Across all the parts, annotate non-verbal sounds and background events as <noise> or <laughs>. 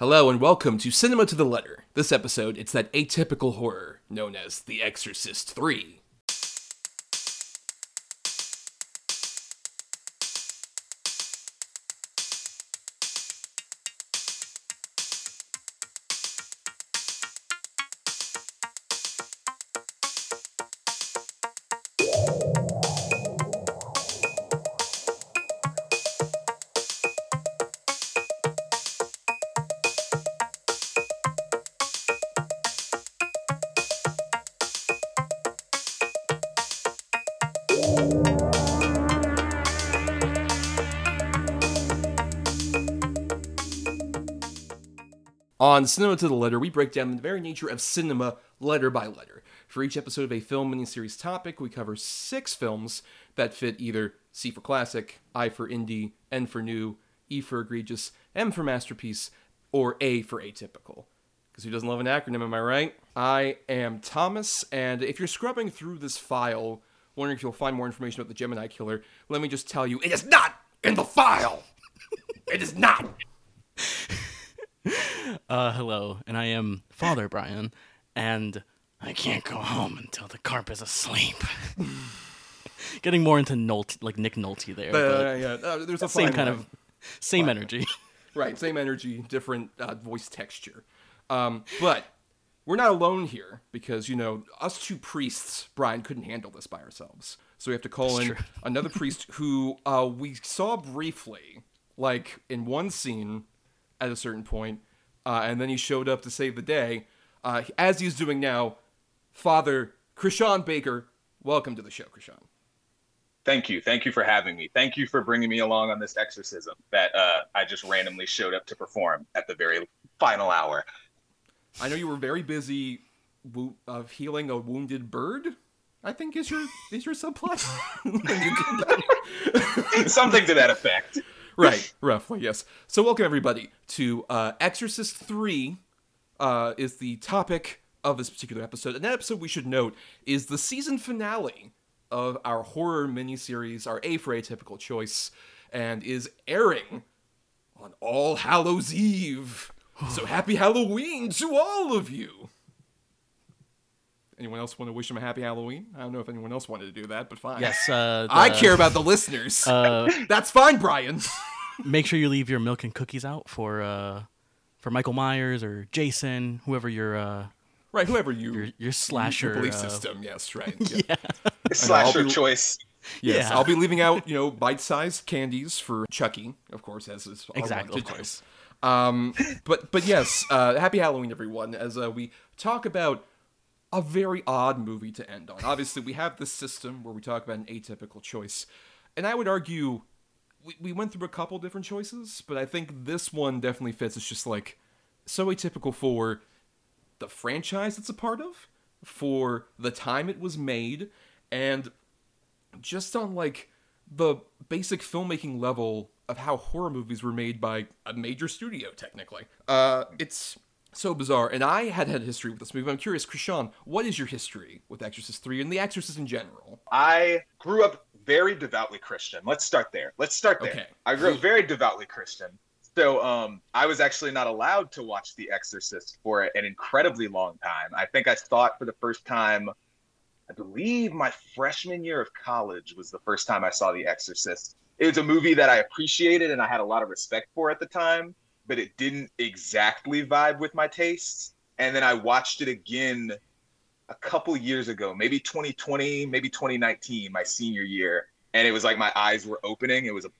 Hello and welcome to Cinema to the Letter. This episode, it's that atypical horror known as The Exorcist 3. On Cinema to the Letter, we break down the very nature of cinema letter by letter. For each episode of a film miniseries topic, we cover six films that fit either C for classic, I for indie, N for new, E for egregious, M for masterpiece, or A for atypical. Because who doesn't love an acronym, am I right? I am Thomas, and if you're scrubbing through this file, wondering if you'll find more information about the Gemini Killer, let me just tell you, it is not in the file! it is not! <laughs> Uh, hello, and I am Father Bryan, and I can't go home until the carp is asleep. <laughs> Getting more into Nolte, like Nick Nolte there, Uh, but yeah, uh, there's a same fine kind line. of same energy. <laughs> Right, same energy, different uh, voice texture. Um, but we're not alone here because, you know, us two priests, Bryan, couldn't handle this by ourselves. So we have to call in true. another priest who uh, we saw briefly, like in one scene at a certain point, uh, and then he showed up to save the day. Uh, as he's doing now, Father Chrishaun Baker, welcome to the show, Chrishaun. Thank you. Thank you for having me. Thank you for bringing me along on this exorcism that uh, I just randomly showed up to perform at the very final hour. I know you were very busy wo- of healing a wounded bird. I think is your is your subplot. <laughs> When you came back. <laughs> Something to that effect. <laughs> right, roughly yes. So welcome everybody to uh, Exorcist Three. Uh, is the topic of this particular episode. And that episode we should note is the season finale of our horror miniseries, our A for Atypical choice, and is airing on All Hallows Eve. So happy Halloween to all of you. Anyone else want to wish him a happy Halloween? I don't know if anyone else wanted to do that, but fine. Yes, uh, <laughs> I care about the listeners. <laughs> Uh, <laughs> That's fine, Bryan. make sure you leave your milk and cookies out for uh, for Michael Myers or Jason, whoever your uh, right, whoever you your your slasher. your belief uh, system. Yes, right. Yeah. Slasher be- choice. Yes, Yeah. I'll be leaving out, you know, bite-sized candies for Chucky, of course, as is Exactly, of to do. course. Um, but but yes, uh, happy Halloween, everyone. As uh, we talk about a very odd movie to end on. Obviously, we have this system where we talk about an atypical choice, and I would argue we, we went through a couple different choices, but I think this one definitely fits. It's just like so atypical for the franchise it's a part of, for the time it was made, and just on like the basic filmmaking level of how horror movies were made by a major studio technically uh it's so bizarre and i had had a history with this movie i'm curious chrishaun what is your history with exorcist 3 and the exorcist in general I grew up very devoutly Christian. Let's start there. Let's start there. Okay. I grew up very devoutly Christian. So um, I was actually not allowed to watch The Exorcist for an incredibly long time. I think I saw it for the first time, I believe my freshman year of college was the first time I saw The Exorcist. It was a movie that I appreciated and I had a lot of respect for at the time, but it didn't exactly vibe with my tastes. And then I watched it again a couple years ago, maybe 2020, maybe 2019, my senior year, and it was like my eyes were opening. It was a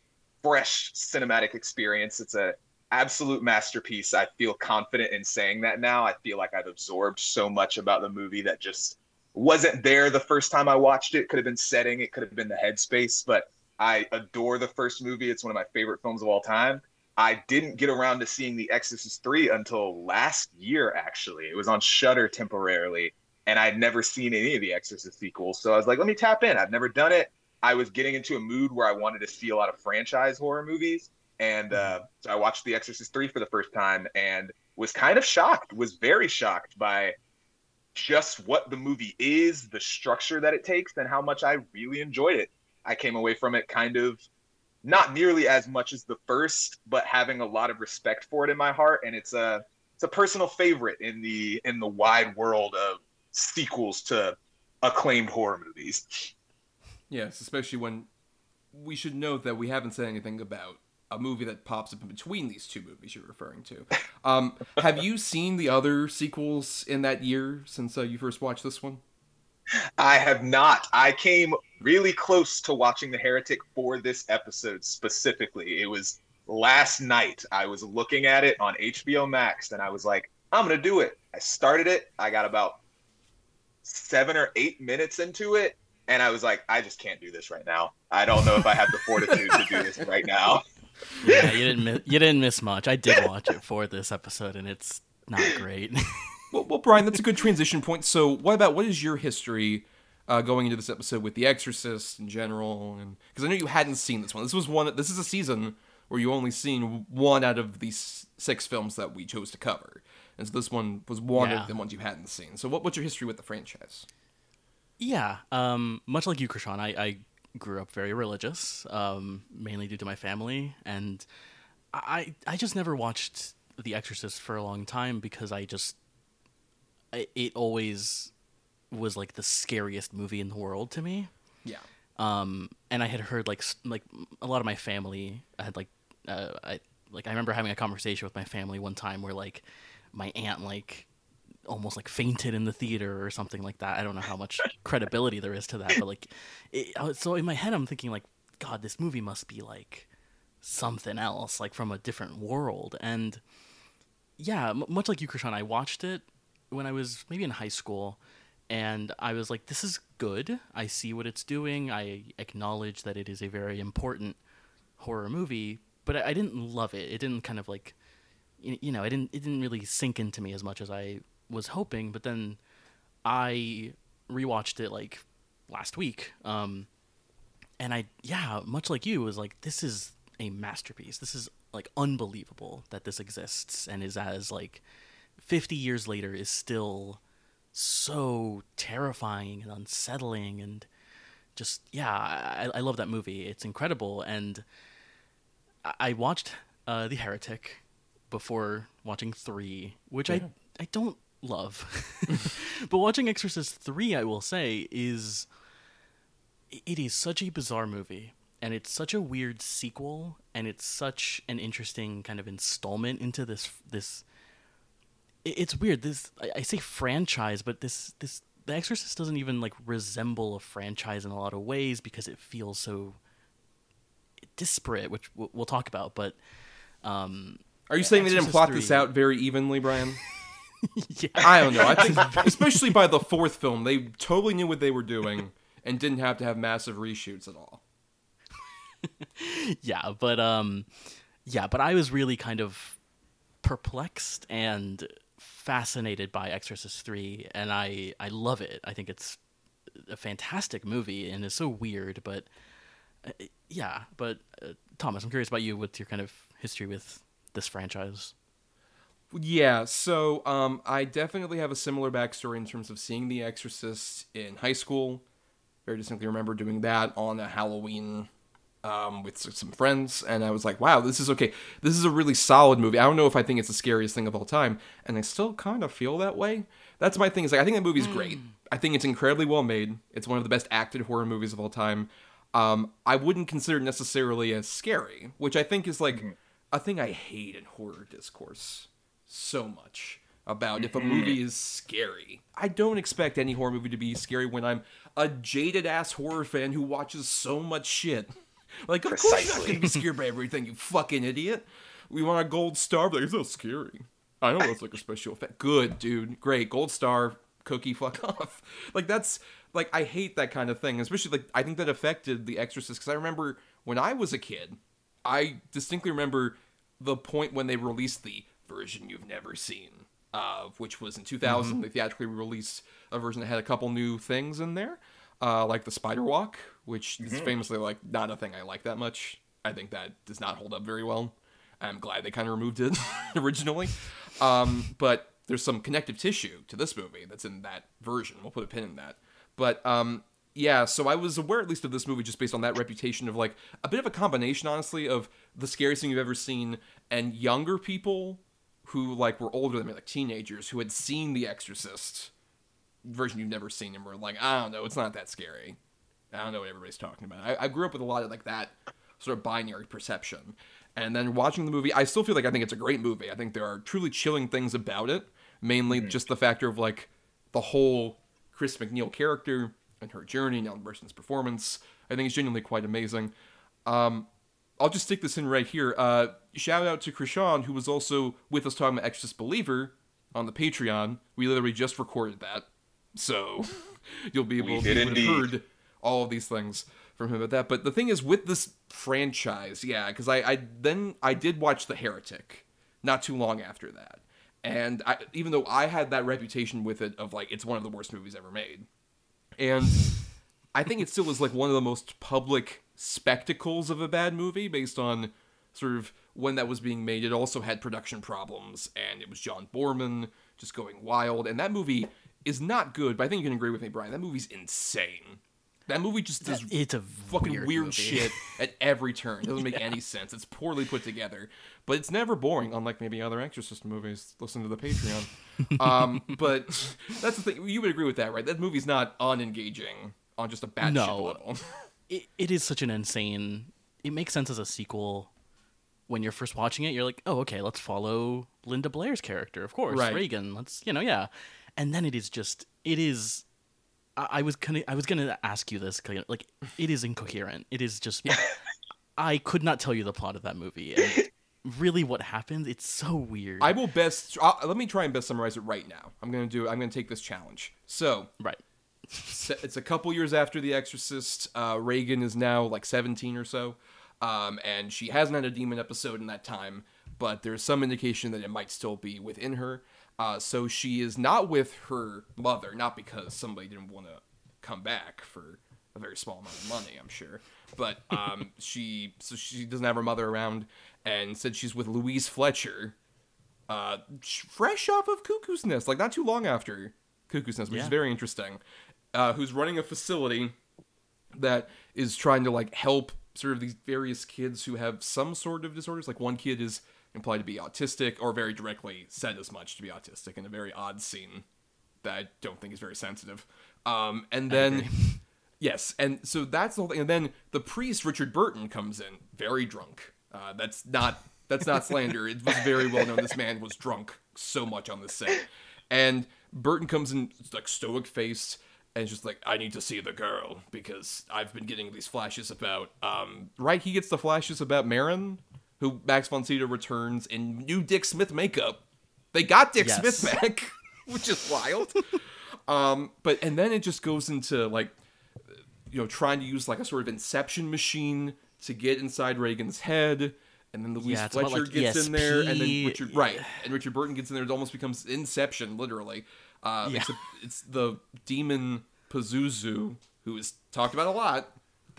fresh cinematic experience. It's a absolute masterpiece. I feel confident in saying that now. I feel like I've absorbed so much about the movie that just wasn't there the first time I watched it. Could have been setting, it could have been the headspace, but I adore the first movie. It's one of my favorite films of all time. I didn't get around to seeing The Exorcist 3 until last year, actually. It was on Shudder temporarily, and I'd never seen any of the Exorcist sequels. So I was like, let me tap in. I've never done it. I was getting into a mood where I wanted to see a lot of franchise horror movies. And uh, so I watched The Exorcist 3 for the first time and was kind of shocked, was very shocked by just what the movie is, the structure that it takes, and how much I really enjoyed it. I came away from it kind of not nearly as much as the first, but having a lot of respect for it in my heart, and it's a it's a personal favorite in the in the wide world of sequels to acclaimed horror movies. Yes, especially when we should note that we haven't said anything about a movie that pops up in between these two movies you're referring to. Um, <laughs> have you seen the other sequels in that year since uh, you first watched this one? I have not. I came really close to watching The Heretic for this episode specifically. It was last night. I was looking at it on HBO Max and I was like, I'm going to do it. I started it. I got about seven or eight minutes into it. And I was like, I just can't do this right now. I don't know if I have the fortitude to do this <laughs> right now. Yeah, you didn't miss, you didn't miss much. I did watch it for this episode, and it's not great. <laughs> well, well, Bryan, that's a good transition point. So, what about what is your history uh, going into this episode with The Exorcist in general? And because I know you hadn't seen this one. This was one. This is a season where you only seen one out of these six films that we chose to cover, and so this one was one Yeah. of the ones you hadn't seen. So, what, what's your history with the franchise? Yeah, um, much like you, Chrishaun, I, I grew up very religious, um, mainly due to my family, and I I just never watched The Exorcist for a long time because I just I, it always was like the scariest movie in the world to me. Yeah. Um, and I had heard like like a lot of my family I had like uh, I like I remember having a conversation with my family one time where like my aunt like almost like fainted in the theater or something like that. I don't know how much <laughs> credibility there is to that, but like, it, so in my head, I'm thinking like, God, this movie must be like something else, like from a different world. And yeah, m- much like you, Chrishaun, I watched it when I was maybe in high school, and I was like, this is good. I see what it's doing. I acknowledge that it is a very important horror movie, but I, I didn't love it. It didn't kind of like you know, it didn't it didn't really sink into me as much as I was hoping. But then I rewatched it like last week, um, and I yeah, much like you, was like this is a masterpiece. This is like unbelievable that this exists and is as like fifty years later is still so terrifying and unsettling and just yeah, I, I love that movie. It's incredible and. I- I watched uh, The Heretic before watching three, which I I don't love, <laughs> but watching Exorcist three, I will say, is it is such a bizarre movie, and it's such a weird sequel, and it's such an interesting kind of installment into this this. It- It's weird. This I, I say franchise, but this this The Exorcist doesn't even like resemble a franchise in a lot of ways because it feels so disparate, which we'll, we'll talk about. But um, Are you saying they didn't Exorcist plot this out very evenly, Bryan? <laughs> yeah, I don't know. I <laughs> think, especially by the fourth film, they totally knew what they were doing and didn't have to have massive reshoots at all. <laughs> yeah, but um, yeah, but I was really kind of perplexed and fascinated by Exorcist three, and I I love it. I think it's a fantastic movie and it's so weird, but uh, yeah. But uh, Thomas, I'm curious about you. What's your kind of history with this franchise? Yeah, so um, I definitely have a similar backstory in terms of seeing The Exorcist in high school. Very distinctly remember doing that on a Halloween um, with some friends, and I was like, "Wow, this is okay. This is a really solid movie." I don't know if I think it's the scariest thing of all time, and I still kind of feel that way. That's my thing. Is like I think that movie's great. I think it's incredibly well made. It's one of the best acted horror movies of all time. Um, I wouldn't consider it necessarily as scary, which I think is like a thing I hate in horror discourse so much about if a movie is scary. I don't expect any horror movie to be scary when I'm a jaded ass horror fan who watches so much shit. Like, of course you're not gonna be scared by everything, you fucking idiot. We want a gold star, but like, it's not scary. I know that's like a special effect. Good, dude. Great. Gold star, cookie, fuck <laughs> off. Like, that's, like, I hate that kind of thing. Especially, like, I think that affected The Exorcist, because I remember when I was a kid, I distinctly remember the point when they released the version you've never seen, uh, which was in 2000. They theatrically released a version that had a couple new things in there, uh, like the spider walk, which is famously like not a thing I like that much. I think that does not hold up very well. I'm glad they kind of removed it <laughs> originally. Um, but there's some connective tissue to this movie that's in that version. We'll put a pin in that. But um, Yeah, so I was aware at least of this movie just based on that reputation of like a bit of a combination, honestly, of the scariest thing you've ever seen and younger people who like were older than me, like teenagers who had seen The Exorcist version you've never seen and were like, I don't know, it's not that scary. I don't know what everybody's talking about. I, I grew up with a lot of like that sort of binary perception. And then watching the movie, I still feel like I think it's a great movie. I think there are truly chilling things about it, mainly just the factor of like the whole Chris MacNeil character and her journey, and Ellen Burstyn's performance. I think it's genuinely quite amazing. Um, I'll just stick this in right here. Uh, shout out to Chrishaun, who was also with us talking about Exorcist Believer on the Patreon. We literally just recorded that, so <laughs> you'll be able to have heard all of these things from him about that. But the thing is, with this franchise, yeah, because I, I then I did watch The Heretic not too long after that, and I, even though I had that reputation with it of like it's one of the worst movies ever made, and I think it still is like one of the most public spectacles of a bad movie based on sort of when that was being made. It also had production problems, and it was John Boorman just going wild. And that movie is not good, but I think you can agree with me, Bryan. That movie's insane. That movie just does It's a fucking weird, weird, shit <laughs> at every turn. It doesn't make any sense. It's poorly put together, but it's never boring. Unlike maybe other Exorcist movies. Listen to the Patreon. <laughs> um, but that's the thing. You would agree with that, right? That movie's not unengaging on just a bad No. shit level. <laughs> it, it is such an insane. It makes sense as a sequel. When you're first watching it, you're like, "Oh, okay, let's follow Linda Blair's character, of course, Right. Regan. Let's, you know, yeah." And then it is just, it is. I, I was gonna, I was gonna ask you this, like, it is incoherent. It is just. I could not tell you the plot of that movie. And really, what happens? It's so weird. I will best. Uh, let me try and best summarize it right now. I'm gonna do. I'm gonna take this challenge. So right. it's a couple years after The Exorcist. Uh, Regan is now like 17 or so, um, and she hasn't had a demon episode in that time. But there's some indication that it might still be within her. Uh, so she is not with her mother, not because somebody didn't want to come back for a very small amount of money, I'm sure. But <laughs> um, she so she doesn't have her mother around, and said she's with Louise Fletcher, uh, fresh off of Cuckoo's Nest, like not too long after Cuckoo's Nest, which is very interesting. Uh, who's running a facility that is trying to like help sort of these various kids who have some sort of disorders. Like one kid is implied to be autistic, or very directly said as much to be autistic in a very odd scene that I don't think is very sensitive. Um, and then. <laughs> Yes, and so that's the whole thing. And then the priest Richard Burton comes in, very drunk. Uh, that's not that's not slander. It was very well known this man was drunk so much on this set. And Burton comes in like stoic faced and just like, I need to see the girl because I've been getting these flashes about um right, he gets the flashes about Merrin, who Max von Sydow returns in new Dick Smith makeup. They got Dick Yes. Smith back, <laughs> which is wild. um, but and then it just goes into like you know, trying to use like a sort of inception machine to get inside Regan's head. And then Louise Yeah, Fletcher like, gets in there, and then Richard right, and Richard Burton gets in there. It almost becomes Inception, literally. Uh, Yeah. it's the demon Pazuzu, who is talked about a lot.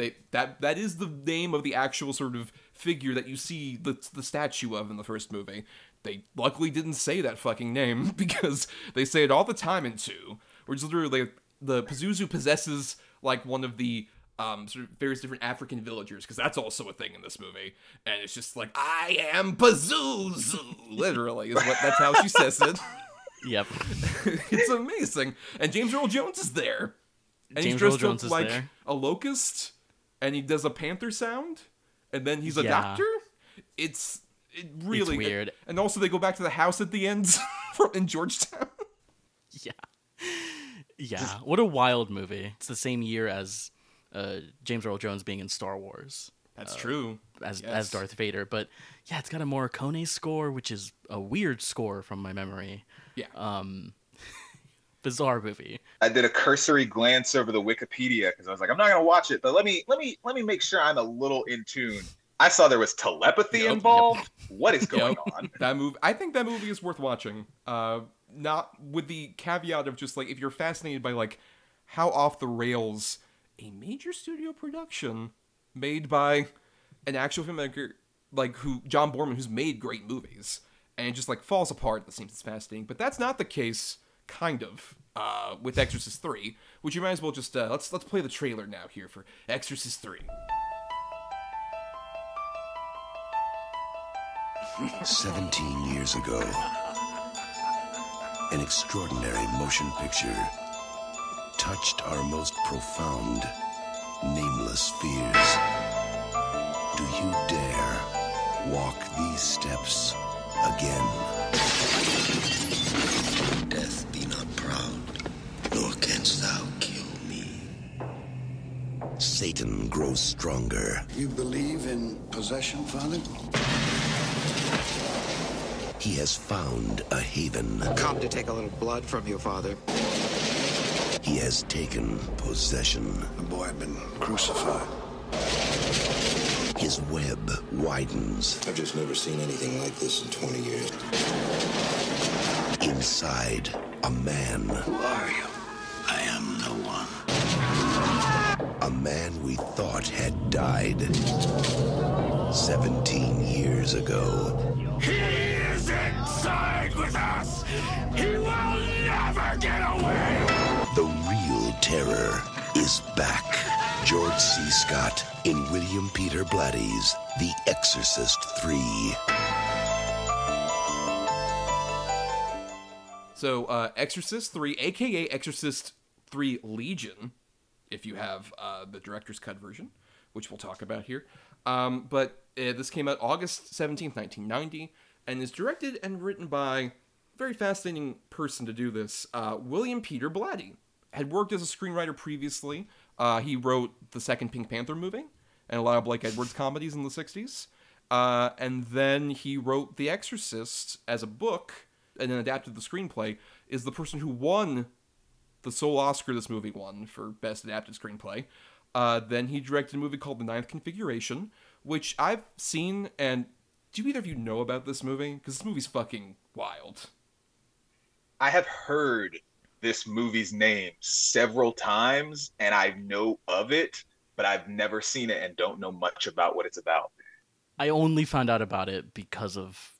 They that that is the name of the actual sort of figure that you see the the statue of in the first movie. They luckily didn't say that fucking name <laughs> because they say it all the time in two, which is literally like the Pazuzu possesses like one of the um, sort of various different African villagers because that's also a thing in this movie, and it's just like I am Pazuzu, <laughs> literally is what that's how she says it. Yep. <laughs> it's amazing, and James Earl Jones is there, and he's James Earl Jones up is like there. a locust, and he does a panther sound, and then he's a Yeah. doctor. It's it really weird. and also they go back to the house at the end <laughs> from in Georgetown. <laughs> Yeah. Yeah. What a wild movie. It's the same year as uh, James Earl Jones being in Star Wars That's true. as Yes. as Darth Vader. But yeah, it's got a Morricone score, which is a weird score from my memory. Yeah. Um, bizarre movie. I did a cursory glance over the Wikipedia because I was like, I'm not gonna watch it, but let me let me let me make sure I'm a little in tune. I saw there was telepathy Yep, yep. involved. What is <laughs> going Yep. on? <laughs> that movie i think that movie is worth watching uh not with the caveat of just like if you're fascinated by like how off the rails a major studio production made by an actual filmmaker like who john boorman who's made great movies and it just like falls apart that seems fascinating but that's not the case kind of, uh, with Exorcist Three, which you might as well just uh, let's let's play the trailer now here for Exorcist Three. Seventeen years ago, an extraordinary motion picture touched our most profound, nameless fears. Do you dare walk these steps again? Canst thou kill me. Satan grows stronger. You believe in possession, Father? He has found a haven. Come to take a little blood from you, Father. He has taken possession. The boy had been crucified. His web widens. I've just never seen anything like this in 20 years. Inside, a man. Who are you? We thought had died 17 years ago. He is inside with us! He will never get away! The real terror is back. George C. Scott in William Peter Blatty's The Exorcist 3. So, uh, Exorcist 3, aka Exorcist 3 Legion, if you have uh, the director's cut version, which we'll talk about here. Um, but uh, this came out August 17th, 1990, and is directed and written by a very fascinating person to do this, uh, William Peter Blatty. Had worked as a screenwriter previously. Uh, he wrote the second Pink Panther movie and a lot of Blake Edwards comedies in the 60s. Uh, and then he wrote The Exorcist as a book and then adapted the screenplay, is the person who won the sole Oscar this movie won for Best Adapted Screenplay. Uh, then he directed a movie called The Ninth Configuration, which I've seen. And do either of you know about this movie? Because this movie's fucking wild. I have heard this movie's name several times and I know of it, but I've never seen it and don't know much about what it's about. I only found out about it because of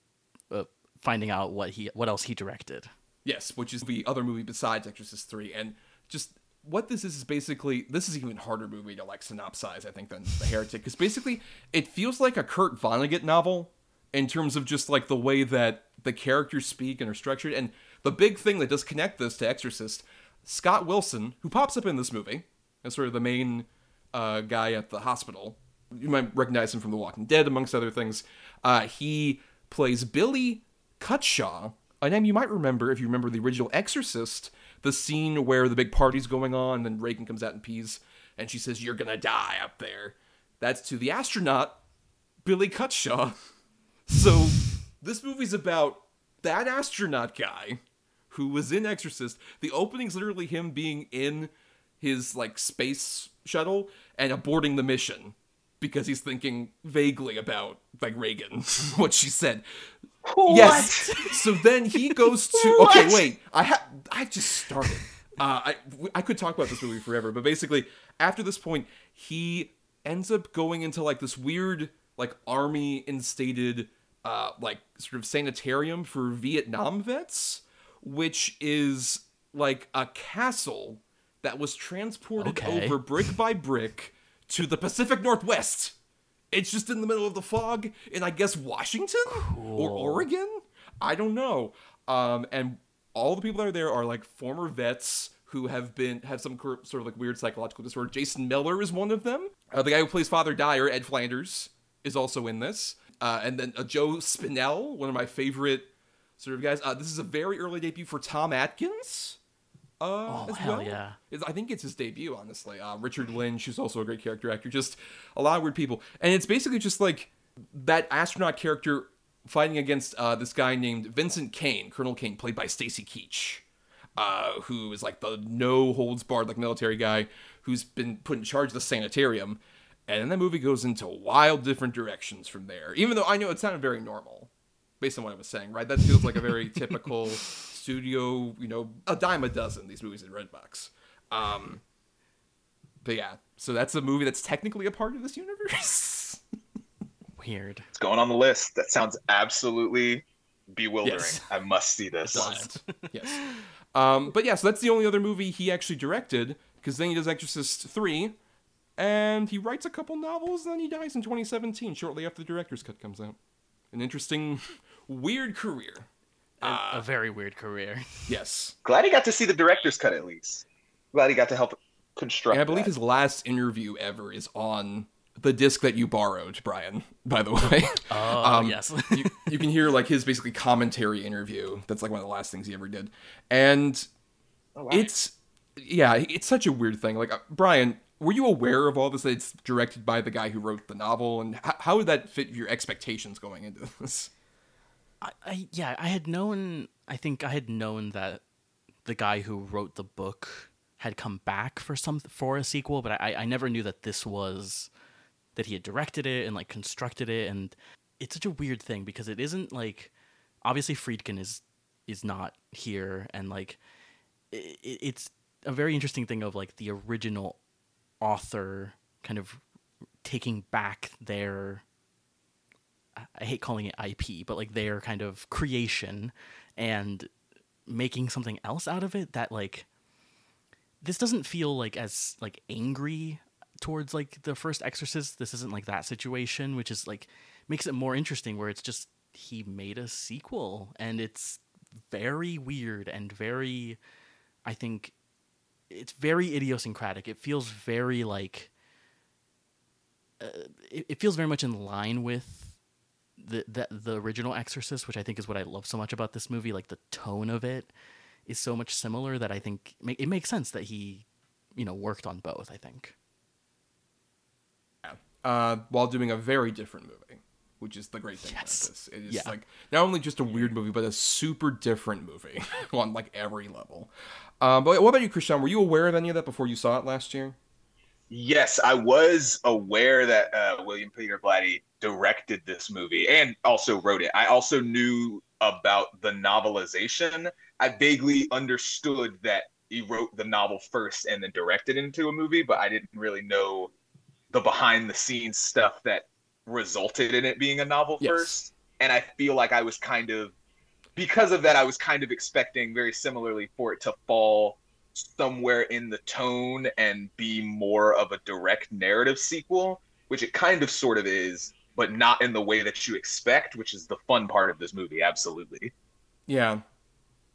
uh, finding out what he what else he directed. Yes, which is the other movie besides Exorcist 3. And just what this is is basically this is even harder movie to like synopsize, I think, than The Heretic. Because basically it feels like a Kurt Vonnegut novel in terms of just like the way that the characters speak and are structured. And the big thing that does connect this to Exorcist, Scott Wilson, who pops up in this movie as sort of the main uh, guy at the hospital. You might recognize him from The Walking Dead, amongst other things. Uh, he plays Billy Cutshaw, a name you might remember if you remember the original Exorcist, the scene where the big party's going on, and then Regan comes out and pees, and she says, You're gonna die up there. That's to the astronaut, Billy Cutshaw. <laughs> So, this movie's about that astronaut guy who was in Exorcist. The opening's literally him being in his, like, space shuttle and aborting the mission because he's thinking vaguely about, like, Regan, <laughs> what she said. Yes. So then he <laughs> goes to. Okay, wait. I ha- I just started. Uh, I I could talk about this movie forever, but basically, after this point, he ends up going into like this weird, like army instated, uh, like sort of sanitarium for Vietnam vets, which is like a castle that was transported Okay. over brick by brick to the Pacific Northwest. It's just in the middle of the fog in, I guess, Washington or Oregon. I don't know. Um, and all the people that are there are like former vets who have been have some sort of like weird psychological disorder. Jason Miller is one of them. Uh, the guy who plays Father Dyer, Ed Flanders, is also in this. Uh, and then uh, Joe Spinell, one of my favorite sort of guys. Uh, this is a very early debut for Tom Atkins. Uh, Oh, as hell well. yeah. It's- I think it's his debut, honestly. Uh, Richard Lynch, who's also a great character actor. Just a lot of weird people. And it's basically just like that astronaut character fighting against uh, this guy named Vincent Kane, Colonel Kane, played by Stacy Keach, uh, who is like the no holds barred, like military guy who's been put in charge of the sanitarium. And then the movie goes into wild different directions from there. Even though I know it sounded very normal based on what I was saying, right? That feels like a very <laughs> typical studio, you know, a dime a dozen these movies in Redbox. Um, but yeah, so that's a movie that's technically a part of this universe. <laughs> Weird. It's going on the list. That sounds absolutely bewildering. Yes. I must see this. Yes. Um, but yeah, so that's the only other movie he actually directed, because then he does Exorcist 3, and he writes a couple novels, and then he dies in 2017, shortly after the director's cut comes out. An interesting, <laughs> weird career. A, a very weird career. <laughs> Yes. Glad he got to see the director's cut at least. Glad he got to help construct. And I believe that. his last interview ever is on the disc that you borrowed, Bryan, by the <laughs> way. Oh Um, yes. <laughs> you, you can hear like his basically commentary interview. That's like one of the last things he ever did. And Oh, wow. it's yeah, it's such a weird thing. Like uh, Bryan, were you aware of all this? That it's directed by the guy who wrote the novel, and h- how would that fit your expectations going into this? I, I yeah, I had known. I think I had known that the guy who wrote the book had come back for some for a sequel, but I I never knew that this was that he had directed it and like constructed it, and it's such a weird thing because it isn't like obviously Friedkin is is not here, and like it, it's a very interesting thing of like the original author kind of taking back their I hate calling it IP, but like their kind of creation and making something else out of it that like this doesn't feel like as like angry towards like the first exorcist. This isn't like that situation which is like makes it more interesting where it's just he made a sequel and it's very weird and very i think it's very idiosyncratic. It feels very like uh, it, it feels very much in line with the, the the original Exorcist, which I think is what I love so much about this movie. Like the tone of it is so much similar that I think it makes sense that he, you know, worked on both. I think. uh, while doing a very different movie, which is the great thing Yes. about this. It is Yeah. like not only just a weird movie, but a super different movie <laughs> on like every level. Um, but what about you, Christian? Were you aware of any of that before you saw it last year? Yes, I was aware that uh, William Peter Blatty directed this movie and also wrote it. I also knew about the novelization. I vaguely understood that he wrote the novel first and then directed it into a movie, but I didn't really know the behind the scenes stuff that resulted in it being a novel Yes. first. And I feel like I was kind of because of that I was kind of expecting very similarly for it to fall somewhere in the tone and be more of a direct narrative sequel, which it kind of sort of is, but not in the way that you expect, which is the fun part of this movie, absolutely. Yeah,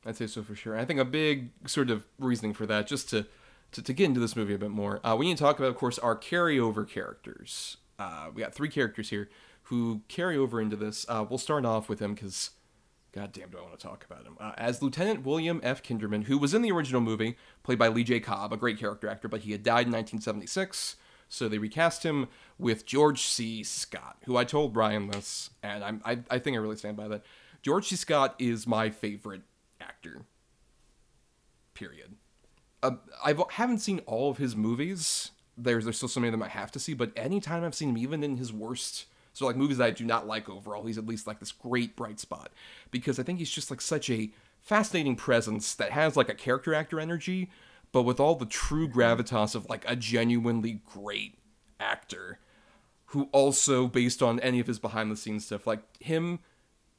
I'd say so for sure. I think a big sort of reasoning for that, just to to, to get into this movie a bit more, uh, we need to talk about, of course, our carryover characters. Uh, we got three characters here who carry over into this. Uh, we'll start off with him because, god damn, do I want to talk about him. Uh, as Lieutenant William F. Kinderman, who was in the original movie, played by Lee J. Cobb, a great character actor, but he had died in 1976. So they recast him with George C. Scott, who I told Bryan this, and I'm, I, I think I really stand by that. George C. Scott is my favorite actor. Period. Uh, I haven't seen all of his movies. There's there's still so many of them I have to see, but anytime I've seen him, even in his worst, so like movies that I do not like overall, he's at least like this great bright spot because I think he's just like such a fascinating presence that has like a character actor energy, but with all the true gravitas of like a genuinely great actor who also based on any of his behind the scenes stuff like him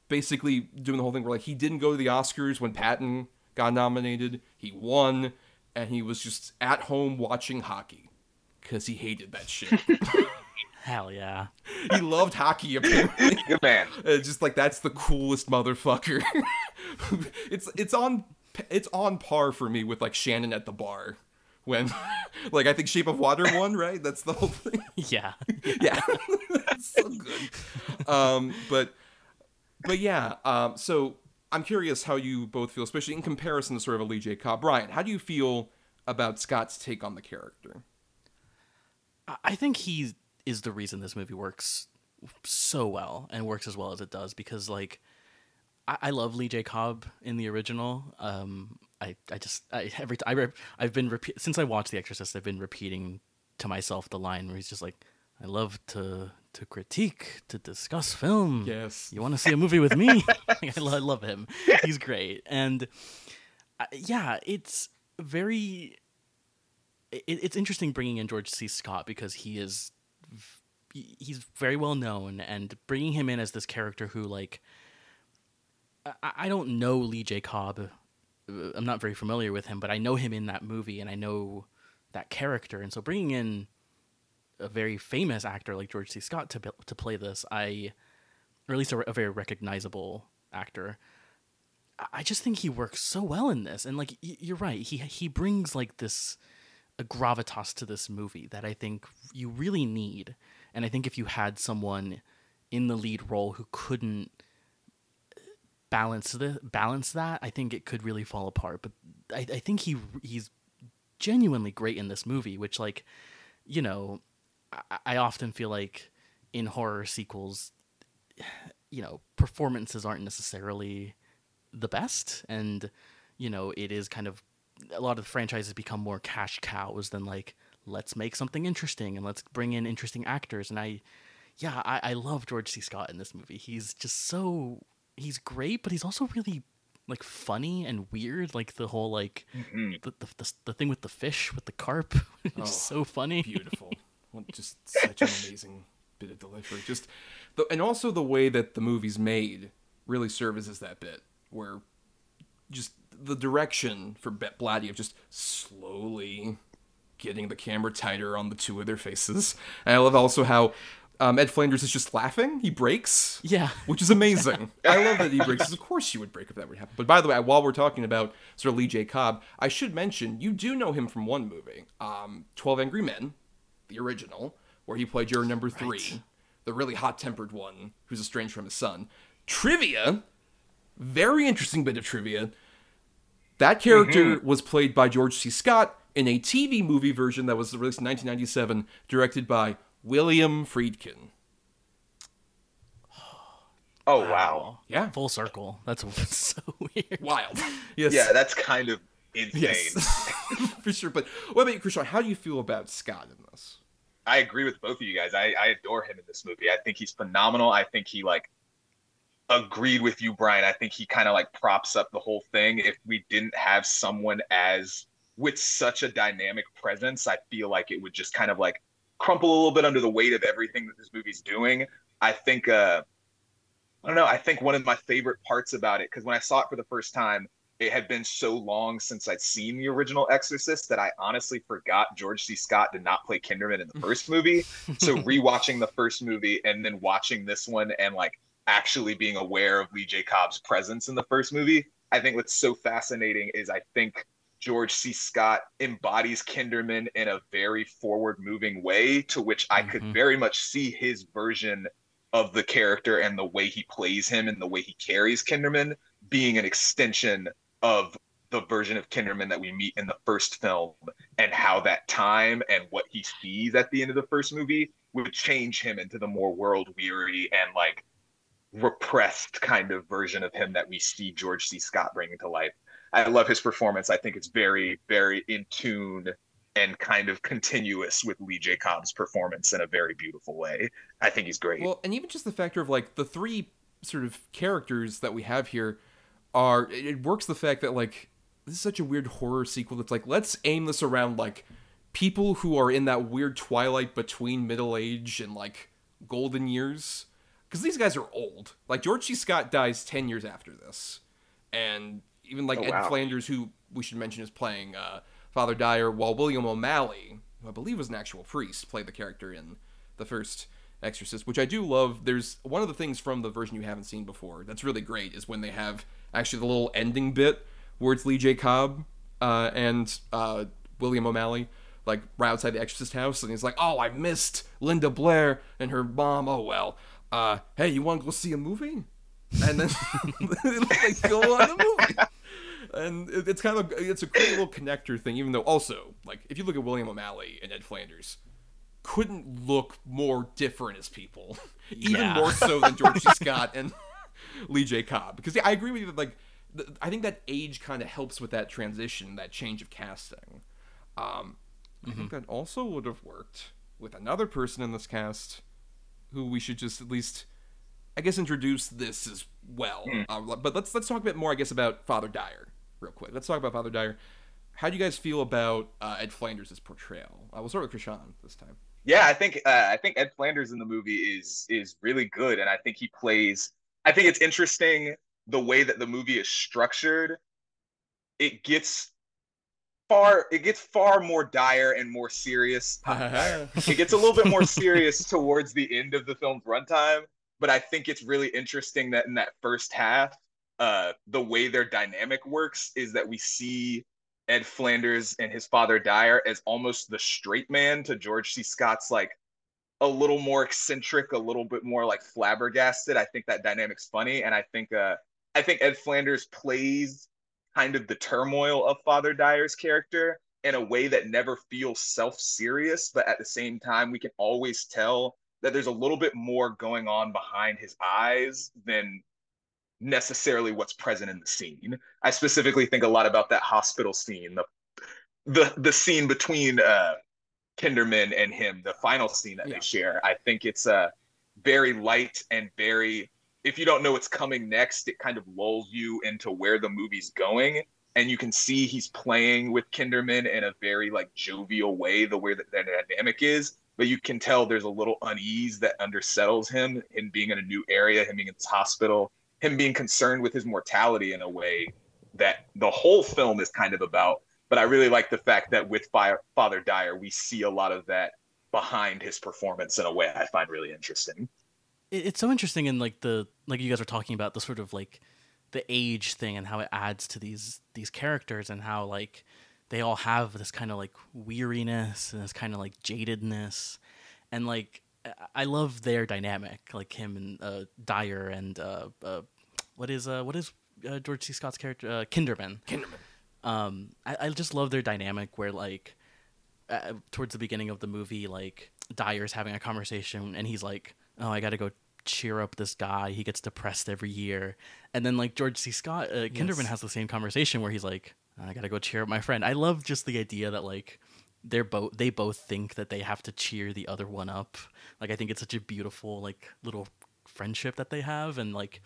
basically doing the whole thing where like he didn't go to the Oscars when Patton got nominated. He won, and he was just at home watching hockey because he hated that shit. <laughs> Hell yeah. <laughs> he loved hockey apparently. <laughs> Good man. Uh, just like that's the coolest motherfucker. <laughs> it's it's on it's on par for me with like Shannon at the bar when like I think Shape of Water won, right? That's the whole thing. Yeah. yeah It's so good um but but yeah um so i'm curious how you both feel especially in comparison to sort of a lee j cobb bryan how do you feel about scott's take on the character I- I think he is the reason this movie works so well and works as well as it does because like I, I love Lee J Cobb in the original. Um, I I just I every I re- I've been repeat since I watched The Exorcist. I've been repeating to myself the line where he's just like, "I love to to critique, to discuss film. Yes. you want to see a movie with me? <laughs> I, lo- I love him. He's great, and uh, yeah, it's very it, it's interesting bringing in George C. Scott because he is he's very well known and bringing him in as this character who like I, I don't know Lee J. Cobb. I'm not very familiar with him, but I know him in that movie, and I know that character. And so bringing in a very famous actor like George C. Scott to to play this, I, or at least a, a very recognizable actor. I just think he works so well in this, and like you're right, he he brings like this a gravitas to this movie that I think you really need. And I think if you had someone in the lead role who couldn't balance the balance that, I think it could really fall apart. But I, I think he he's genuinely great in this movie, which like, you know, I, I often feel like in horror sequels, you know, performances aren't necessarily the best, and you know, it is kind of a lot of the franchises become more cash cows than like let's make something interesting and let's bring in interesting actors. And I, yeah, I, I love George C. Scott in this movie. He's just so he's great, but he's also really like funny and weird. Like the whole like mm-hmm. the, the, the the thing with the fish with the carp. <laughs> it's oh, so funny. Beautiful. <laughs> just such an amazing bit of delivery. Just the, and also the way that the movie's made really services that bit where just the direction for Bet Blatty of just slowly getting the camera tighter on the two of their faces. And I love also how um, Ed Flanders is just laughing. He breaks. Yeah. Which is amazing. I love that he breaks. Of course you would break if that would happen. But by the way, while we're talking about sort of Lee J. Cobb, I should mention you do know him from one movie, um, 12 Angry Men, the original, where he played your number three, right. the really hot tempered one who's estranged from his son. Trivia, very interesting bit of trivia. That character mm-hmm. was played by George C. Scott in a TV movie version that was released in 1997, directed by William Friedkin. Oh wow. wow. Yeah. Full circle. That's <laughs> so weird. Wild. <laughs> Yes. Yeah, that's kind of insane. Yes. <laughs> For sure. But what about you, Chrishaun? How do you feel about Scott in this? I agree with both of you guys. I, I adore him in this movie. I think he's phenomenal. I think he like agreed with you, Bryan. I think he kind of like props up the whole thing. If we didn't have someone as with such a dynamic presence, I feel like it would just kind of like crumple a little bit under the weight of everything that this movie's doing. I think uh I don't know, I think one of my favorite parts about it cuz when I saw it for the first time, it had been so long since I'd seen the original Exorcist that I honestly forgot George C. Scott did not play Kinderman in the first <laughs> movie. so rewatching the first movie and then watching this one and like actually being aware of Lee J. Cobb's presence in the first movie. I think what's so fascinating is I think George C. Scott embodies Kinderman in a very forward moving way, to which I mm-hmm. could very much see his version of the character and the way he plays him and the way he carries Kinderman being an extension of the version of Kinderman that we meet in the first film and how that time and what he sees at the end of the first movie would change him into the more world weary and like repressed kind of version of him that we see George C. Scott bringing to life. I love his performance. I think it's very, very in tune and kind of continuous with Lee J. Cobb's performance in a very beautiful way. I think he's great. Well, and even just the factor of like the three sort of characters that we have here are it works the fact that like this is such a weird horror sequel that's like let's aim this around like people who are in that weird twilight between middle age and like golden years because these guys are old. Like George C. Scott dies ten years after this, and even like oh, Ed wow. Flanders, who we should mention is playing uh, Father Dyer, while William O'Malley, who I believe was an actual priest, played the character in the first Exorcist, which I do love. There's one of the things from the version you haven't seen before that's really great is when they have actually the little ending bit where it's Lee J. Cobb uh, and uh, William O'Malley like right outside the Exorcist house, and he's like, "Oh, I missed Linda Blair and her mom. Oh well." uh, hey, you want to go see a movie? And then <laughs> like go on the movie. And it's kind of a, it's a cool little connector thing. Even though also like if you look at William O'Malley and Ed Flanders, couldn't look more different as people, <laughs> even yeah. more so than George <laughs> C. Scott and <laughs> Lee J. Cobb. Because yeah, I agree with you that like I think that age kind of helps with that transition, that change of casting. Um, mm-hmm. I think mm-hmm. that also would have worked with another person in this cast who we should just at least, I guess, introduce this as well. Mm. Uh, but let's let's talk a bit more, I guess, about Father Dyer real quick. Let's talk about Father Dyer. How do you guys feel about uh, Ed Flanders' portrayal? Uh, we'll start with Chrishaun this time. Yeah, I think uh, I think Ed Flanders in the movie is is really good, and I think he plays. I think it's interesting the way that the movie is structured, it gets far it gets far more dire and more serious. <laughs> it gets a little bit more serious towards the end of the film's runtime, but I think it's really interesting that in that first half, uh, the way their dynamic works is that we see Ed Flanders and his father Dyer as almost the straight man to George C. Scott's like a little more eccentric, a little bit more like flabbergasted. I think that dynamic's funny, and I think uh, I think Ed Flanders plays kind of the turmoil of Father Dyer's character in a way that never feels self-serious, but at the same time, we can always tell that there's a little bit more going on behind his eyes than necessarily what's present in the scene. I specifically think a lot about that hospital scene, the the the scene between uh, Kinderman and him, the final scene that yeah. they share. I think it's a uh, very light and very. If you don't know what's coming next, it kind of lulls you into where the movie's going, and you can see he's playing with Kinderman in a very like jovial way, the way that that dynamic is. But you can tell there's a little unease that undersettles him in being in a new area, him being in this hospital, him being concerned with his mortality in a way that the whole film is kind of about but I really like the fact that with Fire, Father Dyer, we see a lot of that behind his performance in a way I find really interesting. It's so interesting in like the like you guys were talking about the sort of like the age thing and how it adds to these these characters and how like they all have this kind of like weariness and this kind of like jadedness and like I love their dynamic like him and uh, Dyer and uh, uh, what is uh what is uh, George C. Scott's character uh, Kinderman Kinderman um, I, I just love their dynamic where like uh, towards the beginning of the movie, like Dyer's having a conversation and he's like, "Oh, I got to go cheer up this guy. He gets depressed every year." And then like George C. Scott, uh, Kinderman yes. has the same conversation where he's like, "I got to go cheer up my friend." I love just the idea that like they're both they both think that they have to cheer the other one up. Like I think it's such a beautiful like little friendship that they have and like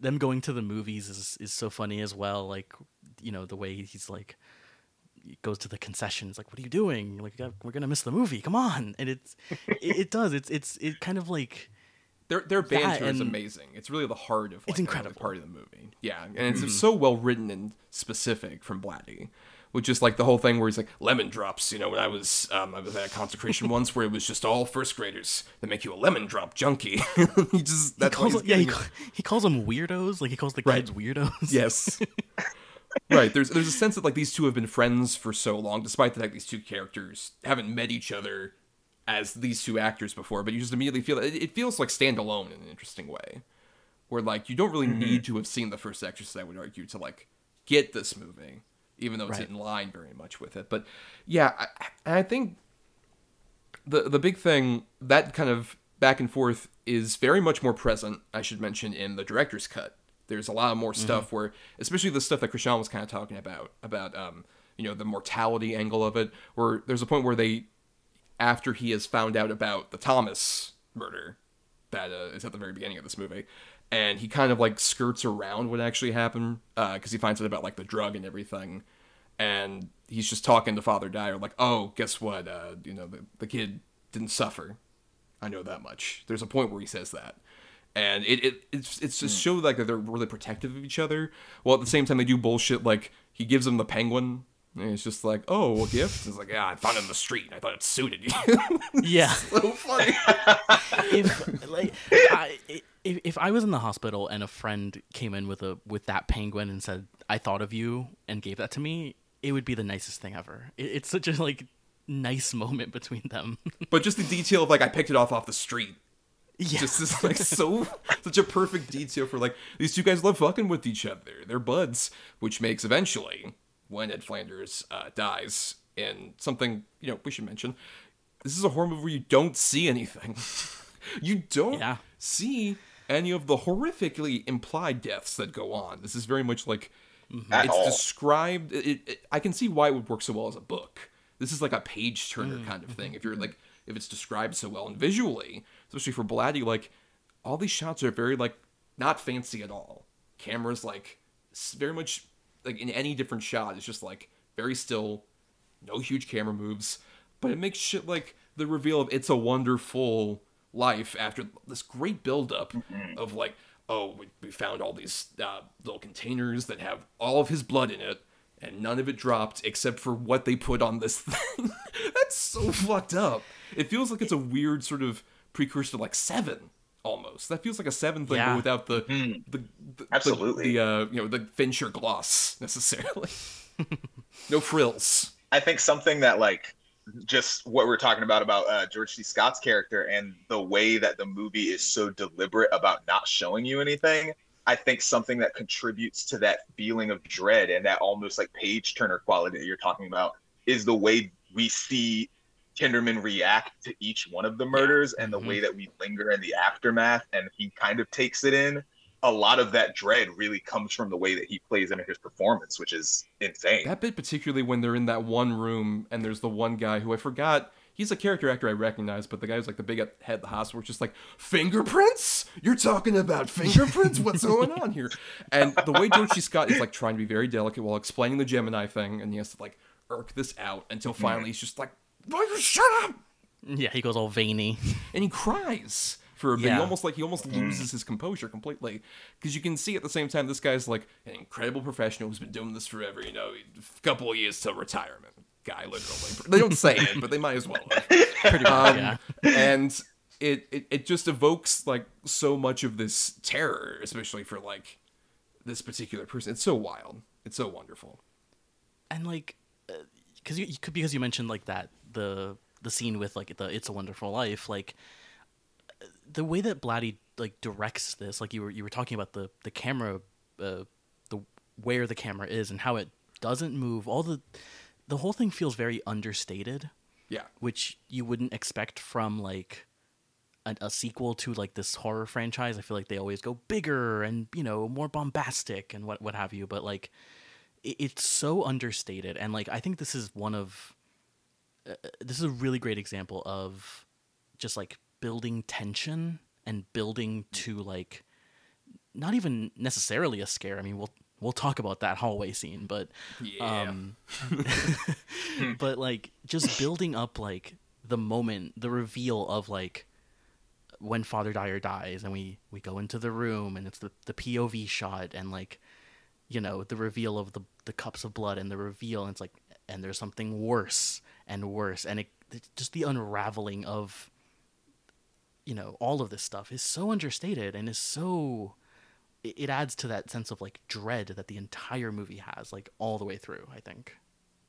them going to the movies is is so funny as well. Like, you know, the way he's like he goes to the concessions, like, "What are you doing? Like, we're gonna miss the movie. Come on!" <laughs> And it's it, it does. It's it's it kind of like their their banter is amazing. It's really the heart of like, it's incredible part of the movie. Yeah, and it's mm-hmm. so well written and specific from Blatty which is like the whole thing where he's like lemon drops. You know, when I was um, I was at a consecration <laughs> once where it was just all first graders that make you a lemon drop junkie. <laughs> he just that's he calls, yeah he, he, calls them weirdos. Like he calls the right. kids weirdos. Yes. <laughs> right. There's there's a sense that like these two have been friends for so long, despite the fact these two characters haven't met each other as these two actors before. But you just immediately feel it, it feels like standalone in an interesting way, where like you don't really mm-hmm. need to have seen the first Exorcist. I would argue to like get this movie even though it's right. in line very much with it. But yeah, I, I think the the big thing that kind of back and forth is very much more present. I should mention in the director's cut. There's a lot more mm-hmm. stuff where, especially the stuff that Chrishaun was kind of talking about, about um, you know, the mortality angle of it. Where there's a point where they, after he has found out about the Thomas murder, that uh, is at the very beginning of this movie, and he kind of like skirts around what actually happened because uh, he finds out about like the drug and everything and he's just talking to father dyer like oh guess what uh, you know the, the kid didn't suffer i know that much there's a point where he says that and it, it it's it's just mm. show like that they're really protective of each other while at the same time they do bullshit like he gives him the penguin and it's just like, oh, a gift? It's like, yeah, I found it in the street. I thought it suited you. <laughs> yeah, so funny. <laughs> if like, I, if, if I was in the hospital and a friend came in with a with that penguin and said, "I thought of you" and gave that to me, it would be the nicest thing ever. It, it's such a like nice moment between them. <laughs> but just the detail of like I picked it off off the street. Yeah. Just is like so <laughs> such a perfect detail for like these two guys love fucking with each other. They're buds, which makes eventually when Ed Flanders uh, dies in something you know we should mention. This is a horror movie where you don't see anything. <laughs> you don't yeah. see any of the horrifically implied deaths that go on. This is very much like mm-hmm. it's all. described. It, it, I can see why it would work so well as a book. This is like a page turner mm-hmm. kind of thing. If you're like if it's described so well and visually, especially for Blatty, like all these shots are very like not fancy at all. Cameras like very much like in any different shot, it's just like very still, no huge camera moves, but it makes shit like the reveal of "It's a Wonderful Life" after this great buildup mm-hmm. of like oh, we, we found all these uh, little containers that have all of his blood in it, and none of it dropped except for what they put on this <laughs> thing. That's so fucked up. It feels like it's a weird sort of precursor to like Seven, almost. That feels like a Seven thing, Yeah. but without the the, the Absolutely. the, uh, you know the Fincher gloss <laughs> necessarily. no frills. I think something that like just what we're talking about about uh, George C. Scott's character and the way that the movie is so deliberate about not showing you anything. I think something that contributes to that feeling of dread and that almost like page turner quality that you're talking about is the way we see Kinderman react to each one of the murders and the way that we linger in the aftermath and he kind of takes it in. A lot of that dread really comes from the way that he plays into his performance, which is insane. That bit, particularly when they're in that one room and there's the one guy who I forgot. He's a character actor I recognize, but the guy who's like the big head at the hospital, is just like fingerprints. You're talking about fingerprints? What's going on here? And the way George Scott is like trying to be very delicate while explaining the Gemini thing, and he has to like irk this out until finally he's just like, "Why you shut up?" Yeah, he goes all veiny. and he cries for a bit. He almost like he almost loses his composure completely because you can see at the same time this guy's like an incredible professional who's been doing this forever. You know, a couple of years till retirement. Guy, literally. They don't say it, but they might as well. <laughs> Pretty much, Um, yeah. and it, it it just evokes like so much of this terror, especially for like this particular person. It's so wild. It's so wonderful. and like because you, you could because you mentioned like that the the scene with like the it's a wonderful life like the way that blatty like directs this like you were you were talking about the the camera uh, the where the camera is and how it doesn't move all the the whole thing feels very understated Yeah. which you wouldn't expect from like a, a sequel to like this horror franchise. I feel like they always go bigger and you know more bombastic and what what have you. But like, it, it's so understated, and like I think this is one of uh, this is a really great example of just like building tension and building to like not even necessarily a scare. I mean, we'll we'll talk about that hallway scene, but Yeah. um, <laughs> but like just building up like the moment, the reveal of like when Father Dyer dies, and we we go into the room, and it's the the POV shot, and like you know the reveal of the the cups of blood, and the reveal, and it's like and there's something worse and worse, and it just the unraveling of you know all of this stuff is so understated and is so it adds to that sense of like dread that the entire movie has like all the way through i think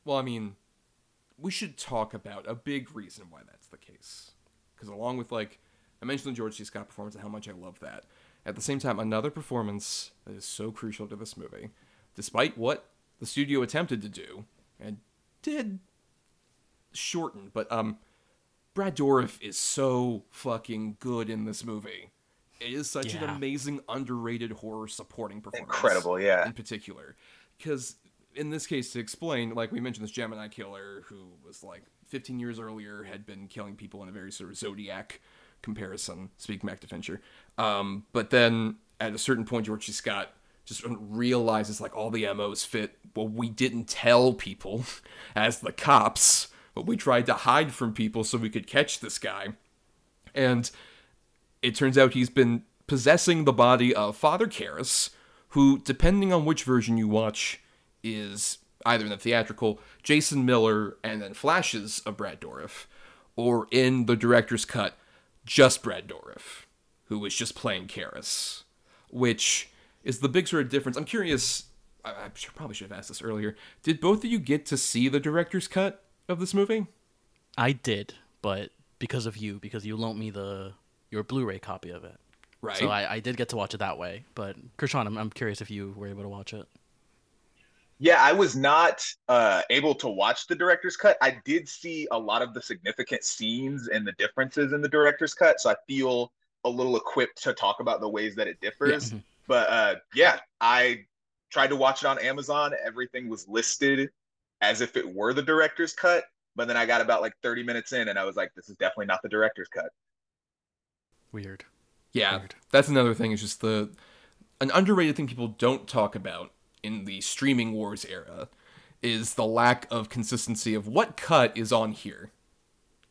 Well, I mean, we should talk about a big reason why that's the case. Because along with like I mentioned the George C. Scott performance and how much I love that. At the same time, another performance that is so crucial to this movie, despite what the studio attempted to do and did shorten, but um, Brad Dourif is so fucking good in this movie. It is such an amazing, underrated horror supporting performance. Incredible, yeah. In particular, because in this case, to explain, like we mentioned, this Gemini killer who was like 15 years earlier had been killing people in a very sort of Zodiac comparison. Speaking back to Fincher, um, but then at a certain point, George C. Scott just realizes like all the MOs fit. Well, we didn't tell people <laughs> as the cops, but we tried to hide from people so we could catch this guy. And it turns out he's been possessing the body of Father Karras, who, depending on which version you watch, is either in the theatrical Jason Miller and then flashes of Brad Dourif, or in the director's cut, just Brad Dourif, who was just playing Karras, which is the big sort of difference. I'm curious. I, I probably should have asked this earlier. Did both of you get to see the director's cut of this movie? i did but because of you because you loaned me the your blu-ray copy of it Right. so I, I did get to watch it that way but Chrishaun, I'm, I'm curious if you were able to watch it Yeah, I was not uh, able to watch the director's cut. I did see a lot of the significant scenes and the differences in the director's cut, so I feel a little equipped to talk about the ways that it differs. Mhm. <laughs> But uh, yeah, I tried to watch it on Amazon. Everything was listed as if it were the director's cut, but then I got about like 30 minutes in, and I was like, "This is definitely not the director's cut." weird Yeah, Weird. that's another thing. It's just the an underrated thing people don't talk about in the streaming wars era is the lack of consistency of what cut is on here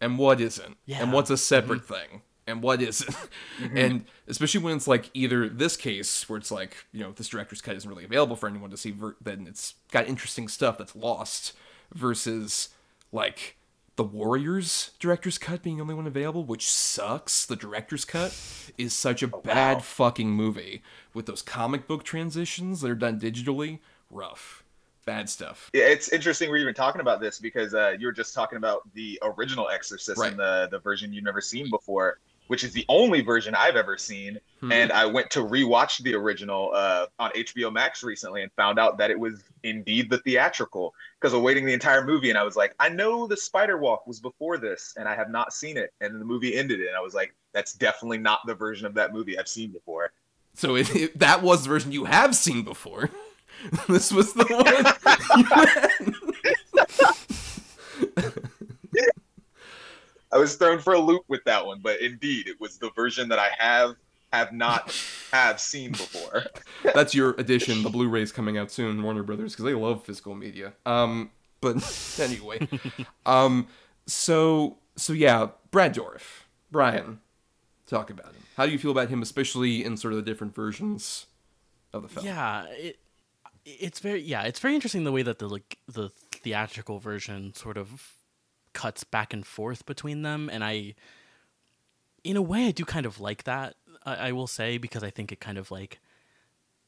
and what isn't, Yeah. and what's a separate mm-hmm. thing. And what isn't. <laughs> And especially when it's like either this case where it's like, you know, this director's cut isn't really available for anyone to see, ver- then it's got interesting stuff that's lost versus like the Warriors director's cut being the only one available, which sucks. The director's cut is such a bad fucking movie with those comic book transitions that are done digitally. Rough. Bad stuff. Yeah, it's interesting we're even talking about this because uh, you were just talking about the original Exorcist Right. and the the version you've never seen before, which is the only version I've ever seen. Hmm. And I went to rewatch the original uh, on HBO Max recently and found out that it was indeed the theatrical because of waiting the entire movie. And I was like, I know the Spider Walk was before this, and I have not seen it. And the movie ended, and I was like, that's definitely not the version of that movie I've seen before. So it, it- that was the version you have seen before. <laughs> this was the one. <laughs> <laughs> you had. I was thrown for a loop with that one, but indeed, it was the version that I have have not <laughs> have seen before. <laughs> That's your edition. The Blu-ray's coming out soon, Warner Brothers, because they love physical media. Um, but <laughs> anyway, um, so so yeah, Brad Dourif, Bryan, talk about him. How do you feel about him, especially in sort of the different versions of the film? Yeah, it it's very yeah, it's very interesting the way that the like the theatrical version sort of cuts back and forth between them, and I, in a way, I do kind of like that. I, I will say because I think it kind of like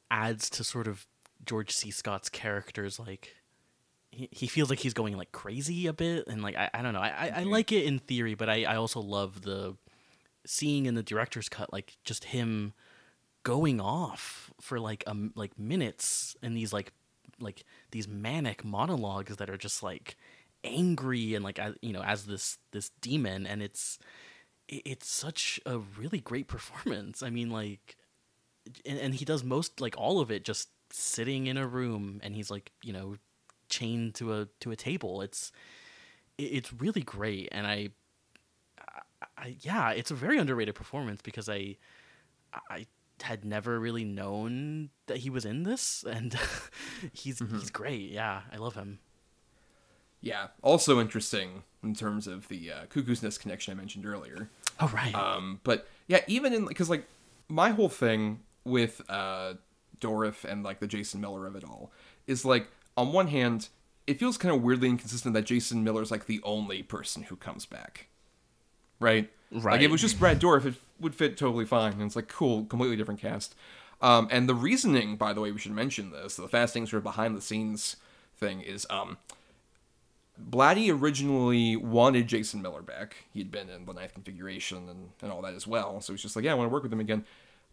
adds to sort of George C. Scott's characters like. He, he feels like he's going like crazy a bit and like I, I don't know I, I, I like it in theory but I, I also love the seeing in the director's cut like just him going off for like um like minutes and these like like these manic monologues that are just like angry and like as, you know as this this demon and it's it's such a really great performance. I mean like and, and he does most like all of it just sitting in a room and he's like you know chained to a to a table. It's it's really great and I, I, I yeah it's a very underrated performance because i i had never really known that he was in this and <laughs> he's mm-hmm. he's great. Yeah i love him Yeah. Also interesting in terms of the uh, Cuckoo's Nest connection I mentioned earlier. oh right Um, but yeah, even in because like my whole thing with uh, Dourif and like the Jason Miller of it all is like on one hand, it feels kind of weirdly inconsistent that Jason Miller's like the only person who comes back, right? Right. Like Right. it was just Brad Dourif, it would fit totally fine, and it's like cool, completely different cast. Um, and the reasoning, by the way, we should mention this. The fasting sort of behind the scenes thing is um, Blatty originally wanted Jason Miller back. He'd been in the ninth configuration and, and all that as well. So he's just like, yeah, I want to work with him again.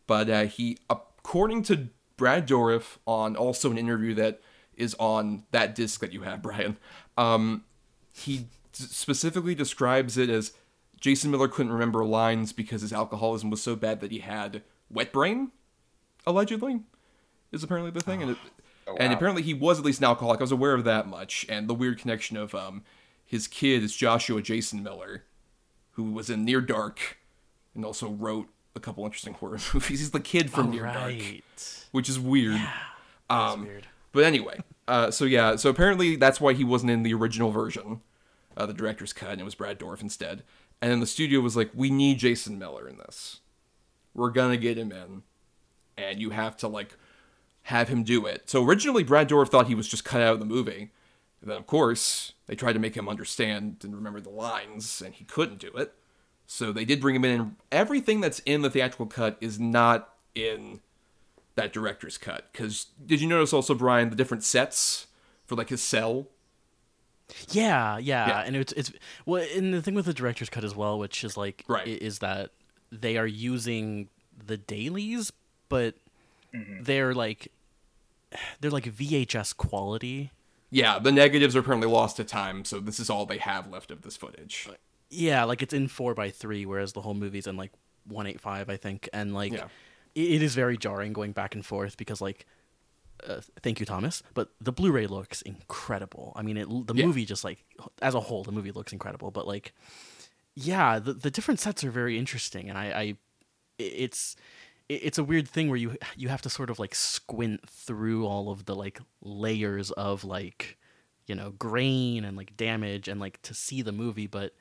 But uh, he, according to Brad Dourif, on also an interview that is on that disc that you have, <laughs> Bryan, um, he specifically describes it as Jason Miller couldn't remember lines because his alcoholism was so bad that he had wet brain, allegedly, is apparently the thing. And it, and apparently he was at least an alcoholic. I was aware of that much. And the weird connection of um, his kid is Joshua Jason Miller, who was in Near Dark and also wrote a couple interesting horror <laughs> movies. He's the kid from Oh, Near Dark, which is weird. Um, weird. But anyway, uh, so yeah, so apparently that's why he wasn't in the original version, uh, the director's cut, and it was Brad Dourif instead. And then the studio was like, "We need Jason Miller in this. We're gonna get him in, and you have to like have him do it." So originally, Brad Dourif thought he was just cut out of the movie. And then, of course, they tried to make him understand and remember the lines, and he couldn't do it. So they did bring him in. Everything that's in the theatrical cut is not in that director's cut. Because did you notice also, Bryan, the different sets for like his cell? Yeah, yeah, Yeah. and it's it's well, and the thing with the director's cut as well, which is like, Right. is that they are using the dailies, but mm-hmm. they're like, <sighs> they're like VHS quality. Yeah, the negatives are apparently lost to time, so this is all they have left of this footage. Yeah, like it's in four by three, whereas the whole movie's in like one eight five, I think, and like Yeah. it, is very jarring going back and forth because like. Uh, thank you, Thomas. But the Blu-ray looks incredible. I mean, it, the Yeah. movie just like as a whole, the movie looks incredible. But like, yeah, the the different sets are very interesting, and I, I it's it- it's a weird thing where you you have to sort of like squint through all of the like layers of like you know grain and like damage and like to see the movie but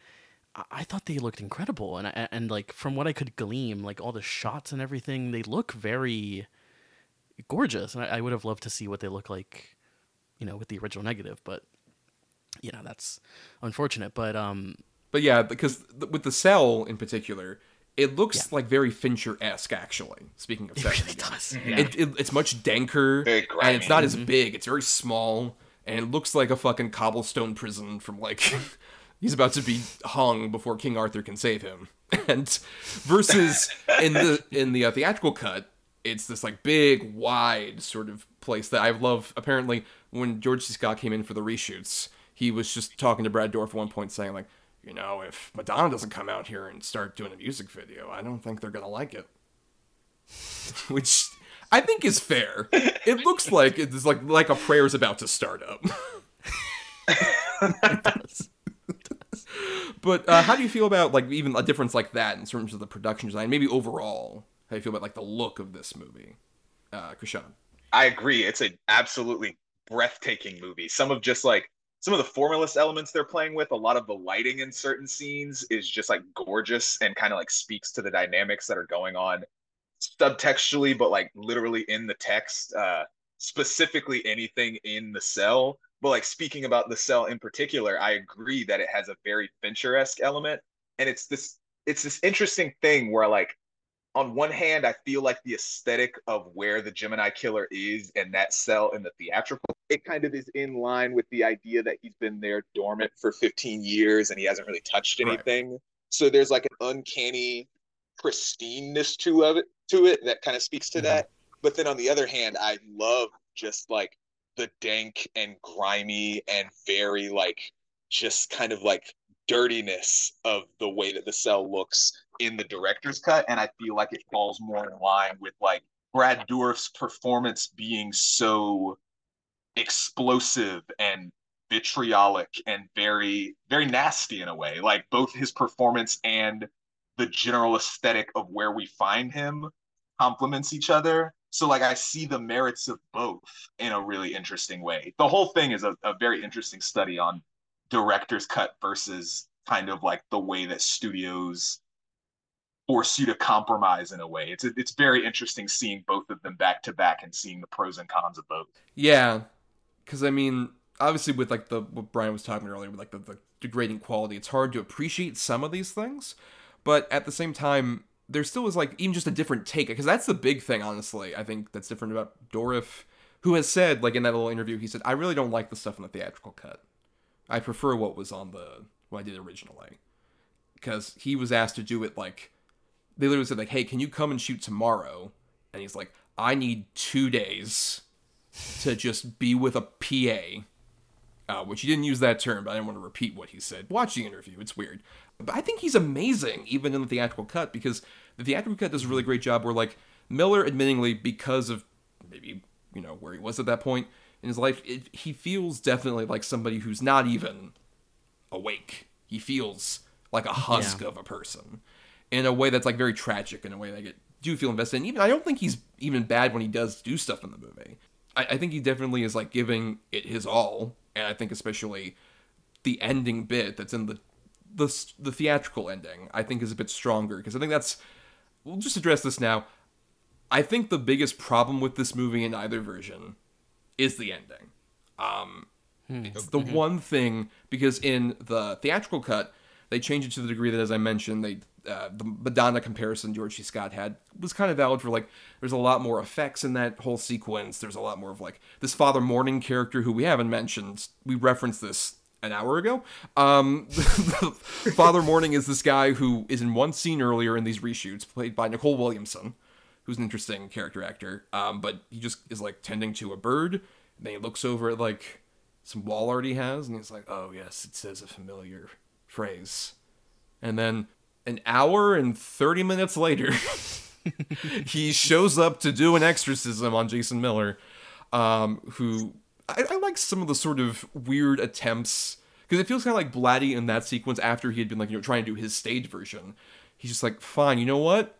I- I thought they looked incredible, and I, and like from what I could glean, like all the shots and everything, they look very gorgeous, and I, I would have loved to see what they look like, you know, with the original negative. But you know, that's unfortunate. But um, But yeah, because th- with the cell in particular, it looks like very Fincher esque. Actually, speaking of it really again. does. It, it, it's much danker, Very and it's not grimy. as big. It's very small, and it looks like a fucking cobblestone prison from like <laughs> he's about to be hung before King Arthur can save him. <laughs> And versus in the in the uh, theatrical cut, it's this like big, wide sort of place that I love. Apparently, when George C. Scott came in for the reshoots, he was just talking to Brad Dourif at one point, saying like, you know, if Madonna doesn't come out here and start doing a music video, I don't think they're gonna like it. <laughs> Which I think is fair. It looks like it's like like a prayer's about to start up. <laughs> But uh, how do you feel about like even a difference like that in terms of the production design? Maybe overall, how do you feel about like the look of this movie, uh, Chrishaun? I agree. It's an absolutely breathtaking movie. Some of just like some of the formalist elements they're playing with, a lot of the lighting in certain scenes is just like gorgeous and kind of like speaks to the dynamics that are going on subtextually, but like literally in the text, uh, specifically anything in the cell. But like speaking about the cell in particular, I agree that it has a very Fincher-esque element. And it's this it's this interesting thing where like on one hand, I feel like the aesthetic of where the Gemini killer is and that cell in the theatrical, it kind of is in line with the idea that he's been there dormant for 15 years and he hasn't really touched Right. anything. So there's like an uncanny pristineness to of it to it that kind of speaks to mm-hmm. that. But then on the other hand, I love just like the dank and grimy and very like just kind of like dirtiness of the way that the cell looks in the director's cut and i feel like it falls more in line with like brad dourif's performance being so explosive and vitriolic and very very nasty in a way. Like both his performance and the general aesthetic of where we find him complements each other. So like i see the merits of both in a really interesting way. The whole thing is a, a very interesting study on director's cut versus kind of like the way that studios force you to compromise in a way. It's it's very interesting seeing both of them back to back and seeing the pros and cons of both. Yeah, because I mean, obviously with like the what Bryan was talking earlier with like the, the degrading quality, it's hard to appreciate some of these things, but at the same time, there still is like even just a different take because that's the big thing, honestly. I think that's different about Dourif, who has said like in that little interview, he said, "I really don't like the stuff in the theatrical cut. I prefer what was on the what I did originally." Because he was asked to do it like they literally said like, "Hey, can you come and shoot tomorrow?" And he's like, "I need two days to just be with a PA." Uh, which he didn't use that term, but I didn't want to repeat what he said. Watch the interview; it's weird. But I think he's amazing, even in the theatrical cut, because the theatrical cut does a really great job. Where like Miller, admittingly, because of maybe you know where he was at that point in his life, it, he feels definitely like somebody who's not even awake. He feels like a husk of a person in a way that's like very tragic in a way that I get do feel invested in. Even I don't think he's even bad when he does do stuff in the movie. I, I think he definitely is like giving it his all, and I think especially the ending bit that's in the the the theatrical ending I think is a bit stronger because I think that's we'll just address this now. I think the biggest problem with this movie in either version is the ending. Um, it's the one thing because in the theatrical cut they changed it to the degree that, as I mentioned, they uh, the Madonna comparison George C. Scott had was kind of valid for like there's a lot more effects in that whole sequence. There's a lot more of like this Father Morning character who we haven't mentioned. We referenced this an hour ago. Um, <laughs> Father Morning is this guy who is in one scene earlier in these reshoots, played by Nicol Williamson, who's an interesting character actor. Um, but he just is like tending to a bird. And then he looks over at like some wall art he has, and he's like, "Oh yes, it says a familiar phrase." And then an hour and thirty minutes later, <laughs> he shows up to do an exorcism on Jason Miller, um, who I, I like some of the sort of weird attempts because it feels kind of like Blatty in that sequence after he had been like you know trying to do his stage version. He's just like, fine, you know what?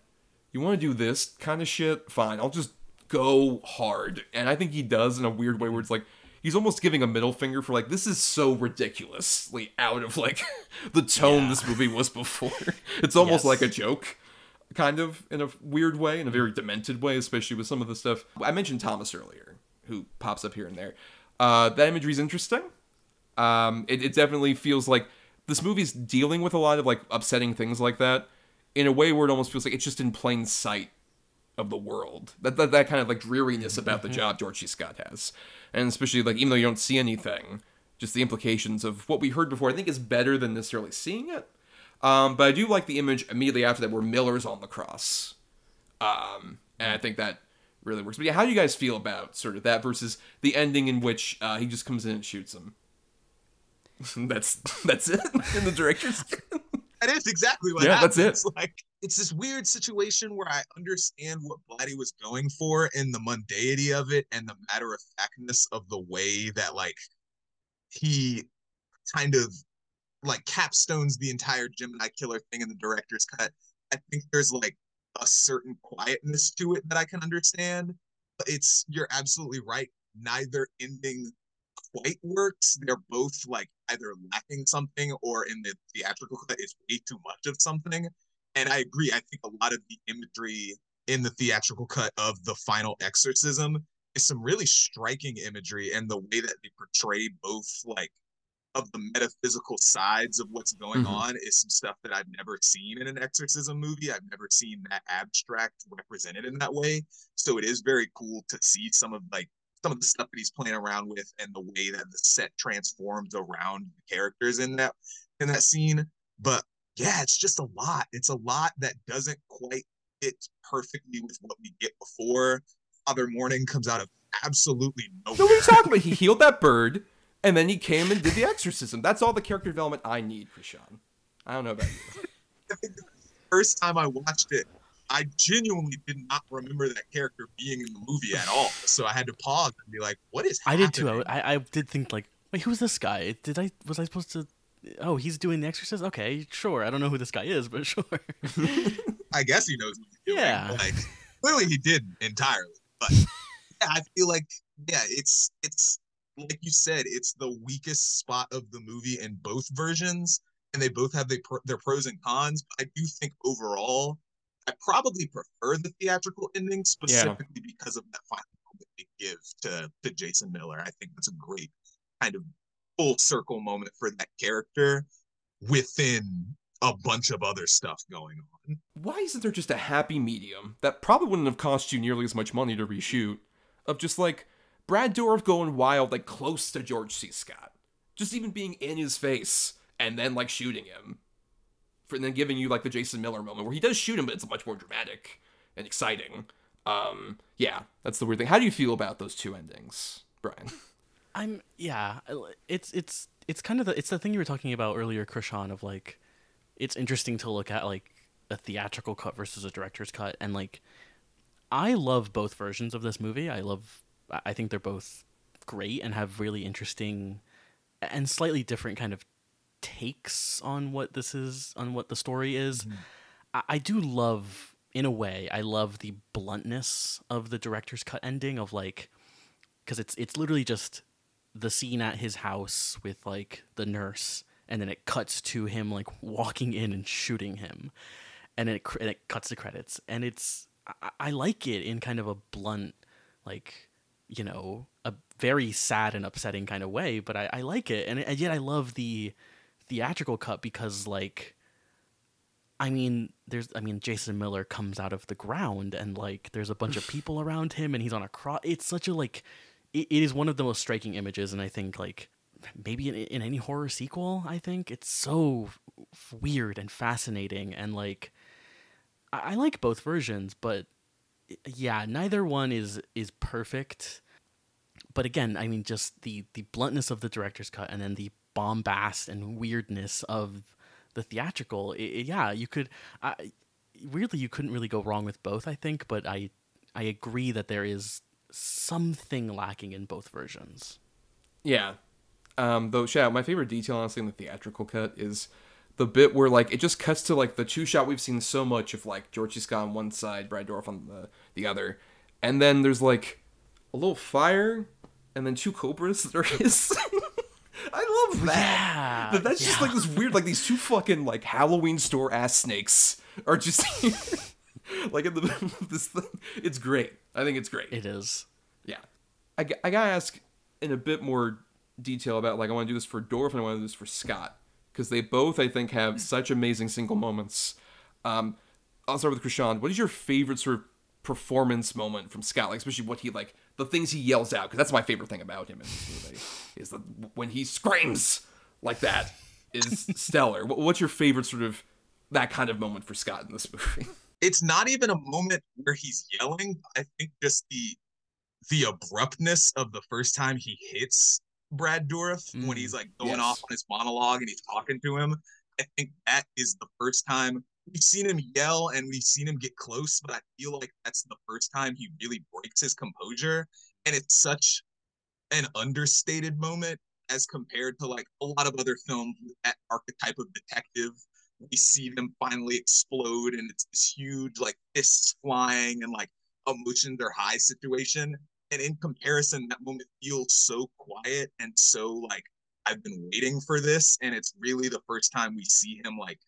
You want to do this kind of shit? Fine, I'll just go hard. And I think he does in a weird way where it's like he's almost giving a middle finger for like this is so ridiculously out of like <laughs> the tone Yeah. this movie was before. <laughs> It's almost Yes. like a joke, kind of in a weird way, in a very demented way, especially with some of the stuff I mentioned Thomas earlier, who pops up here and there. Uh, that imagery is interesting. Um, it, it definitely feels like this movie's dealing with a lot of like upsetting things like that in a way where it almost feels like it's just in plain sight of the world. That that, that kind of like dreariness about the job George C. Scott has, and especially like even though you don't see anything, just the implications of what we heard before. I think is better than necessarily seeing it. Um, but I do like the image immediately after that where Miller's on the cross, um, and I think that really works. But yeah, how do you guys feel about sort of that versus the ending in which uh, he just comes in and shoots him? <laughs> that's <laughs> that's it in the director's. <laughs> That is exactly what Yeah, that's happens. Like it's this weird situation where I understand what Blatty was going for and the mundanity of it and the matter of factness of the way that like he kind of like capstones the entire Gemini killer thing in the director's cut. I think there's like a certain quietness to it that I can understand. But it's you're absolutely right. Neither ending quite works. They're both like either lacking something or in the theatrical cut it's way too much of something. And I agree. I think a lot of the imagery in the theatrical cut of the final exorcism is some really striking imagery and the way that they portray both like of the metaphysical sides of what's going Mhm. on is some stuff that I've never seen in an exorcism movie. I've never seen that abstract represented in that way. So it is very cool to see some of like some of the stuff that he's playing around with and the way that the set transforms around the characters in that in that scene. But yeah, it's just a lot. It's a lot that doesn't quite fit perfectly with what we get before. Father Morning comes out of absolutely nowhere. No, what are you talking about? He healed that bird, and then he came and did the exorcism. That's all the character development I need, for Chrishaun. I don't know about you. <laughs> First time I watched it, I genuinely did not remember that character being in the movie at all. <sighs> So I had to pause and be like, "What is?" I did too. I, I did think like, wait, who's this guy? Did I was I supposed to? Oh, he's doing the Exorcist. Okay, sure. I don't know who this guy is, but <laughs> sure. I guess he knows what he's doing. Yeah. Like, clearly he didn't entirely. But <laughs> yeah, I feel like yeah, it's it's like you said, it's the weakest spot of the movie in both versions, and they both have their their pros and cons. But I do think overall, I probably prefer the theatrical ending specifically because of that final moment they give to to Jason Miller. I think that's a great kind of full circle moment for that character within a bunch of other stuff going on. Why isn't there just a happy medium that probably wouldn't have cost you nearly as much money to reshoot of just like Brad Dourif going wild, like close to George C. Scott, just even being in his face and then like shooting him, for and then giving you like the Jason Miller moment where he does shoot him, but it's much more dramatic and exciting. Um, yeah, that's the weird thing. How do you feel about those two endings, Bryan? <laughs> I'm yeah. It's it's it's kind of the it's the thing you were talking about earlier, Chrishaun, of like it's interesting to look at like a theatrical cut versus a director's cut, and like I love both versions of this movie. I love I I think they're both great and have really interesting and slightly different kind of takes on what this is on what the story is. Mm-hmm. I, I do love in a way I love the bluntness of the director's cut ending of like because it's it's literally just the scene at his house with like the nurse and then it cuts to him like walking in and shooting him. And it and it cuts the credits. And it's I, I like it in kind of a blunt like you know a very sad and upsetting kind of way but i, I like it. And, and yet i love the theatrical cut because like I mean, there's I mean, Jason Miller comes out of the ground and like there's a bunch of <laughs> people around him and he's on a cross. It's such a like it, it is one of the most striking images and I think like maybe in, in any horror sequel, I think it's so f- weird and fascinating and like I, I like both versions, but yeah, neither one is is perfect. But again, I mean, just the the bluntness of the director's cut and then the bombast and weirdness of the theatrical. i i- yeah, you could. I, weirdly, you couldn't really go wrong with both. I think, but I I agree that there is something lacking in both versions. Yeah. Um, though, shout out, my favorite detail, honestly, in the theatrical cut is the bit where, like, it just cuts to, like, the two shot we've seen so much of, like, George C. Scott on one side, Brad Dourif on the, the other. And then there's, like, a little fire and then two cobras that are <laughs> his. I love that. Yeah, That- that's just yeah. like this weird, like these two fucking like Halloween store ass snakes are just <laughs> like in the middle of this thing. It's great. I think it's great. It is. Yeah. I, I gotta ask in a bit more detail about like I want to do this for Dorf and I want to do this for Scott because they both I think have such amazing single moments. Um, I'll start with Chrishaun. What is your favorite sort of performance moment from Scott? Like especially what he like the things he yells out because that's my favorite thing about him in this movie is that when he screams like that is <laughs> stellar. What's your favorite sort of that kind of moment for Scott in this movie? <laughs> It's not even a moment where he's yelling. I think just the the abruptness of the first time he hits Brad Dourif when Mm, he's like going yes. off on his monologue and he's talking to him. I think that is the first time we've seen him yell and we've seen him get close, but I feel like that's the first time he really breaks his composure. And it's such an understated moment as compared to like a lot of other films that archetype of detective. We see them finally explode and it's this huge like fists flying and like emotions are high situation. And in comparison, that moment feels so quiet and so like I've been waiting for this. And it's really the first time we see him like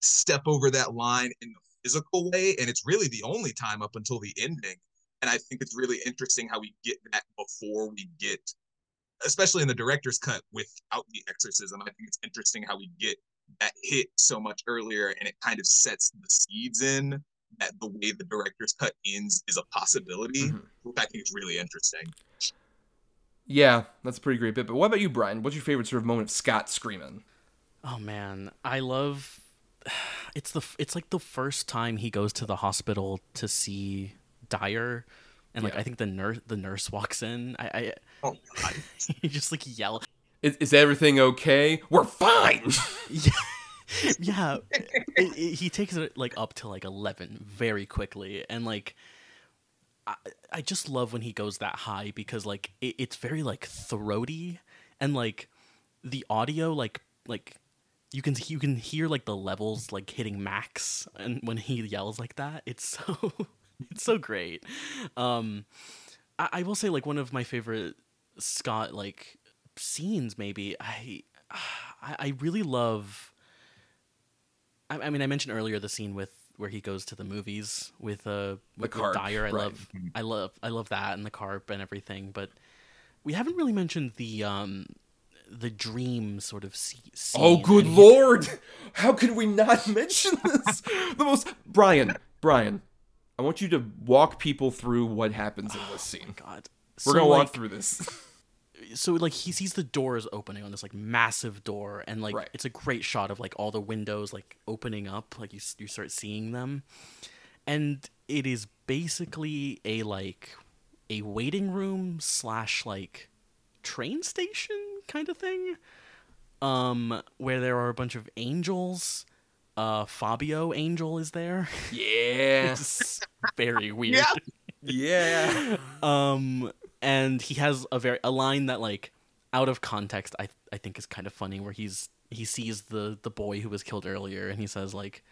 step over that line in the physical way. And it's really the only time up until the ending. And I think it's really interesting how we get that before we get, especially in the director's cut without the exorcism. I think it's interesting how we get that hit so much earlier and it kind of sets the seeds in that the way the director's cut ends is a possibility, Mhm. which I think is really interesting. Yeah, that's a pretty great bit. But what about you, Bryan? What's your favorite sort of moment of Scott screaming? Oh man, I love. It's the it's like the first time he goes to the hospital to see Dyer, and like Yeah. I think the nurse the nurse walks in. I, I Oh, God. <laughs> he just like yell. Is, is everything okay? We're fine. <laughs> Yeah, yeah. It, it- he takes it like up to like eleven very quickly, and like I, I just love when he goes that high because like it, it's very like throaty and like the audio like like you can you can hear like the levels like hitting max and when he yells like that it's so <laughs> it's so great um I, I will say like one of my favorite scott like scenes maybe i i, I really love I, I mean i mentioned earlier the scene with where he goes to the movies with uh with, with carp, dyer i right. love i love i love that and the carp and everything but we haven't really mentioned the um the dream sort of scene. oh, good and- lord! <laughs> How can we not mention this? the most Bryan, Bryan, I want you to walk people through what happens in this <sighs> oh scene. God, We're So, gonna like, walk through this. <laughs> so like he sees the doors opening on this like massive door and like Right. it's a great shot of like all the windows like opening up like you you start seeing them and it is basically a like a waiting room slash like train station kind of thing um where there are a bunch of angels. Uh fabio angel is there. Yeah, <laughs> it's very <laughs> weird. Yeah. yeah. um and he has a very a line that like out of context i i think is kind of funny where he's he sees the the boy who was killed earlier and he says like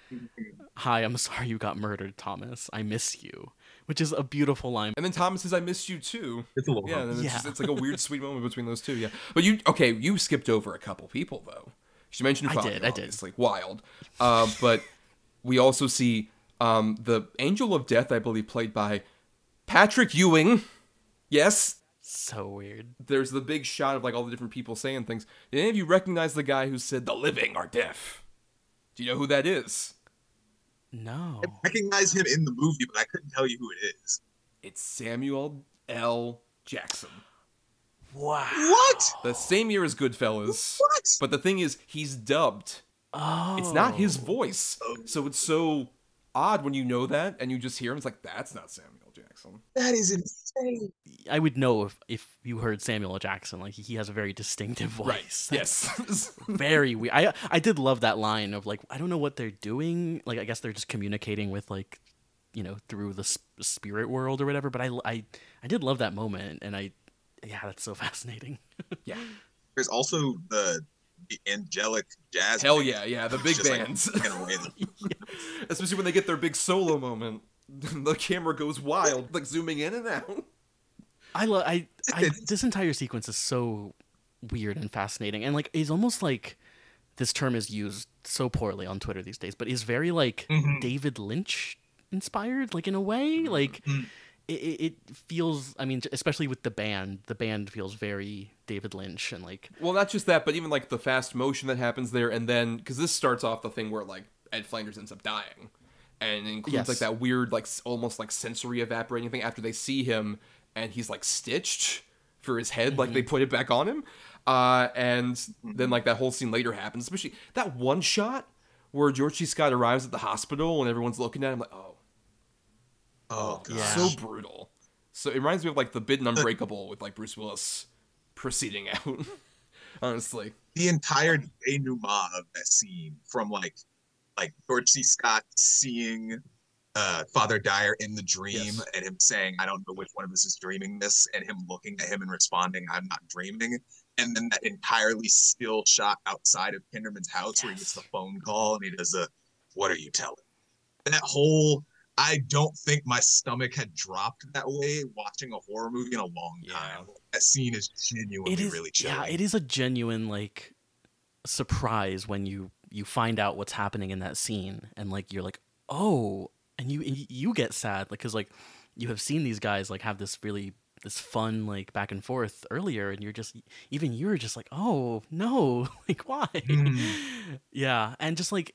hi i'm sorry you got murdered thomas. I miss you which is a beautiful line And then Thomas says, "I missed you too." It's a little Yeah, it's, Yeah. just, it's like a weird, sweet moment between those two. Yeah, but you okay? You skipped over a couple people though. She mentioned I did, I did. obviously, wild. Uh, but we also see um, the Angel of Death, I believe, played by Patrick Ewing. Yes, so weird there's the big shot of like all the different people saying things. Did any of you recognize the guy who said, "The living are deaf"? Do you know who that is? No I recognize him in the movie, but I couldn't tell you who it is. It's Samuel L. Jackson. wow What? The same year as Goodfellas. What? But the thing is, he's dubbed. oh It's not his oh. voice. So it's so odd when you know that and you just hear him. It's like, that's not Samuel Jackson. That is insane. i would know if if you heard samuel L. jackson like he has a very distinctive voice <laughs> Yes. very weird. I I did love that line of like I don't know what they're doing. Like I guess they're just communicating with like you know through the sp- spirit world or whatever. But I I I did love that moment, and I yeah, that's so <laughs> fascinating. yeah. There's also the the angelic jazz. Hell band. yeah. Yeah. The big just, like, bands. taken away <laughs> the- Especially when they get their big solo moment. <laughs> the camera goes wild, like zooming in and out. I love I, I <laughs> this entire sequence is so weird and fascinating and like it's almost like this term is used so poorly on Twitter these days, but is very like Mhm. David Lynch inspired, like in a way. Like Mhm. it, it it feels. I mean, especially with the band, the band feels very David Lynch and like Well, not just that, but even like the fast motion that happens there, and then because this starts off the thing where like Ed Flanders ends up dying, and it includes Yes. like that weird like almost like sensory evaporating thing after they see him and he's like stitched for his head, like they put it back on him, uh, and then like that whole scene later happens, especially that one shot where George C. Scott arrives at the hospital and everyone's looking at him like, oh, Oh, god. So brutal. So it reminds me of like the bit in Unbreakable with like Bruce Willis proceeding out. <laughs> Honestly. the entire denouement of that scene from like like George C. Scott seeing uh Father Dyer in the dream Yes. and him saying, I don't know which one of us is dreaming this, and him looking at him and responding, I'm not dreaming. And then that entirely still shot outside of Kinderman's house where he gets the phone call and he does a what are you telling? That whole I don't think my stomach had dropped that way watching a horror movie in a long Yeah. time. That scene is genuinely it is really chilling. yeah, it is a genuine like surprise when you you find out what's happening in that scene and like you're like oh and you and you get sad like, because like you have seen these guys like have this really this fun like back and forth earlier and you're just even you're just like oh no <laughs> like why Mm. <laughs> yeah and just like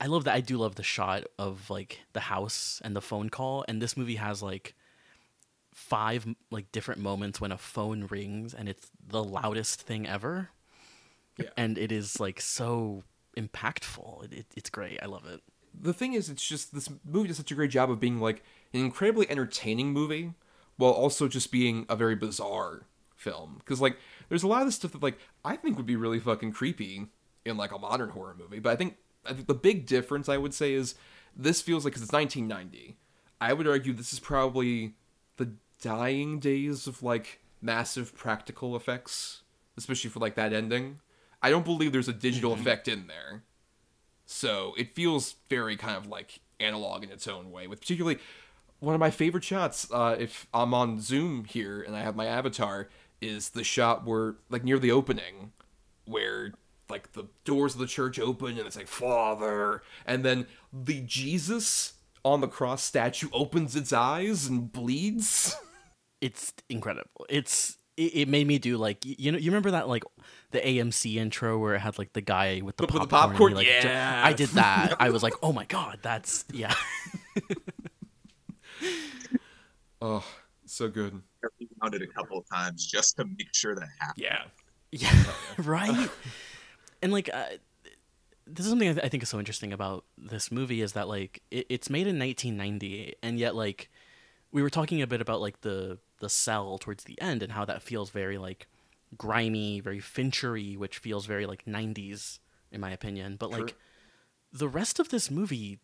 i love that i do love the shot of like the house and the phone call and this movie has like five like different moments when a phone rings and it's the loudest thing ever Yeah. and it is like so impactful it, it, it's great i love it the thing is, it's just this movie does such a great job of being like an incredibly entertaining movie, while also just being a very bizarre film. Because like, there's a lot of stuff that like I think would be really fucking creepy in like a modern horror movie. But I think I think the big difference I would say is this feels like because it's 1990. I would argue this is probably the dying days of like massive practical effects, especially for like that ending. I don't believe there's a digital effect in there. So it feels very kind of like analog in its own way. With particularly one of my favorite shots, uh, if I'm on Zoom here and I have my avatar, is the shot where like near the opening, where like the doors of the church open and it's like Father, and then the Jesus on the cross statue opens its eyes and bleeds. it's incredible it's it, it made me do like you know you remember that like the AMC intro where it had like the guy with the With the popcorn, and popcorn? he, like, Yeah. I did that I was like <laughs> oh my god that's yeah <laughs> Oh, so good. I found it a couple of times just to make sure that happened. Yeah. Yeah, <laughs> right. and like, uh, this is something I, th- I think is so interesting about this movie is that like it, it's made in 1990, and yet like we were talking a bit about like the the cell towards the end and how that feels very like grimy, very Finchery, which feels very like 90s in my opinion. But like the rest of this movie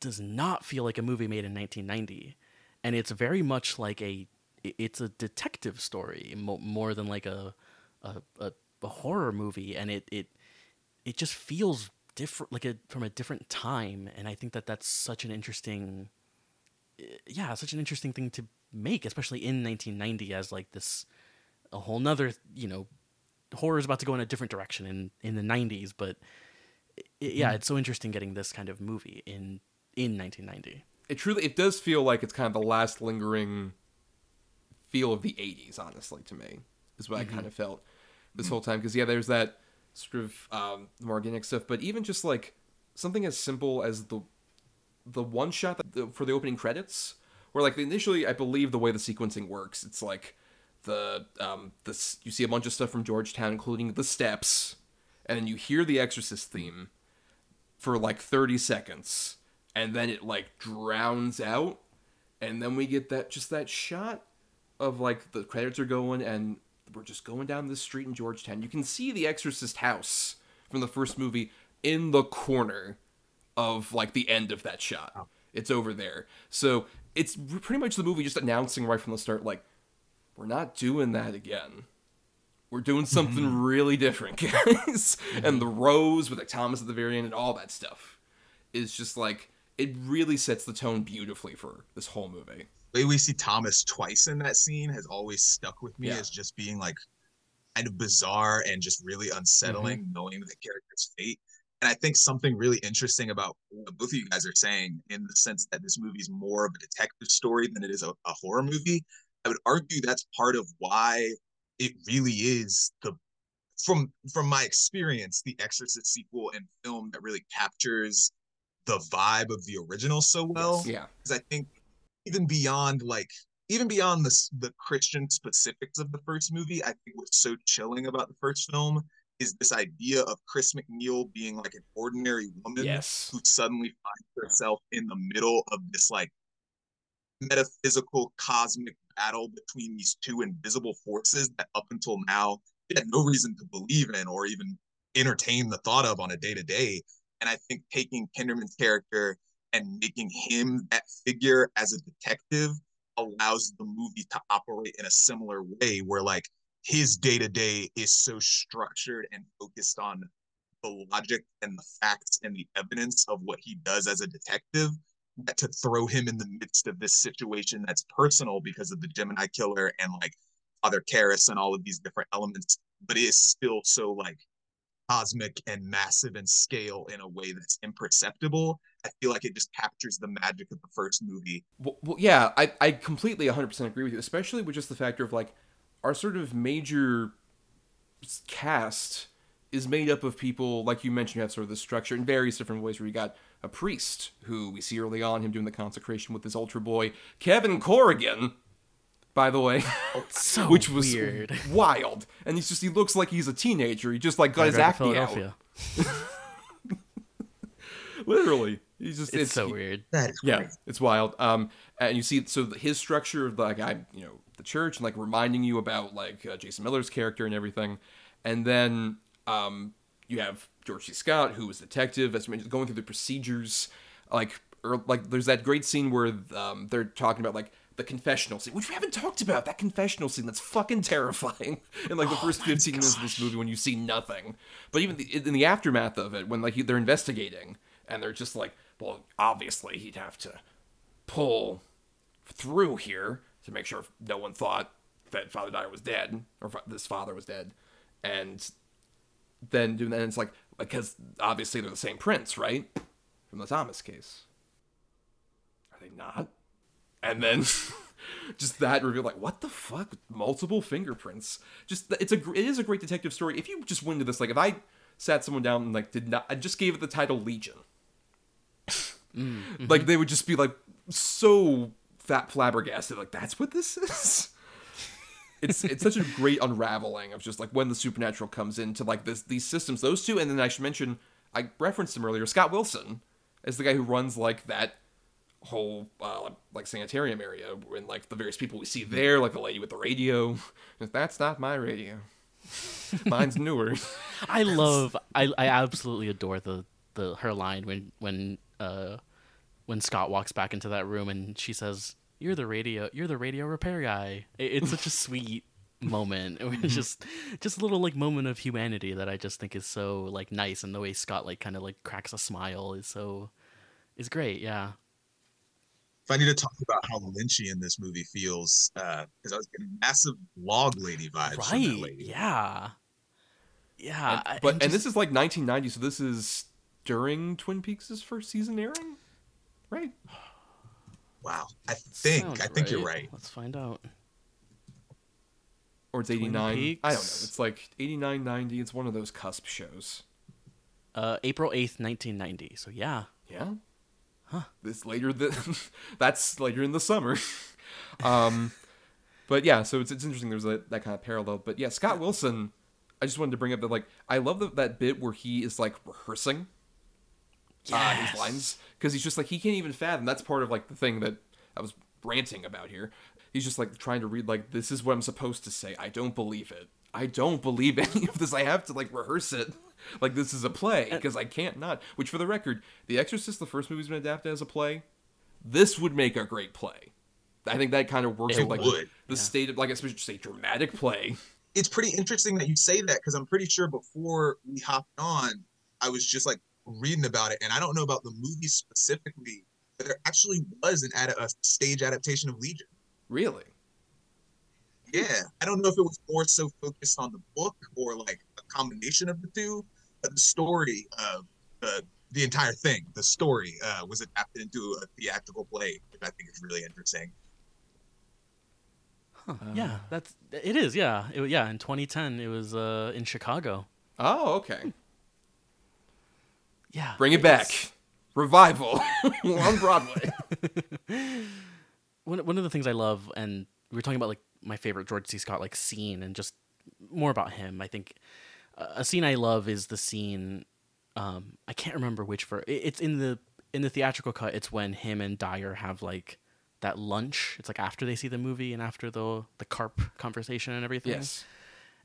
does not feel like a movie made in 1990, and it's very much like a it's a detective story mo- more than like a a, a a horror movie, and it it it just feels different, like a from a different time, and I think that that's such an interesting, yeah, such an interesting thing to make, especially in 1990 as like this a whole nother you know horror is about to go in a different direction in in the 90s, but i yeah, hmm. it's so interesting getting this kind of movie in in 1990. it truly it does feel like it's kind of the last lingering feel of the 80s honestly to me is what i mm-hmm. kind of felt this hmm. whole time because yeah there's that sort of um more organic stuff but even just like something as simple as the the one shot that the, for the opening credits where like initially i believe the way the sequencing works it's like the um this you see a bunch of stuff from georgetown including the steps and then you hear the exorcist theme for like 30 seconds and then it like drowns out and then we get that just that shot of like the credits are going and we're just going down this street in Georgetown. You can see the Exorcist house from the first movie in the corner of like the end of that shot. It's over there. So it's pretty much the movie just announcing right from the start like we're not doing that again. We're doing something really different, <laughs> guys. and the rose with like Thomas at the very end and all that stuff is just like it really sets the tone beautifully for this whole movie. The way we see Thomas twice in that scene has always stuck with me Yeah. as just being like kind of bizarre and just really unsettling Mm-hmm. knowing the character's fate. And I think something really interesting about what both of you guys are saying in the sense that this movie is more of a detective story than it is a, a horror movie. I would argue that's part of why it really is the from from my experience, the Exorcist sequel and film that really captures the vibe of the original so well Yeah. because I think even beyond like even beyond the the Christian specifics of the first movie, I think what's so chilling about the first film is this idea of Chris MacNeil being like an ordinary woman Yes. who suddenly finds herself in the middle of this like metaphysical cosmic battle between these two invisible forces that up until now she had no reason to believe in or even entertain the thought of on a day to day. And I think taking Kinderman's character and making him that figure as a detective allows the movie to operate in a similar way where like his day to day is so structured and focused on the logic and the facts and the evidence of what he does as a detective that to throw him in the midst of this situation that's personal because of the Gemini killer and like Father Karras and all of these different elements, but it is still so like cosmic and massive in scale in a way that's imperceptible. I feel like it just captures the magic of the first movie. Well, well, yeah, I, I completely 100% agree with you, especially with just the factor of like our sort of major cast is made up of people like you mentioned. You have sort of the structure in various different ways. Where you got a priest who we see early on him doing the consecration with his ultra boy Kevin Corrigan, by the way, So <laughs> which was weird. wild. And he's just he looks like he's a teenager. He just like got his Right, acne out. <laughs> Literally, he's just It's so he- weird. That is Yeah, it's wild. Um, and you see, so his structure of like I, you know, the church and like reminding you about like uh, Jason Miller's character and everything, and then um, you have George C. Scott who is detective, as mentioned, going through the procedures, like or like there's that great scene where um they're talking about like the confessional scene, which we haven't talked about. That confessional scene that's fucking terrifying <laughs> in like the first 15 minutes of this movie when you see nothing. But even the, in the aftermath of it, when like they're investigating and they're just like, well, obviously he'd have to pull through here to make sure no one thought that Father Dyer was dead or this father was dead, and then doing that, it's like because obviously they're the same prints, right? From the Thomas case. Are they not? And then <laughs> just that reveal, like, what the fuck? Multiple fingerprints. Just it's a it is a great detective story. If you just went into this, like, if I sat someone down and like did not, I just gave it the title Legion. <laughs> Mm, like mm-hmm. they would just be like so fat flabbergasted, like that's what this is. it's it's such a great unraveling of just like when the supernatural comes into like this these systems, those two, and then I should mention I referenced him earlier. Scott Wilson is the guy who runs like that whole uh, like sanitarium area and like the various people we see there, like the lady with the radio. <laughs> That's not my radio. Mine's newer. <laughs> I love I I absolutely adore the the her line when when uh when Scott walks back into that room and she says you're the radio you're the radio repair guy. It's such a sweet moment. <laughs> it's just just a little like moment of humanity that I just think is so like nice and the way Scott like kind of like cracks a smile is so is great. Yeah. if I need to talk about how Lynchian this movie feels, uh, because I was getting massive log lady vibes from that Right. lady. Yeah. Yeah. I- but and, just- this is like 1990, so this is during Twin Peaks' first season airing, right? <sighs> Wow, I think sounds I think you're right. Let's find out. Or it's 89. I don't know. It's like 89, 90. It's one of those cusp shows. Uh April 8th, 1990. So yeah. Yeah. Huh. This later the <laughs> that's later in the summer. <laughs> um but yeah, so it's, it's interesting there's a, that kind of parallel. But yeah, Scott Wilson, I just wanted to bring up that like I love the, that bit where he is like rehearsing uh, his lines because he's just like he can't even fathom. That's part of like the thing that I was ranting about here. He's just like trying to read like this is what I'm supposed to say. I don't believe it. I don't believe <laughs> any of this. I have to like rehearse it <laughs> like this is a play because I can't not. Which for the record, The Exorcist, the first movie's been adapted as a play. This would make a great play. I think that kind of works It with like would, the state of like especially a dramatic play. It's pretty interesting that you say that because I'm pretty sure before we hopped on, I was just like reading about it, and I don't know about the movie specifically, there actually was an ad- a stage adaptation of Legion. Really? Yeah, I don't know if it was more so focused on the book or like a combination of the two, but the story of the the entire thing, the story, uh, was adapted into a theatrical play, which I think is really interesting. Huh. yeah, that's it is. Yeah, it, yeah. In 2010, it was uh, in Chicago. Oh, okay. Yeah, Bring it back. Revival <laughs> on Broadway. <laughs> one one of the things I love, and we were talking about like my favorite George C. Scott like scene, and just more about him. I think uh, a scene I love is the scene. Um, I can't remember which for it, it's in the in the theatrical cut. It's when him and Dyer have like that lunch. It's like after they see the movie and after the the carp conversation and everything. yes.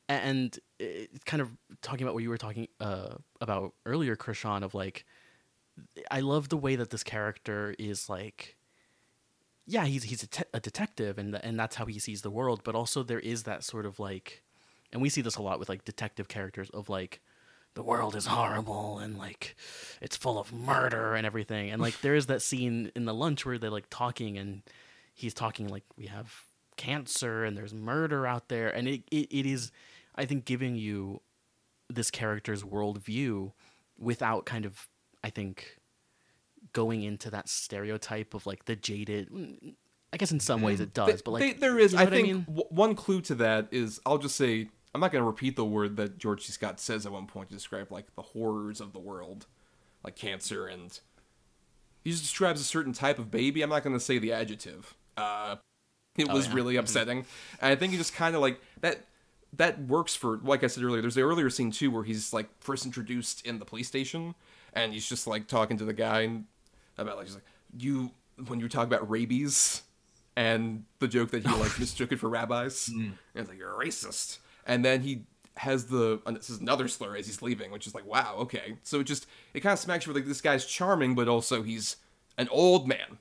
And it, kind of talking about what you were talking uh, about earlier, Chrishaun, of like, I love the way that this character is like, yeah, he's he's a, te- a detective, and and that's how he sees the world. But also there is that sort of like, and we see this a lot with like detective characters of like, the world is horrible and like it's full of murder and everything. And like there is that scene in the lunch where they're like talking and he's talking like we have cancer and there's murder out there and it, it, it is I think giving you this character's worldview without kind of I think going into that stereotype of like the jaded mm, I guess in some ways mm. it does, but like they- there is. you know I think mean? w- one clue to that is I'll just say I'm not going to repeat the word that George C. Scott says at one point to describe like the horrors of the world, like cancer, and he just describes a certain type of baby. I'm not going to say the adjective. Uh, it Oh, was yeah. really mm-hmm. upsetting, and I think he just kind of like that. That works for, like I said earlier. There's the earlier scene too where he's like first introduced in the police station, and he's just like talking to the guy about like he's like you when you talk about rabies and the joke that he <laughs> like mistook it for rabbis hmm. and it's like you're a racist. And then he has the and this is another slur as he's leaving which is like wow okay. So it just it kind of smacks you with like this guy's charming but also he's an old man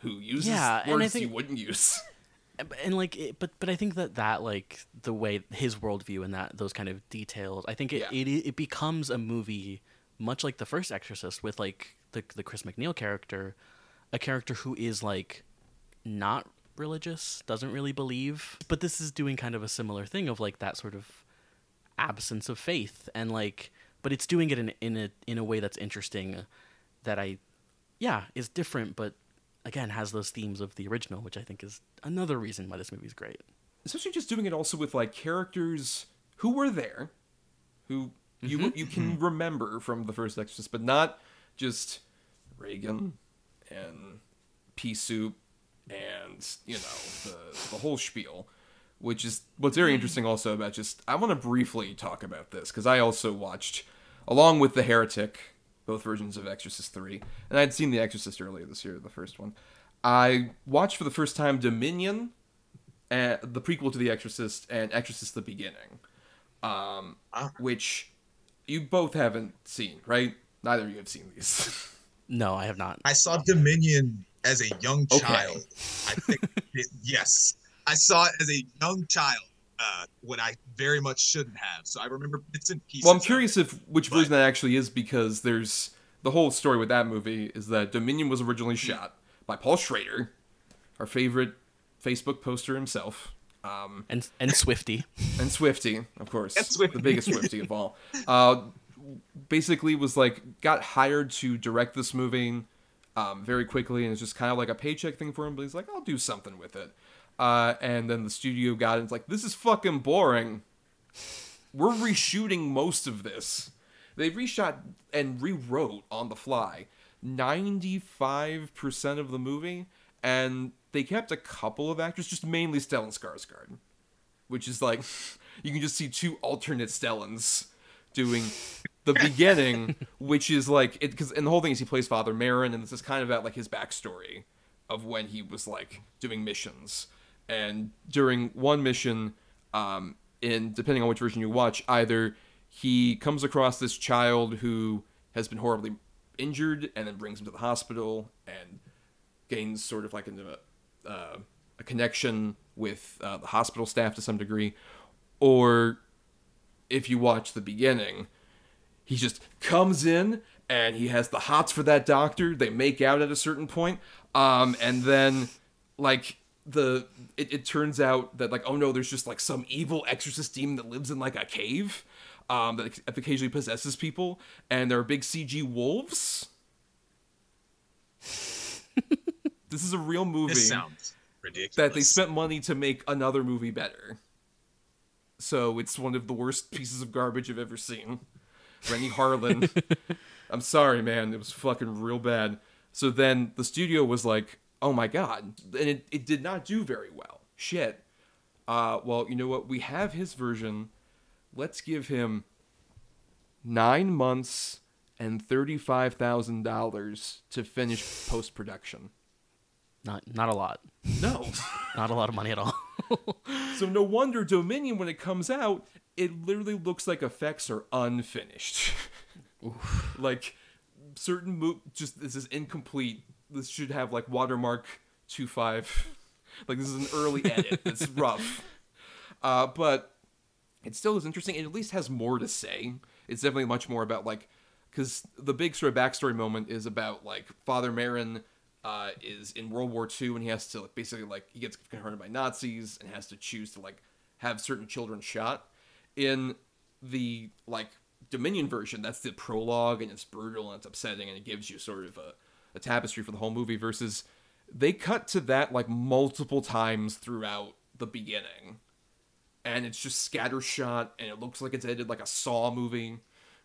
who uses Yeah, words think- you wouldn't use and- and like it, but but i think that that like the way his worldview and that those kind of details i think it, Yeah. it it becomes a movie much like the first exorcist with like the the chris macneil character a character who is like not religious doesn't really believe but this is doing kind of a similar thing of like that sort of absence of faith and like but it's doing it in in a in a way that's interesting that i yeah is different but again has those themes of the original which i think is another reason why this movie is great. Especially just doing it also with like characters who were there who you mm-hmm. you can mm-hmm. remember from the first exorcist but not just regan and pea soup and you know the the whole spiel which is what's very mm-hmm. interesting also about just i want to briefly talk about this because i also watched along with the heretic both versions of exorcist 3 and i'd seen the exorcist earlier this year the first one i watched for the first time dominion uh, the prequel to The Exorcist and Exorcist: The Beginning, um, Ah. which you both haven't seen, right? Neither of you have seen these. <laughs> no i have not I saw Dominion as a young Okay. child. I think it, <laughs> yes, I saw it as a young child uh, when I very much shouldn't have. So I remember bits and pieces. well, I'm curious it. if which but- version that actually is because there's the whole story with that movie is that Dominion was originally shot by Paul Schrader, our favorite Facebook poster himself. Um, and and swifty <laughs> and Swifty, of course, And Swifty. the biggest Swifty of all. Uh, basically, was like got hired to direct this movie um, very quickly, and it's just kind of like a paycheck thing for him. But he's like, I'll do something with it. Uh, and then the studio got it. It's like, this is fucking boring. We're reshooting most of this. They reshot and rewrote on the fly 95% of the movie, and they kept a couple of actors, just mainly Stellan Skarsgård which is like <laughs> you can just see two alternate Stellans doing the beginning, <laughs> which is like it because and the whole thing is he plays Father Merrin, and this is kind of about like his backstory of when he was like doing missions, and during one mission, um, in depending on which version you watch, either he comes across this child who has been horribly injured and then brings him to the hospital and gains sort of like a, uh, a connection with uh, the hospital staff to some degree, or if you watch the beginning, he just comes in and he has the hots for that doctor. They make out at a certain point, um, and then like the it, it turns out that like oh no, there's just like some evil exorcist demon that lives in like a cave, um, that occasionally possesses people, and there are big CG wolves. <laughs> this is a real movie This sounds ridiculous. that they spent money to make another movie better. So it's one of the worst pieces of garbage I've ever seen. Renny Harlin. <laughs> I'm sorry, man. It was fucking real bad. So then the studio was like, oh my god. And it, it did not do very well. Shit. Uh, well, you know what? We have his version. Let's give him nine months and $35,000 to finish post production. Not not a lot. No. <laughs> Not a lot of money at all. <laughs> So no wonder Dominion, when it comes out, it literally looks like effects are unfinished. <laughs> like certain mo- just this is incomplete. This should have like watermark two five. <laughs> Like this is an early edit. It's <laughs> rough, uh, but it still is interesting. It at least has more to say. It's definitely much more about like because the big sort of backstory moment is about like Father Merrin uh, is in World War II and he has to like, basically like he gets confronted by Nazis and has to choose to like have certain children shot. In the like Dominion version, that's the prologue and it's brutal and it's upsetting and it gives you sort of a, a tapestry for the whole movie. Versus they cut to that like multiple times throughout the beginning, and it's just scattershot and it looks like it's edited like a Saw movie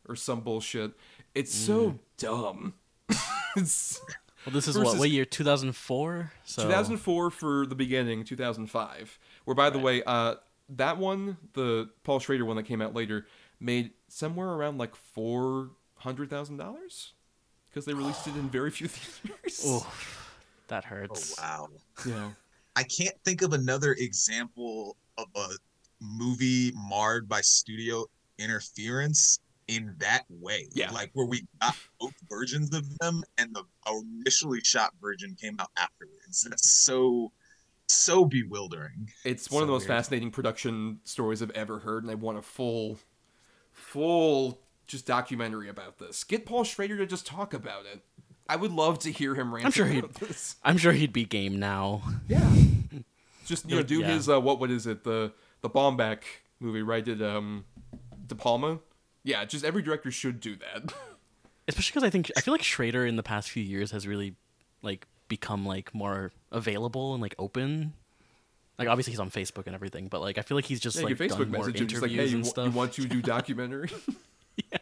or some bullshit. It's so dumb. <laughs> it's Well, this is what what year? 2004. So 2004 for the beginning, 2005. Where, by the way, uh, that one, the Paul Schrader one that came out later, made somewhere around like four hundred thousand dollars because they released it in very few <laughs> theaters. Oh, that Oh hurts. wow. Yeah, I can't think of another example of a movie marred by studio interference in that way. Yeah. Like where we got both versions of them and the initially shot version came out afterwards. That's so so bewildering. it's one of the most weird. fascinating production stories I've ever heard, and I want a full, full just documentary about this. Get Paul Schrader to just talk about it. I would love to hear him rant I'm sure about he'd- this. I'm sure he'd be game now. Yeah. <laughs> Just you know, do Yeah. his uh, what what is it the the Baumbach movie right? Did um De Palma? Yeah, just every director should do that. <laughs> Especially because I think I feel like Schrader in the past few years has really like become like more available and like open. Like obviously he's on Facebook and everything, but like I feel like he's just yeah, like your Facebook done more message just like, hey, you, and stuff. you want to do <laughs> documentary? <laughs>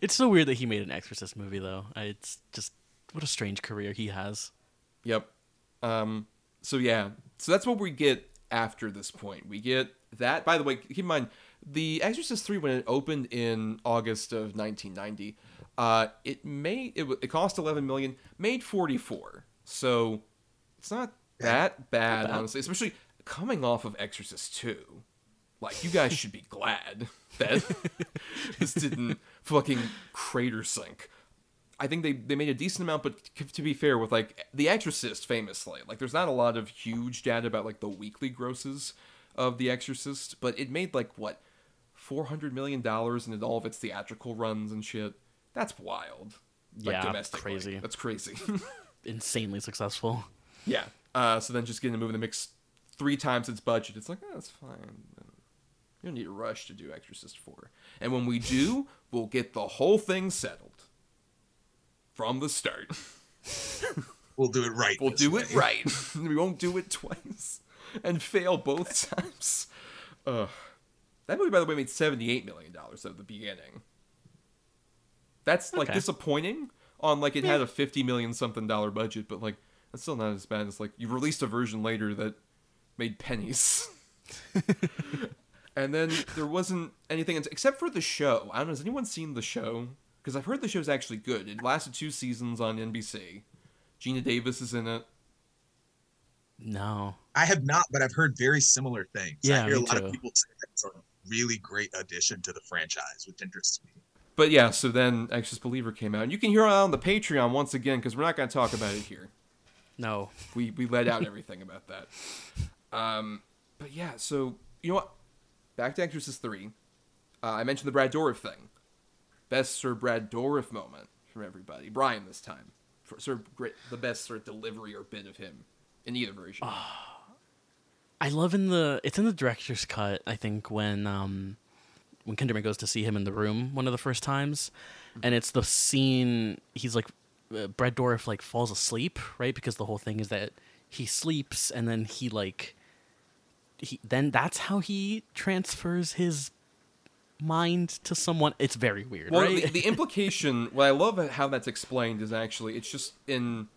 It's so weird that he made an Exorcist movie though. It's just what a strange career he has. Yep. Um. So yeah. So that's what we get after this point. We get that. By the way, keep in mind, The Exorcist Three when it opened in August of 1990, uh, it made it, it cost 11 million, made 44. So it's not that bad, bad. honestly. Especially coming off of Exorcist Two. Like you guys should be glad that <laughs> this didn't fucking crater sink. I think they, they made a decent amount, but to be fair, with like The Exorcist, famously, like there's not a lot of huge data about like the weekly grosses of The Exorcist, but it made like what four hundred million dollars in all of its theatrical runs and shit. That's wild. Like, Yeah, crazy. That's crazy. <laughs> Insanely successful. yeah. Uh, so then just getting the movie the mix three times its budget, it's like, oh, that's fine. You don't need a rush to do Exorcist 4. And when we do, <laughs> we'll get the whole thing settled from the start. <laughs> We'll do it right. We'll do way. it right. <laughs> we won't do it twice and fail both times. Ugh. That movie, by the way, made $78 million at the beginning. That's like Okay. disappointing on like it had a 50 million something dollar budget, but like that's still not as bad as like you released a version later that made pennies. And then there wasn't anything except for the show. I don't know. Has anyone seen the show? Because I've heard the show's actually good. It lasted two seasons on NBC. Geena Davis is in it. No. I have not, but I've heard very similar things. Yeah, I hear a lot too. of people say that it's a really great addition to the franchise, which interests me. But yeah, so then Exorcist Believer came out, and you can hear it on the Patreon once again because we're not going to talk about it here. No. We we let out everything about that. Um, but yeah, so you know what? Back to Exorcist three. Uh, I mentioned the Brad Dourif thing. best Sir Brad Dourif moment from everybody. Bryan this time. For Sir Grit, the best sort of delivery or bit of him in either version. I love in the it's in the director's cut. I think when um when Kinderman goes to see him in the room one of the first times, and it's the scene he's like uh, Brad Dourif like falls asleep right because the whole thing is that he sleeps and then he like he then that's how he transfers his mind to someone. It's very weird, Well, right? the, the <laughs> implication, what I love how that's explained is actually, it's just in,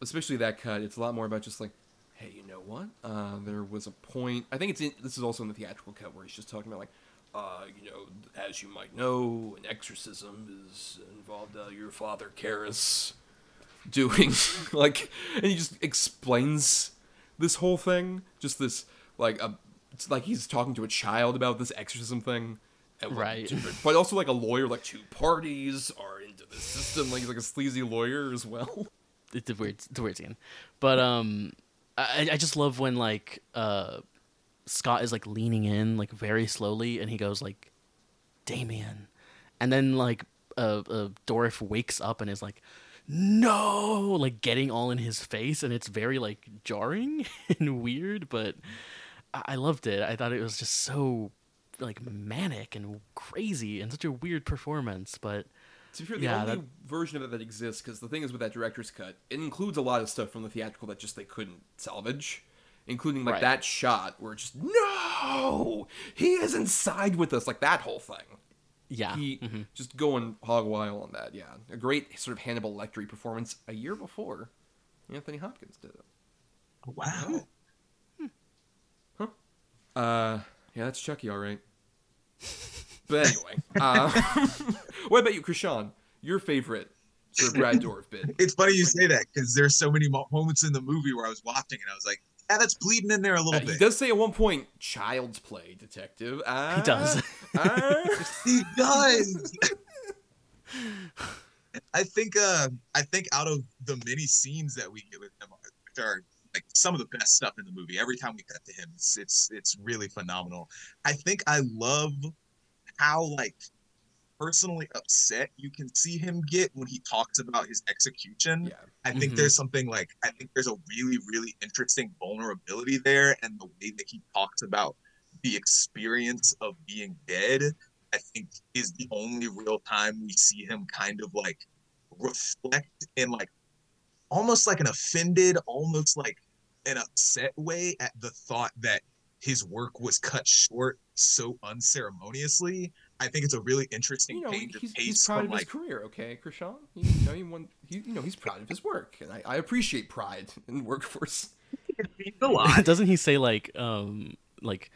especially that cut, it's a lot more about just like, hey, you know what? Uh, there was a point, I think it's in, this is also in the theatrical cut where he's just talking about like, uh, you know, as you might know, an exorcism is involved uh, your father, Karras, doing, <laughs> like, and he just explains this whole thing, just this, like, a, it's like he's talking to a child about this exorcism thing. And like, Right. But also like a lawyer, like two parties are into the system. Like he's like a sleazy lawyer as well. <laughs> it's a weird it's a weird scene but um i i just love when like uh scott is like leaning in like very slowly and he goes like damien and then like uh, uh dourif wakes up and is like no like getting all in his face and it's very like jarring <laughs> and weird but i, I loved it i thought it was just so like manic and crazy and such a weird performance but To be fair, the Yeah, only that- version of it that exists, because the thing is with that director's cut, it includes a lot of stuff from the theatrical that just they couldn't salvage, including like Right. that shot where it's just no, he is inside with us, like that whole thing. yeah He mhm. just going hog wild on that. Yeah, a great sort of Hannibal Lecter performance a year before Anthony Hopkins did it. Wow. Uh, yeah, that's Chucky, all right. <laughs> But anyway, uh, <laughs> what about you, Chrishaun? Your favorite Sir Brad Dourif bit? <laughs> It's funny you say that because there's so many mo- moments in the movie where I was watching and I was like, yeah, that's bleeding in there a little Uh, he bit. does say at one point, "Child's play, detective." Ah, He does. ah. He does. I think uh I think out of the many scenes that we get with him, which are like some of the best stuff in the movie. Every time we cut to him, it's it's it's really phenomenal. I think I love how like personally upset you can see him get when he talks about his execution. yeah, I think Mhm. there's something like I think there's a really really interesting vulnerability there, and the way that he talks about the experience of being dead, I think is the only real time we see him kind of like reflect in like almost like an offended, almost like an upset way at the thought that his work was cut short so unceremoniously. I think it's a really interesting you know, change of he's, pace he's proud from of like his career. Okay, Chrishaun, you, you know, he won. He, you know, he's proud of his work, and I, I appreciate pride in the workforce. a lot. <laughs> Doesn't he say like um like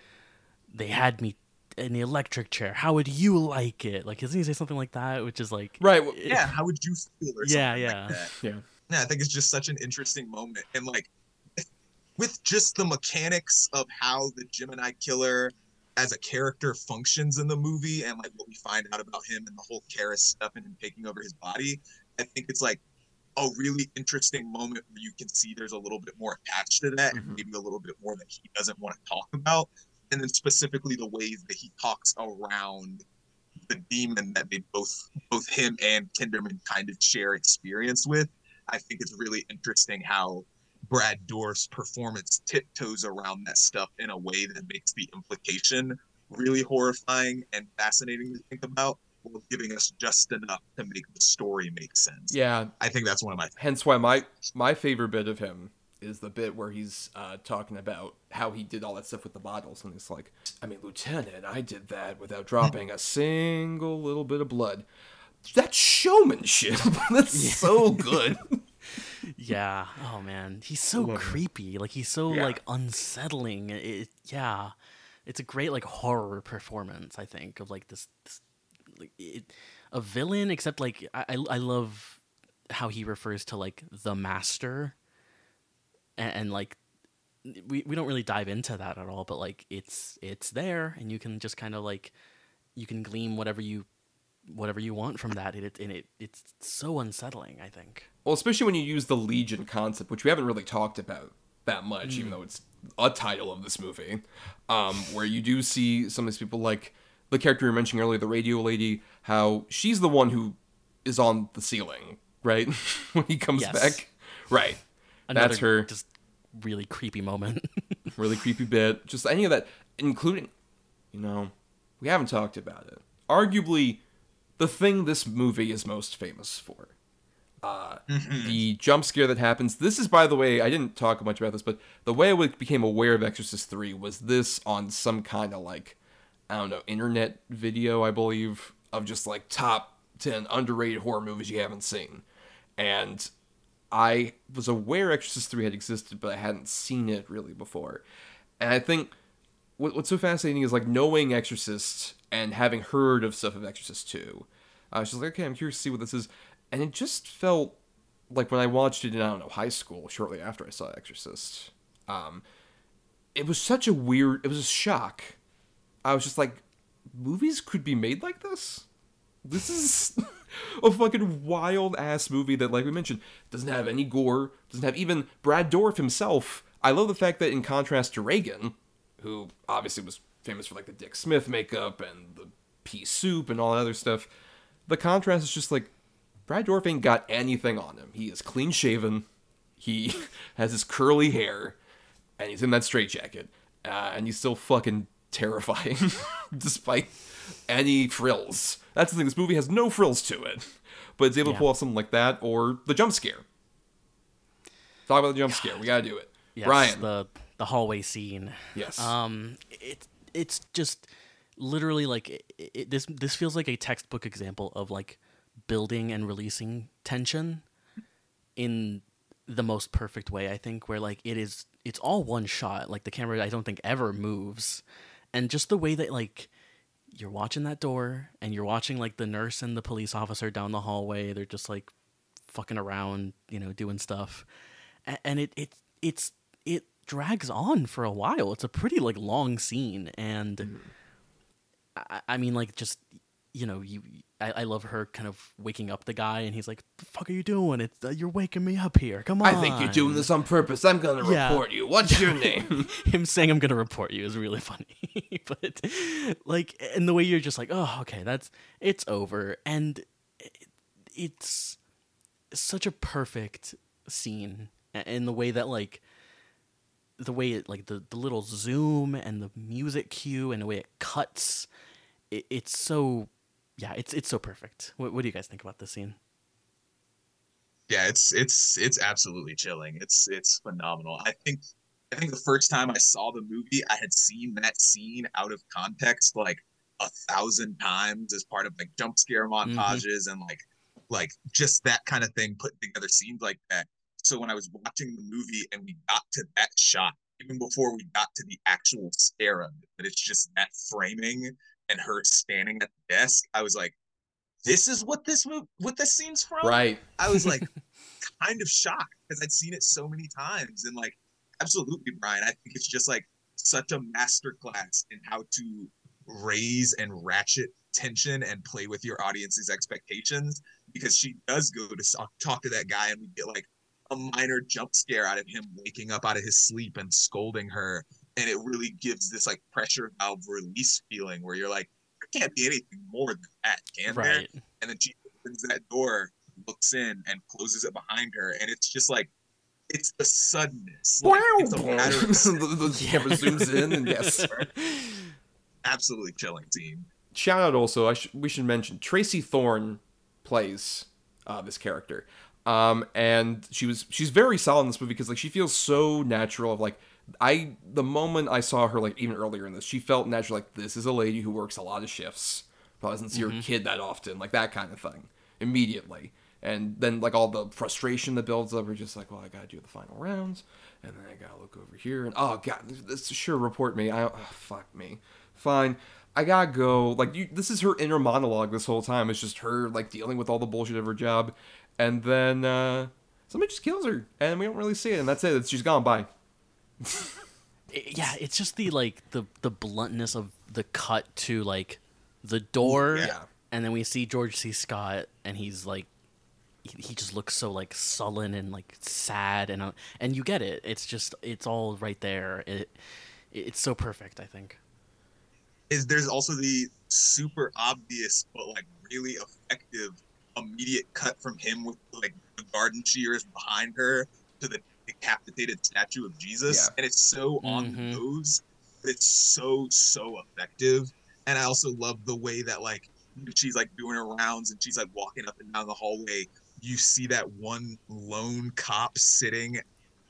they had me in the electric chair. How would you like it? Like doesn't he say something like that? Which is like Right. Well, yeah, how would you feel or Yeah, something yeah. like that? yeah. Yeah, I think it's just such an interesting moment. And like with just the mechanics of how the Gemini killer as a character functions in the movie and like what we find out about him and the whole Karras stuff and him taking over his body, I think it's like a really interesting moment where you can see there's a little bit more attached to that Mhm. and maybe a little bit more that he doesn't want to talk about. And then specifically the ways that he talks around the demon that they both both him and Kinderman kind of share experience with. I think it's really interesting how Brad Dourif's performance tiptoes around that stuff in a way that makes the implication really horrifying and fascinating to think about, while giving us just enough to make the story make sense. Yeah. I think that's one of my Hence why my my favorite bit of him is the bit where he's uh, talking about how he did all that stuff with the bottles, and it's like, I mean, Lieutenant, I did that without dropping a single little bit of blood. <laughs> That's showmanship. That's so good. <laughs> Yeah. Oh man, he's so Love him. creepy. Like he's so Yeah. like unsettling. It, yeah, it's a great like horror performance. I think of like this, this like it, a villain. Except like I I I love how he refers to like the master, and, and like we we don't really dive into that at all. But like it's it's there, and you can just kind of like you can glean whatever you whatever you want from that. And it and it it's so unsettling. I think. Well, especially when you use the Legion concept, which we haven't really talked about that much, even though it's a title of this movie, um, where you do see some of these people like the character you were mentioning earlier, the radio lady, how she's the one who is on the ceiling, right? <laughs> when he comes Yes. back, right? Another That's her. just really creepy moment. <laughs> really creepy bit. Just any of that, including, you know, we haven't talked about it. Arguably, the thing this movie is most famous for. Uh, the jump scare that happens. This is, by the way, I didn't talk much about this, but the way I became aware of Exorcist 3 was this on some kind of like, I don't know, internet video, I believe, of just like top 10 underrated horror movies you haven't seen. And I was aware Exorcist 3 had existed, but I hadn't seen it really before. And I think what's so fascinating is like knowing Exorcist and having heard of stuff of Exorcist 2. I was just like, okay, I'm curious to see what this is. And it just felt like when I watched it in, I don't know, high school, shortly after I saw Exorcist, um, it was such a weird, it was a shock. I was just like, movies could be made like this? This is <laughs> a fucking wild ass movie that, like we mentioned, doesn't have any gore, doesn't have even Brad Dourif himself. I love the fact that, in contrast to Regan, who obviously was famous for like the Dick Smith makeup and the pea soup and all that other stuff, the contrast is just like Brad Dourif ain't got anything on him. He is clean shaven, he <laughs> has his curly hair, and he's in that straitjacket, uh, and he's still fucking terrifying, <laughs> despite any frills. That's the thing. This movie has no frills to it, but it's able to pull off something like that or the jump scare. Talk about the jump scare. We gotta do it. Yes, Bryan. the the hallway scene. Yes. Um, it it's just literally like it, it, this. This feels like a textbook example of like building and releasing tension in the most perfect way. I think where like it is. It's all one shot. Like the camera, I don't think ever moves, and just the way that like you're watching that door and you're watching like the nurse and the police officer down the hallway. They're just like fucking around, you know, doing stuff, A- and it it it's it drags on for a while. It's a pretty like long scene, and I, I mean, like just you know, you I, I love her kind of waking up the guy, and he's like, "The fuck are you doing? It's uh, you're waking me up here. Come on." I think you're doing this on purpose. I'm gonna Yeah. report you. What's your <laughs> name? him saying I'm gonna report you is really funny. <laughs> but like and the way you're just like, oh okay, that's it's over. And it, it's such a perfect scene in the way that like the way it like the, the little zoom and the music cue and the way it cuts it, it's so yeah it's it's so perfect. What, what do you guys think about this scene? Yeah it's it's it's absolutely chilling. It's it's phenomenal. I think i think the first time i saw the movie i had seen that scene out of context like a thousand times as part of like jump scare mm-hmm. montages and like like just that kind of thing putting together scenes like that so when i was watching the movie and we got to that shot even before we got to the actual scare of it that it's just that framing and her standing at the desk i was like this is what this move what this scene's from right. I was like <laughs> kind of shocked because I'd seen it so many times. And like, absolutely, Bryan, I think it's just like such a masterclass in how to raise and ratchet tension and play with your audience's expectations because she does go to talk to that guy and we get like a minor jump scare out of him waking up out of his sleep and scolding her. And it really gives this like pressure valve release feeling where you're like, there can't be anything more than that, can there? and then she opens that door, looks in, and closes it behind her, and it's just like it's the suddenness. Like, it's a matter of <laughs> the, the camera zooms in, and yes. <laughs> absolutely chilling scene. Shout out also, I sh- we should mention Tracy Thorne plays uh, this character, um, and she was she's very solid in this movie because like she feels so natural. Of like I the moment I saw her like even earlier in this, she felt natural. Like this is a lady who works a lot of shifts, probably doesn't see her kid that often, like that kind of thing. Immediately, and then like all the frustration that builds up, we're just like, well, I gotta do the final rounds, and then I gotta look over here, and oh god, this, this sure report me. I oh, fuck me, fine. I gotta go. Like you, this is her inner monologue this whole time. It's just her like dealing with all the bullshit of her job, and then uh, somebody just kills her, and we don't really see it, and that's it. It's, she's gone. Bye. <laughs> yeah it's just the like the the bluntness of the cut to like the door Yeah. and then we see george c scott and he's like he, he just looks so like sullen and like sad and uh, and you get it it's just it's all right there it it's so perfect i think Is there's also the super obvious but like really effective immediate cut from him with like the garden shears behind her to the decapitated statue of Jesus. Yeah. And it's so on Mhm. the nose, but it's so, so effective. And I also love the way that like she's like doing her rounds and she's like walking up and down the hallway. You see that one lone cop sitting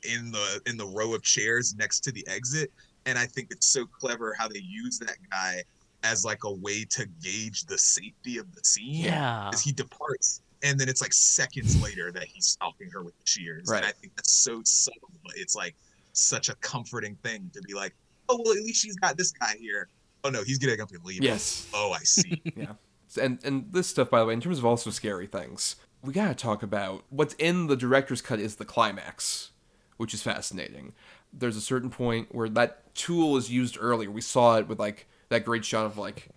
in the in the row of chairs next to the exit. And I think it's so clever how they use that guy as like a way to gauge the safety of the scene Yeah. as he departs and then it's like seconds later that he's stalking her with the shears Right. and i think that's so subtle but it's like such a comforting thing to be like oh well at least she's got this guy here oh no he's getting up and leaving Yes. oh i see <laughs> yeah. And and this stuff, by the way, in terms of also scary things, we gotta talk about what's in the director's cut is the climax, which is fascinating. There's a certain point where that tool is used earlier. We saw it with like that great shot of like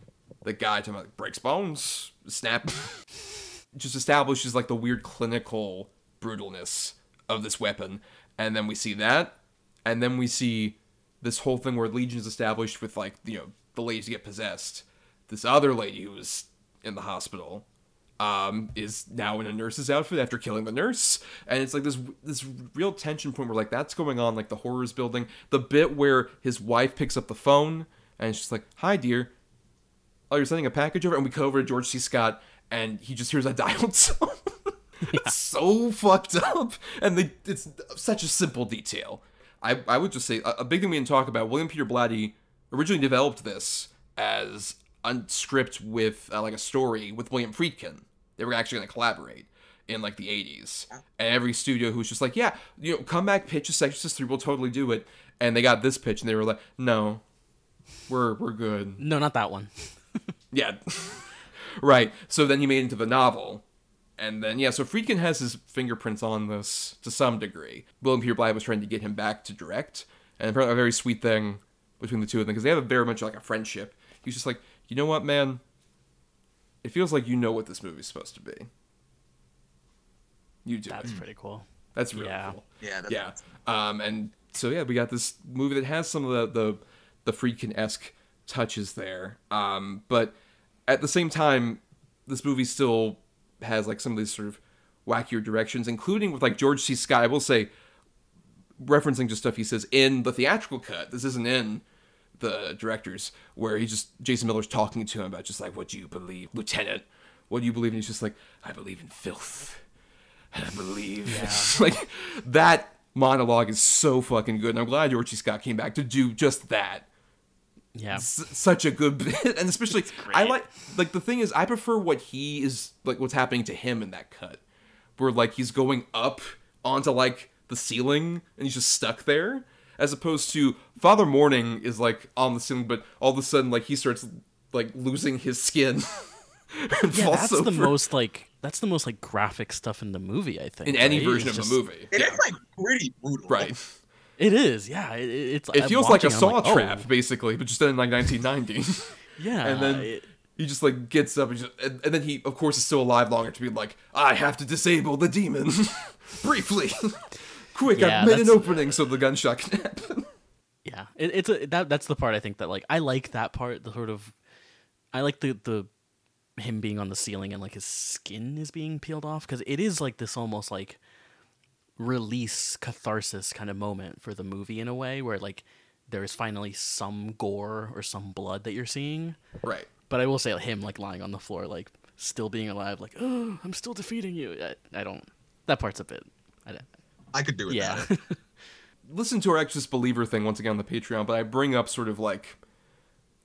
the guy about like, breaks bones, snap. <laughs> just establishes like the weird clinical brutalness of this weapon. And then we see that, and then we see this whole thing where Legion is established with like, you know, the ladies get possessed. This other lady who was in the hospital um, is now in a nurse's outfit after killing the nurse, and it's like this this real tension point where like that's going on, like the horrors building. The bit where his wife picks up the phone and she's like, "Hi, dear. Oh, you're sending a package over?" And we go over to George C. Scott, and he just hears a dialed <laughs> tone. it's so fucked up, and they, it's such a simple detail. I, I would just say a, a big thing we didn't talk about. William Peter Blatty originally developed this as a script with uh, like a story with William Friedkin. They were actually going to collaborate in like the 80s. And every studio who was just like, yeah, you know, come back, pitch a Exorcist 3, we'll totally do it. And they got this pitch and they were like, no, we're we're good. No, not that one. <laughs> Yeah. right. So then he made it into the novel. And then, yeah, so Friedkin has his fingerprints on this to some degree. William Peter Blatty was trying to get him back to direct. And apparently a very sweet thing between the two of them because they have a very much like a friendship. He's just like, you know what, man? It feels like you know what this movie's supposed to be. You do That's it. pretty cool. That's really Yeah. cool. yeah that's Yeah. Um, and so yeah, we got this movie that has some of the the, the Friedkin esque touches there. Um, but at the same time, this movie still has like some of these sort of wackier directions, including with like George C. Scott. I will say, referencing just stuff he says in the theatrical cut. This isn't in the director's, where he just Jason Miller's talking to him about just like, what do you believe, Lieutenant? What do you believe? And he's just like, I believe in filth. I believe. <laughs> like that monologue is so fucking good, and I'm glad George C. Scott came back to do just that. Yeah. S- such a good <laughs> bit, and especially I like like the thing is I prefer what he is like what's happening to him in that cut, where like he's going up onto like the ceiling and he's just stuck there, as opposed to Father Morning is like on the ceiling, but all of a sudden like he starts like losing his skin. <laughs> and Yeah, falls that's the most like that's the most like graphic stuff in the movie. I think in any version It's of just- the movie. and Yeah. it's like pretty brutal Right. It is, yeah. It, it's It I'm feels like a saw like, oh, trap, basically, but just in like 1990. <laughs> Yeah, and then it- he just like gets up and, just, and, and then he of course is still alive longer to be like i have to disable the demon <laughs> briefly <laughs> quick Yeah, i've made an opening so the gunshot can happen yeah, it, it's a that that's the part I think that like I like that part. The sort of I like the the him being on the ceiling and like his skin is being peeled off because it is like this almost like release catharsis kind of moment for the movie in a way where like there is finally some gore or some blood that you're seeing. right But I will say him like lying on the floor, like still being alive, like oh, I'm still defeating you. I, I don't. That part's a bit. I, don't- i could do it yeah, <laughs> listen to our exorcist believer thing once again on the patreon but i bring up sort of like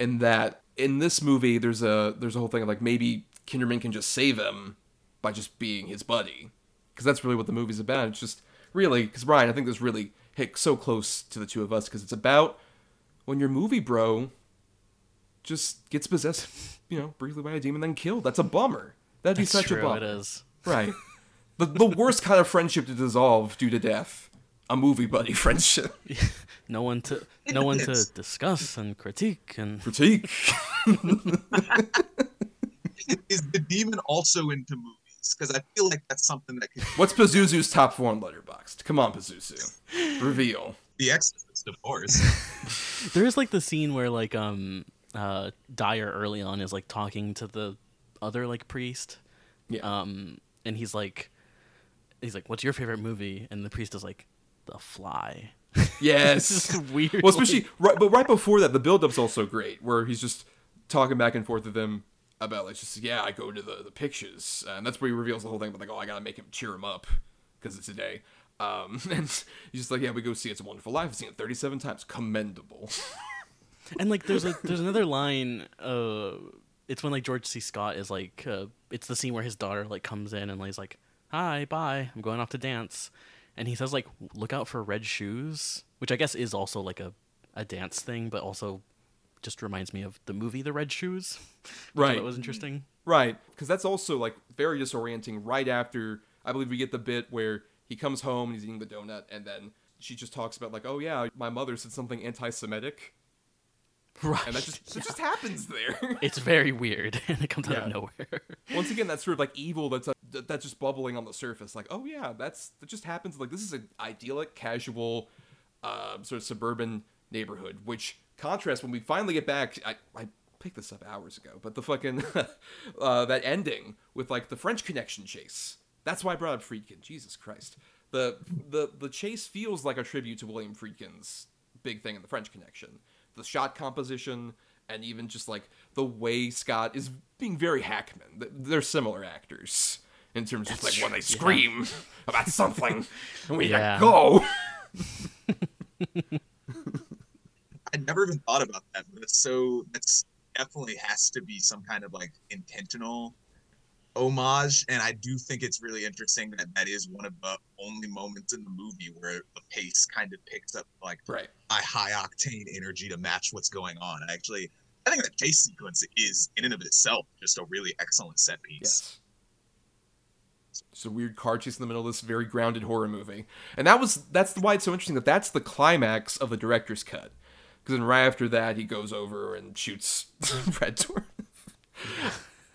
in that in this movie there's a there's a whole thing of like maybe kinderman can just save him by just being his buddy because that's really what the movie's about. It's just really because bryan i think this really hit so close to the two of us because it's about when your movie bro just gets possessed <laughs> you know briefly by a demon and then killed. That's a bummer. That'd be it's such true. a bummer. It is. right. <laughs> The, the worst kind of friendship to dissolve due to death. A movie buddy <laughs> friendship. No one to no one to discuss and critique and critique. Is the demon also into movies because i feel like that's something that could what's pazuzu's top four on letterboxd come on pazuzu reveal the exorcist of course <laughs> there is like the scene where like um uh, Dyer early on is like talking to the other like priest, Yeah. um, and he's like, he's like, "What's your favorite movie?" And the priest is like, "The Fly." <laughs> Yes. It's just weird. Well, especially right, but right before that, the build-up's also great, where he's just talking back and forth with them about like just yeah, I go to the the pictures, and that's where he reveals the whole thing. But like, oh, I gotta make him cheer him up because it's a day. Um, <laughs> and he's just like, yeah, we go see It's a Wonderful Life. I've seen it 37 times. Commendable. <laughs> and like there's a there's another line uh it's when like george c scott is like uh, it's the scene where his daughter like comes in and he's like hi bye i'm going off to dance and he says like look out for red shoes which i guess is also like a, a dance thing but also just reminds me of the movie the red shoes Right. thought was interesting Right, because that's also like very disorienting. Right after, I believe we get the bit where he comes home and he's eating the donut, and then she just talks about like, "Oh yeah, my mother said something anti-Semitic," right and that just that just happens there. <laughs> it's very weird and it comes out of nowhere <laughs> Once again, that's sort of like evil that's uh, that's just bubbling on the surface. Like, oh yeah, that's that just happens. Like this is an idyllic, casual, uh, sort of suburban neighborhood. Which contrast when we finally get back. I, I picked this up hours ago, but the fucking <laughs> uh, that ending with like the French Connection chase. That's why I brought up Friedkin. Jesus Christ, the the the chase feels like a tribute to William Friedkin's big thing in the French Connection. The shot composition and even just like the way Scott is being very Hackman. They're similar actors in terms of like when they scream about something and we Yeah. yeah. go. <laughs> <laughs> I never even thought about that, but it's so that's definitely has to be some kind of like intentional homage, and I do think it's really interesting that that is one of the only moments in the movie where the pace kind of picks up like Right. a high octane energy to match what's going on. Actually, I think that chase sequence is in and of itself just a really excellent set piece. Yes. Just a weird car chase in the middle of this very grounded horror movie, and that was that's why it's so interesting that that's the climax of the director's cut, because then right after that he goes over and shoots <laughs> Brad Dourif,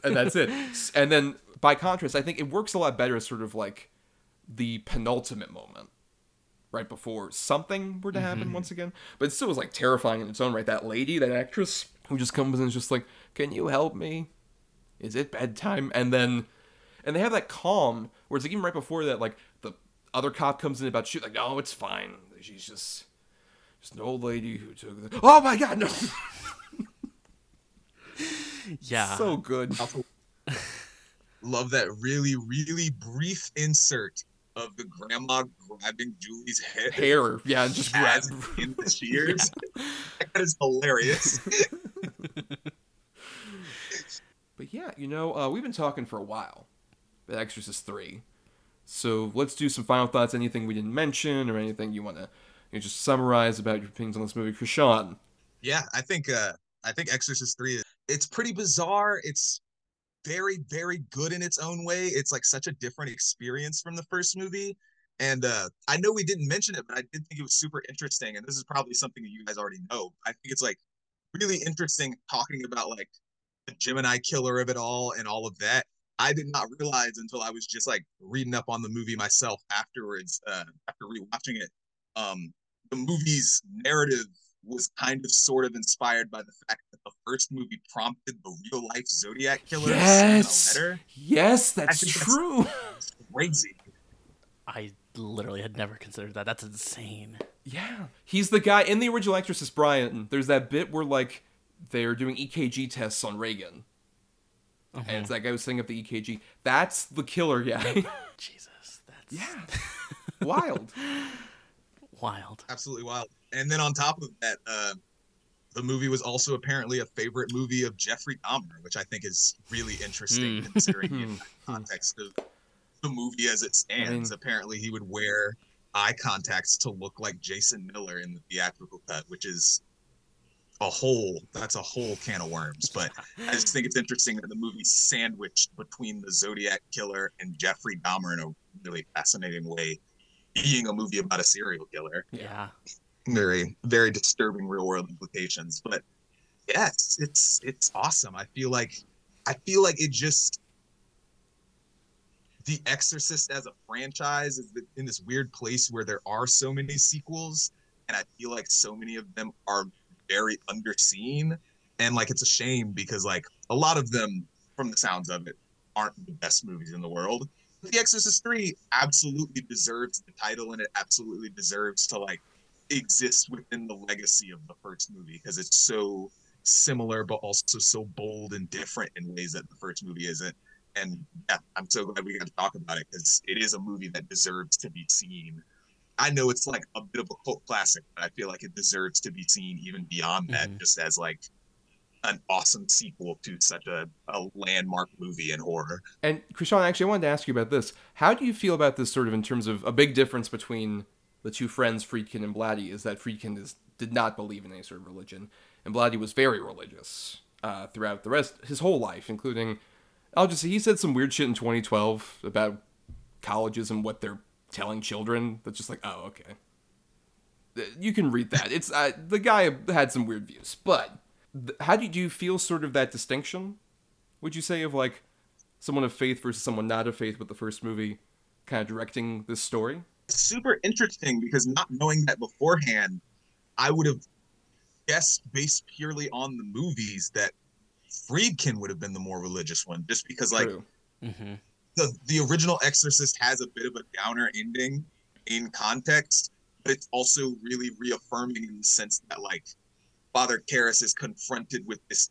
and that's it. And then by contrast, I think it works a lot better as sort of like the penultimate moment, right before something were to happen mm-hmm. once again. But it still was like terrifying in its own right. That lady, that actress, who just comes and is just like, "Can you help me? Is it bedtime?" And then and they have that calm where it's like even right before that, like the other cop comes in about shoot, like, no, it's fine. She's just just an old lady who took the Oh my god, no <laughs> yeah so good. Love that really, really brief insert of the grandma grabbing Julie's head. Hair, yeah, and just grab as in the cheers. <laughs> <laughs> that is hilarious. But yeah, you know, uh, we've been talking for a while about Exorcist 3. So let's do some final thoughts, anything we didn't mention, or anything you want to you know, just summarize about your opinions on this movie. Chrishaun. yeah, I think uh I think Exorcist 3 is it's pretty bizarre. It's very, very good in its own way. It's like such a different experience from the first movie. And uh I know we didn't mention it, but I did think it was super interesting. And this is probably something that you guys already know. I think it's like really interesting talking about like the Gemini killer of it all and all of that. I did not realize until I was just like reading up on the movie myself afterwards, uh, after rewatching it. Um, the movie's narrative was kind of sort of inspired by the fact that the first movie prompted the real life Zodiac killer Yes! to send a letter. Yes, that's think that's- true. <laughs> <laughs> Crazy. i literally had never considered that that's insane Yeah, he's the guy in the original Exorcist. Bryan, there's that bit where like they're doing EKG tests on Regan, and it's that guy who's setting up the EKG. That's the killer guy. <laughs> jesus that's yeah, wild. Wild Absolutely wild. And then on top of that, uh, the movie was also apparently a favorite movie of Jeffrey Dahmer, which I think is really interesting Hmm. considering <laughs> the context of the movie as it stands. mean- apparently, he would wear eye contacts to look like Jason Miller in the theatrical cut, which is a whole that's a whole can of worms. But I just think it's interesting that the movie's sandwiched between the Zodiac killer and Jeffrey Dahmer in a really fascinating way, being a movie about a serial killer. Yeah. Very very disturbing real world implications but yes it's it's awesome. I feel like i feel like it just the exorcist as a franchise is in this weird place where there are so many sequels and i feel like so many of them are very underseen and like it's a shame because like a lot of them, from the sounds of it, aren't the best movies in the world. The Exorcist Three absolutely deserves the title, and it absolutely deserves to like exist within the legacy of the first movie because it's so similar, but also so bold and different in ways that the first movie isn't. And yeah, I'm so glad we got to talk about it because it is a movie that deserves to be seen. I know it's like a bit of a cult classic, but I feel like it deserves to be seen even beyond that, Mhm. just as like an awesome sequel to such a, a landmark movie in horror. And Chrishaun, actually, I wanted to ask you about this. How do you feel about this sort of in terms of a big difference between the two friends, Friedkin and Blatty, is that Friedkin is, did not believe in any sort of religion, and Blatty was very religious uh, throughout the rest his whole life, including. I'll just say he said some weird shit in 2012 about colleges and what they're telling children. That's just like, oh, okay. Uh, You can read that. It's uh, the guy had some weird views, but how do you, do you feel sort of that distinction? Would you say of like someone of faith versus someone not of faith with the first movie kind of directing this story? Super interesting because not knowing that beforehand, I would have guessed based purely on the movies that Friedkin would have been the more religious one, just because like True. hmm the the original Exorcist has a bit of a downer ending in context, but it's also really reaffirming in the sense that like Father Karras is confronted with this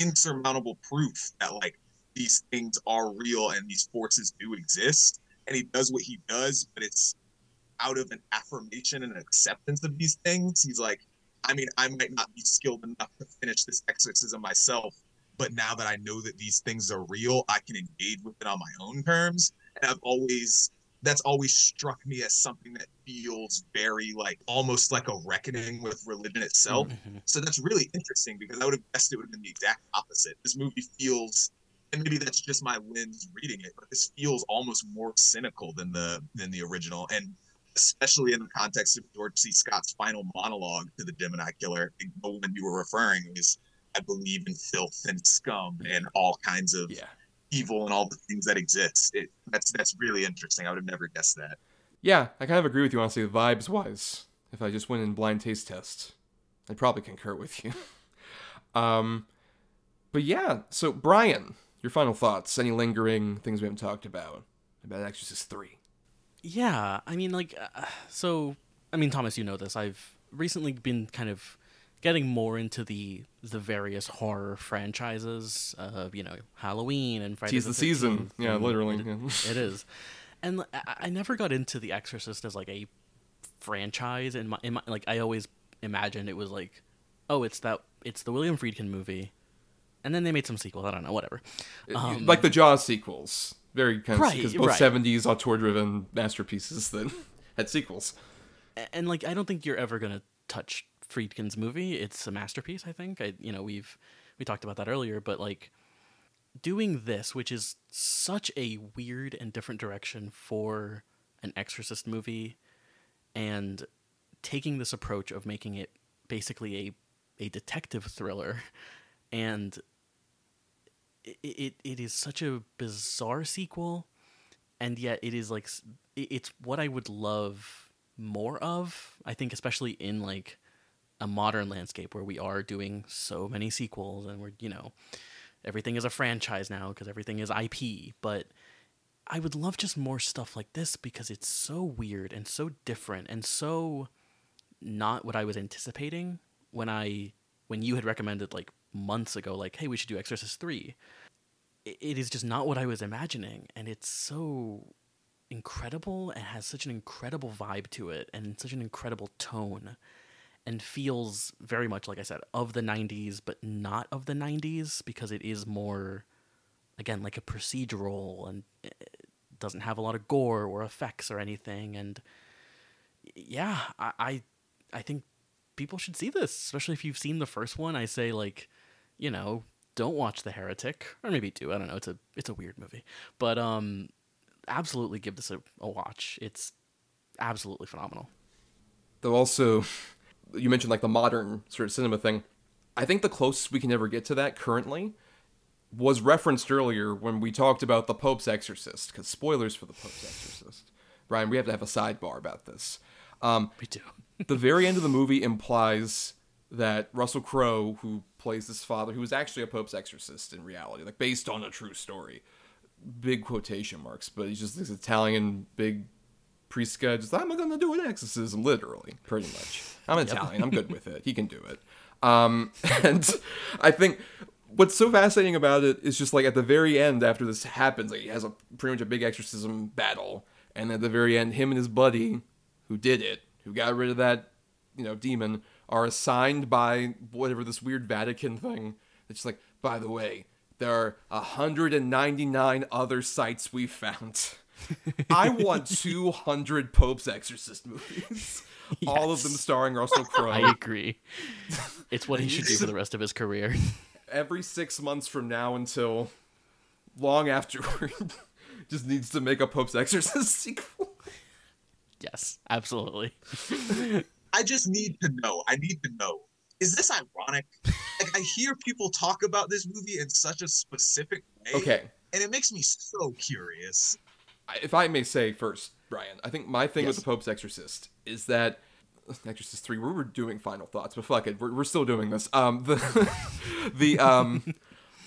insurmountable proof that like these things are real and these forces do exist, and he does what he does, but it's out of an affirmation and acceptance of these things. He's like, I mean, I might not be skilled enough to finish this exorcism myself, but now that I know that these things are real, I can engage with it on my own terms. And I've always that's always struck me as something that feels very like almost like a reckoning with religion itself. Mhm. So that's really interesting because I would have guessed it would have been the exact opposite. This movie feels and maybe that's just my lens reading it, but this feels almost more cynical than the than the original. And especially in the context of George C. Scott's final monologue to the Gemini Killer, the one you were referring is I believe in filth and scum and all kinds of Yeah. Evil and all the things that exist. It that's that's really interesting. I would have never guessed that. Yeah, I kind of agree with you honestly. Vibes wise, if I just went in blind taste test, I'd probably concur with you. <laughs> um, but yeah, so Bryan, your final thoughts? Any lingering things we haven't talked about about Exorcist Three? Yeah, I mean, like, uh, so, I mean, Thomas, you know this. I've recently been kind of getting more into the the various horror franchises. Uh, you know, Halloween and Friday Tis the the season. Yeah, literally. It, yeah. it is, and I, I never got into The Exorcist as like a franchise. In my, in my, like, I always imagined it was like, oh, it's that, it's the William Friedkin movie, and then they made some sequels. I don't know, whatever. Um, like the Jaws sequels, very kind of Right, because both right. '70s auteur-driven masterpieces <laughs> that had sequels. And like I don't think you're ever gonna touch Friedkin's movie. It's a masterpiece. I think. I you know we've we talked about that earlier, but like doing this, which is such a weird and different direction for an Exorcist movie, and taking this approach of making it basically a a detective thriller, <laughs> and it it, it is such a bizarre sequel and yet it is like it's what I would love more of. I think especially in like a modern landscape where we are doing so many sequels and we're you know everything is a franchise now because everything is IP. But I would love just more stuff like this because it's so weird and so different and so not what I was anticipating when I when you had recommended like months ago like hey we should do Exorcist 3 it- it is just not what I was imagining, and it's so incredible and has such an incredible vibe to it and such an incredible tone and feels very much like I said of the 90s but not of the 90s because it is more again like a procedural and it doesn't have a lot of gore or effects or anything and yeah I I, I think people should see this especially if you've seen the first one I say like you know don't watch The Heretic, or maybe do. I don't know. It's a it's a weird movie, but um, absolutely give this a, a watch. It's absolutely phenomenal. Though also, you mentioned like the modern sort of cinema thing. I think the closest we can ever get to that currently was referenced earlier when we talked about the Pope's Exorcist. Because spoilers for the Pope's Exorcist, Bryan, we have to have a sidebar about this. Um, <laughs> We do. <laughs> the very end of the movie implies that Russell Crowe, who plays this father, who was actually a Pope's exorcist in reality, like based on a true story, big quotation marks, but he's just this Italian big Just I'm gonna do an exorcism, literally, pretty much. I'm Italian. I'm good with it. He can do it. <laughs> Um, and I think what's so fascinating about it is just like at the very end, after this happens, like he has a pretty much a big exorcism battle, and at the very end, him and his buddy, who did it, who got rid of that, you know, demon, are assigned by whatever this weird Vatican thing. It's just like, by the way, there are 199 other sites we found. <laughs> <laughs> I want 200 Pope's Exorcist movies. <laughs> All of them starring Russell Crowe. I agree. It's what he should do for the rest of his career. <laughs> Every six months from now until long afterward, just needs to make a Pope's Exorcist sequel. yes, absolutely. I just need to know. I need to know. Is this ironic? Like I hear people talk about this movie in such a specific way. Okay. And it makes me so curious. If I may say first, Bryan, I think my thing with the Pope's Exorcist is that <sighs> Exorcist three. We were doing final thoughts, but fuck it, we're, we're still doing this. Um, the <laughs> the um,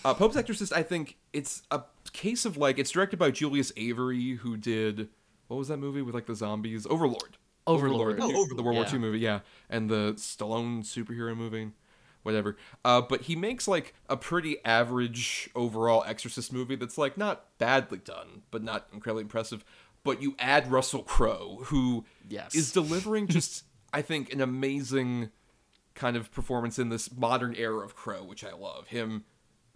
uh, Pope's Exorcist. I think it's a case of like it's directed by Julius Avery, who did what was that movie with like the zombies? Overlord. Overlord. Oh, the- Overlord, the World War yeah. II movie, yeah, and the Stallone superhero movie, whatever. Uh, but he makes like a pretty average overall Exorcist movie that's like not badly done, but not incredibly impressive. But you add Russell Crowe, who is Yes. is delivering <laughs> just, I think, an amazing kind of performance in this modern era of Crowe, which I love. Him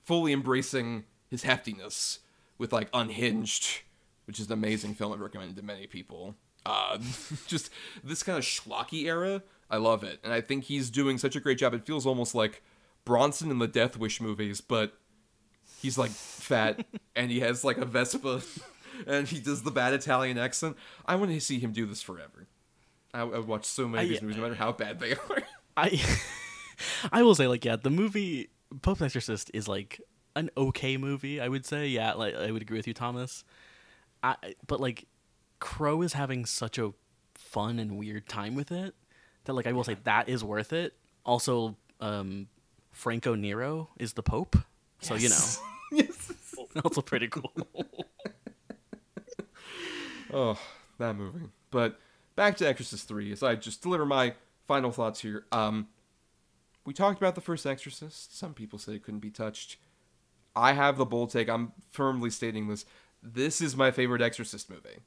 fully embracing his heftiness with like Unhinged, which is an amazing film I've recommended to many people. Uh, <laughs> just this kind of schlocky era, I love it, and I think he's doing such a great job. It feels almost like Bronson in the Death Wish movies, but he's like fat <laughs> and he has like a Vespa, <laughs> and he does the bad Italian accent. I want to see him do this forever. I, I watch so many of these movies, no matter how bad they are. <laughs> I I will say like yeah, the movie Pope's Exorcist is like an okay movie. I would say yeah, like I would agree with you, Thomas. I but like Crowe is having such a fun and weird time with it that like I will say that is worth it. Also, um, Franco Nero is the Pope, so you know yes. <laughs> also pretty cool. <laughs> Oh, that movie. But back to Exorcist 3 as I just deliver my final thoughts here. Um we talked about the first Exorcist. Some people say it couldn't be touched. I have the bold take. I'm firmly stating this. This is my favorite Exorcist movie.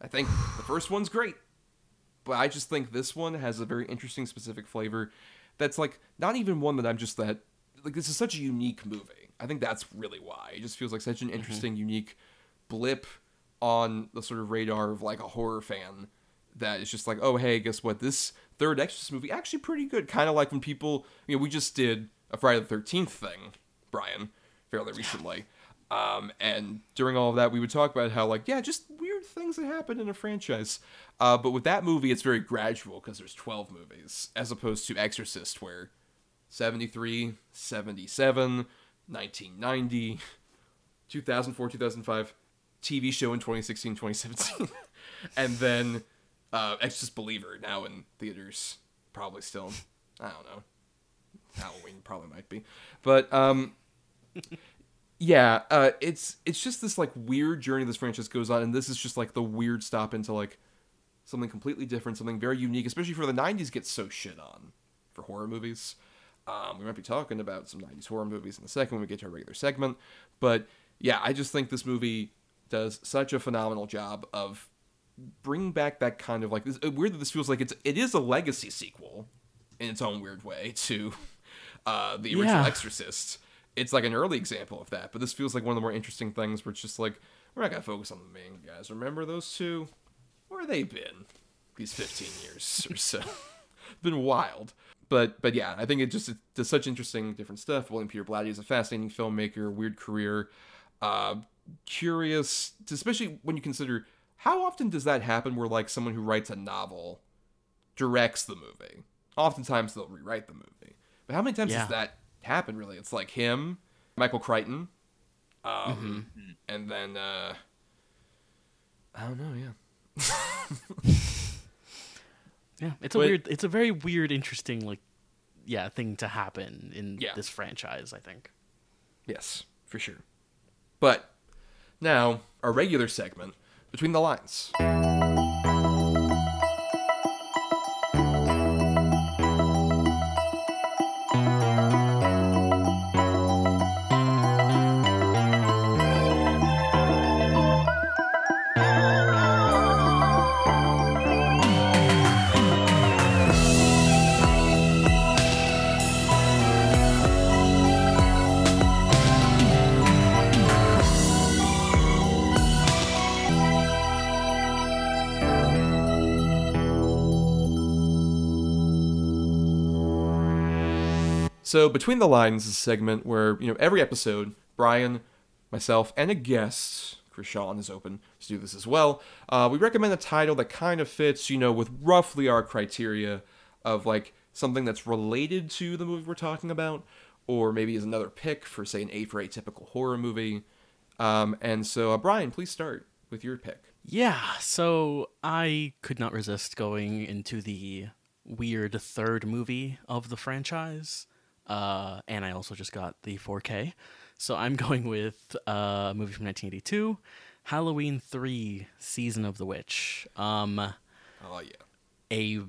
I think the first one's great, but I just think this one has a very interesting specific flavor that's like not even one that I'm just that like this is such a unique movie. I think that's really why. It just feels like such an interesting unique blip on the sort of radar of like a horror fan that is just like, oh hey, guess what? This third Exorcist movie actually pretty good. Kind of like when people, you know, we just did a Friday the Thirteenth thing, Bryan, fairly recently. Um, and during all of that, we would talk about how like, yeah, just things that happen in a franchise. Uh, but with that movie, it's very gradual because there's 12 movies as opposed to Exorcist, where 73, 77, 1990, 2004, 2005, TV show in 2016, 2017, <laughs> and then uh, Exorcist Believer now in theaters, probably still. I don't know. Halloween probably might be, but um, yeah, uh, it's it's just this like weird journey this franchise goes on, and this is just like the weird stop into like something completely different, something very unique, especially for the '90s gets so shit on for horror movies. Um, we might be talking about some 90s horror movies in a second when we get to our regular segment. But yeah, I just think this movie does such a phenomenal job of bringing back that kind of like this. uh, Weird that this feels like it's it is a legacy sequel in its own weird way to uh, the original Yeah. Exorcist. It's like an early example of that, but this feels like one of the more interesting things where it's just like we're not gonna focus on the main guys. Remember those two? Where have they been these 15 years or so? it's <laughs> been wild. But but yeah, I think it just it does such interesting different stuff. William Peter Blatty is a fascinating filmmaker, weird career, uh, curious, especially when you consider how often does that happen where like someone who writes a novel directs the movie. Oftentimes they'll rewrite the movie, but how many times Yeah. does that happen? Really, it's like him, Michael Crichton, um, and then uh, I don't know. Yeah, <laughs> Yeah, it's a Wait. weird. It's a very weird, interesting like yeah thing to happen in Yeah. this franchise. I think. Yes, for sure. But now, our regular segment, Between the Lines. So, Between the Lines is a segment where, you know, every episode, Bryan, myself, and a guest, Chrishaun is open to do this as well. Uh, we recommend a title that kind of fits, you know, with roughly our criteria of like something that's related to the movie we're talking about, or maybe is another pick for, say, an A for atypical horror movie. Um, and so, uh, Bryan, please start with your pick. Yeah, so I could not resist going into the weird third movie of the franchise. Uh, and I also just got the 4K. So I'm <laughs> going with uh, a movie from 1982, Halloween 3 Season of the Witch. Um, Oh, yeah. a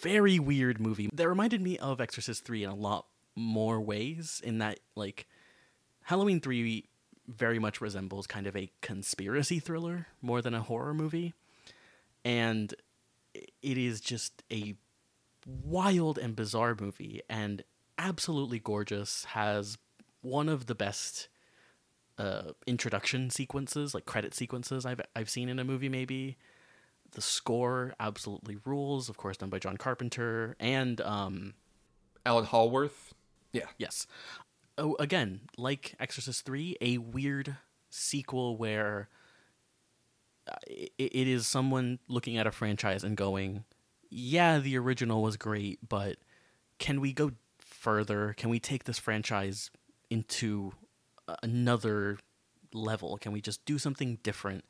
very weird movie that reminded me of Exorcist 3 in a lot more ways, in that, like, Halloween 3 very much resembles kind of a conspiracy thriller more than a horror movie. And it is just a wild and bizarre movie and absolutely gorgeous. Has one of the best uh, introduction sequences, like credit sequences I've I've seen in a movie. Maybe the score absolutely rules. Of course, done by John Carpenter and um, Alan Howarth. Yeah. Yes. Oh, again, like Exorcist 3, a weird sequel where uh, it is someone looking at a franchise and going, yeah, the original was great, but can we go further? Can we take this franchise into another level? Can we just do something different?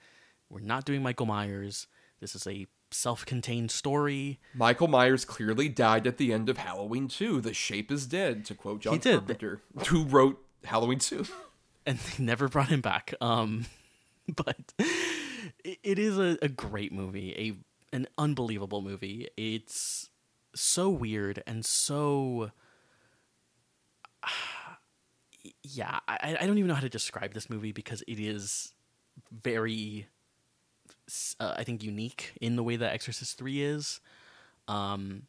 We're not doing Michael Myers. This is a self contained story. Michael Myers clearly died at the end of Halloween 2. The shape is dead, to quote John He did. Carpenter, who wrote Halloween 2. <laughs> and they never brought him back. Um, <laughs> but it, it is a, a great movie, a an unbelievable movie. It's so weird and so. <sighs> Yeah, I, I don't even know how to describe this movie because it is very, uh, I think, unique in the way that Exorcist 3 is. Um,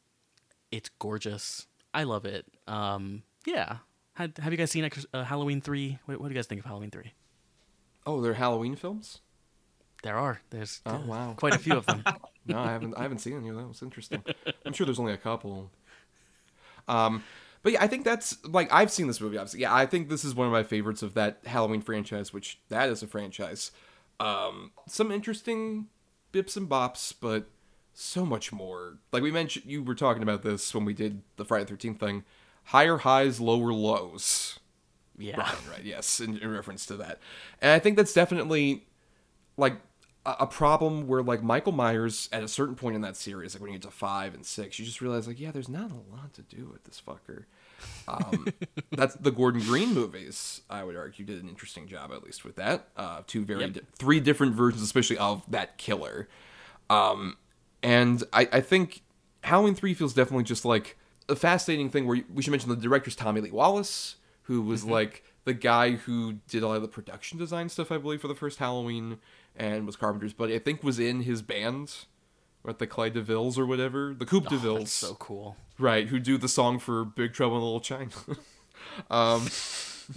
it's gorgeous. I love it. Um, yeah. Had, have you guys seen uh, Halloween 3? What, what do you guys think of Halloween 3? Oh, they're Halloween films? There are. There's Oh, wow. <laughs> quite a few of them. <laughs> No, I haven't. I haven't seen any of those. Interesting. I'm sure there's only a couple. Um, but yeah, I think that's like I've seen this movie. Obviously, yeah, I think this is one of my favorites of that Halloween franchise, which that is a franchise. Um, some interesting bips and bops, but so much more. Like we mentioned, you were talking about this when we did the Friday Thirteenth thing. Higher highs, lower lows. Yeah. Right, right, yes, in, in reference to that. And I think that's definitely like a, problem where like Michael Myers at a certain point in that series, like when you get to five and six, you just realize like, yeah, there's not a lot to do with this fucker. Um, <laughs> that's the Gordon Green movies. I would argue did an interesting job at least with that. Uh, two very Yep. di- three different versions, especially of that killer. Um, and I, I think Halloween 3 feels definitely just like a fascinating thing where you- we should mention the director's Tommy Lee Wallace, who was like the guy who did a lot of the production design stuff, I believe, for the first Halloween and was Carpenter's buddy. I think was in his band, what the Clyde DeVilles or whatever, the Coupe Oh, DeVilles, that's so cool. right? Who do the song for Big Trouble in Little China. <laughs> um,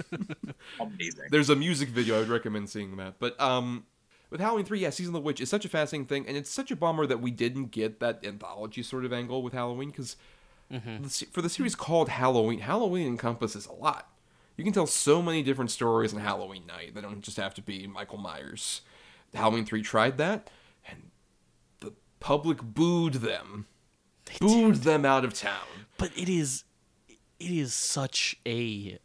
<laughs> Amazing. there's a music video I would recommend seeing that. But um, with Halloween three, yeah, Season of the Witch is such a fascinating thing, and it's such a bummer that we didn't get that anthology sort of angle with Halloween because for the series called Halloween, Halloween encompasses a lot. You can tell so many different stories on Halloween night. They don't just have to be Michael Myers. Halloween three tried that, and the public booed them, booed them out of town. But it is it is such a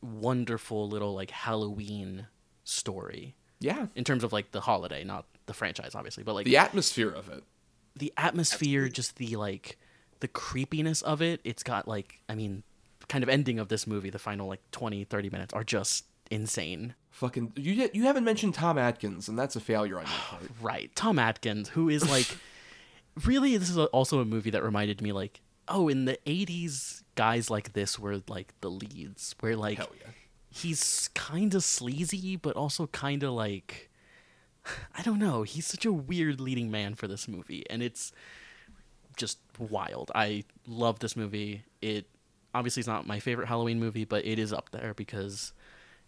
wonderful little like Halloween story Yeah, in terms of like the holiday, not the franchise obviously, but like the atmosphere of it. the atmosphere, just the like the creepiness of it. It's got like, I mean, kind of ending of this movie, the final like 20, 30 minutes are just insane. Fucking you you haven't mentioned Tom Atkins, and that's a failure on your <sighs> part. Right. Tom Atkins, who is like, <laughs> really, this is also a movie that reminded me, like, oh, in the 80s, guys like this were like the leads, where like, Hell yeah. he's kind of sleazy, but also kind of like, <sighs> I don't know. He's such a weird leading man for this movie, and it's just wild. I love this movie. It obviously is not my favorite Halloween movie, but it is up there because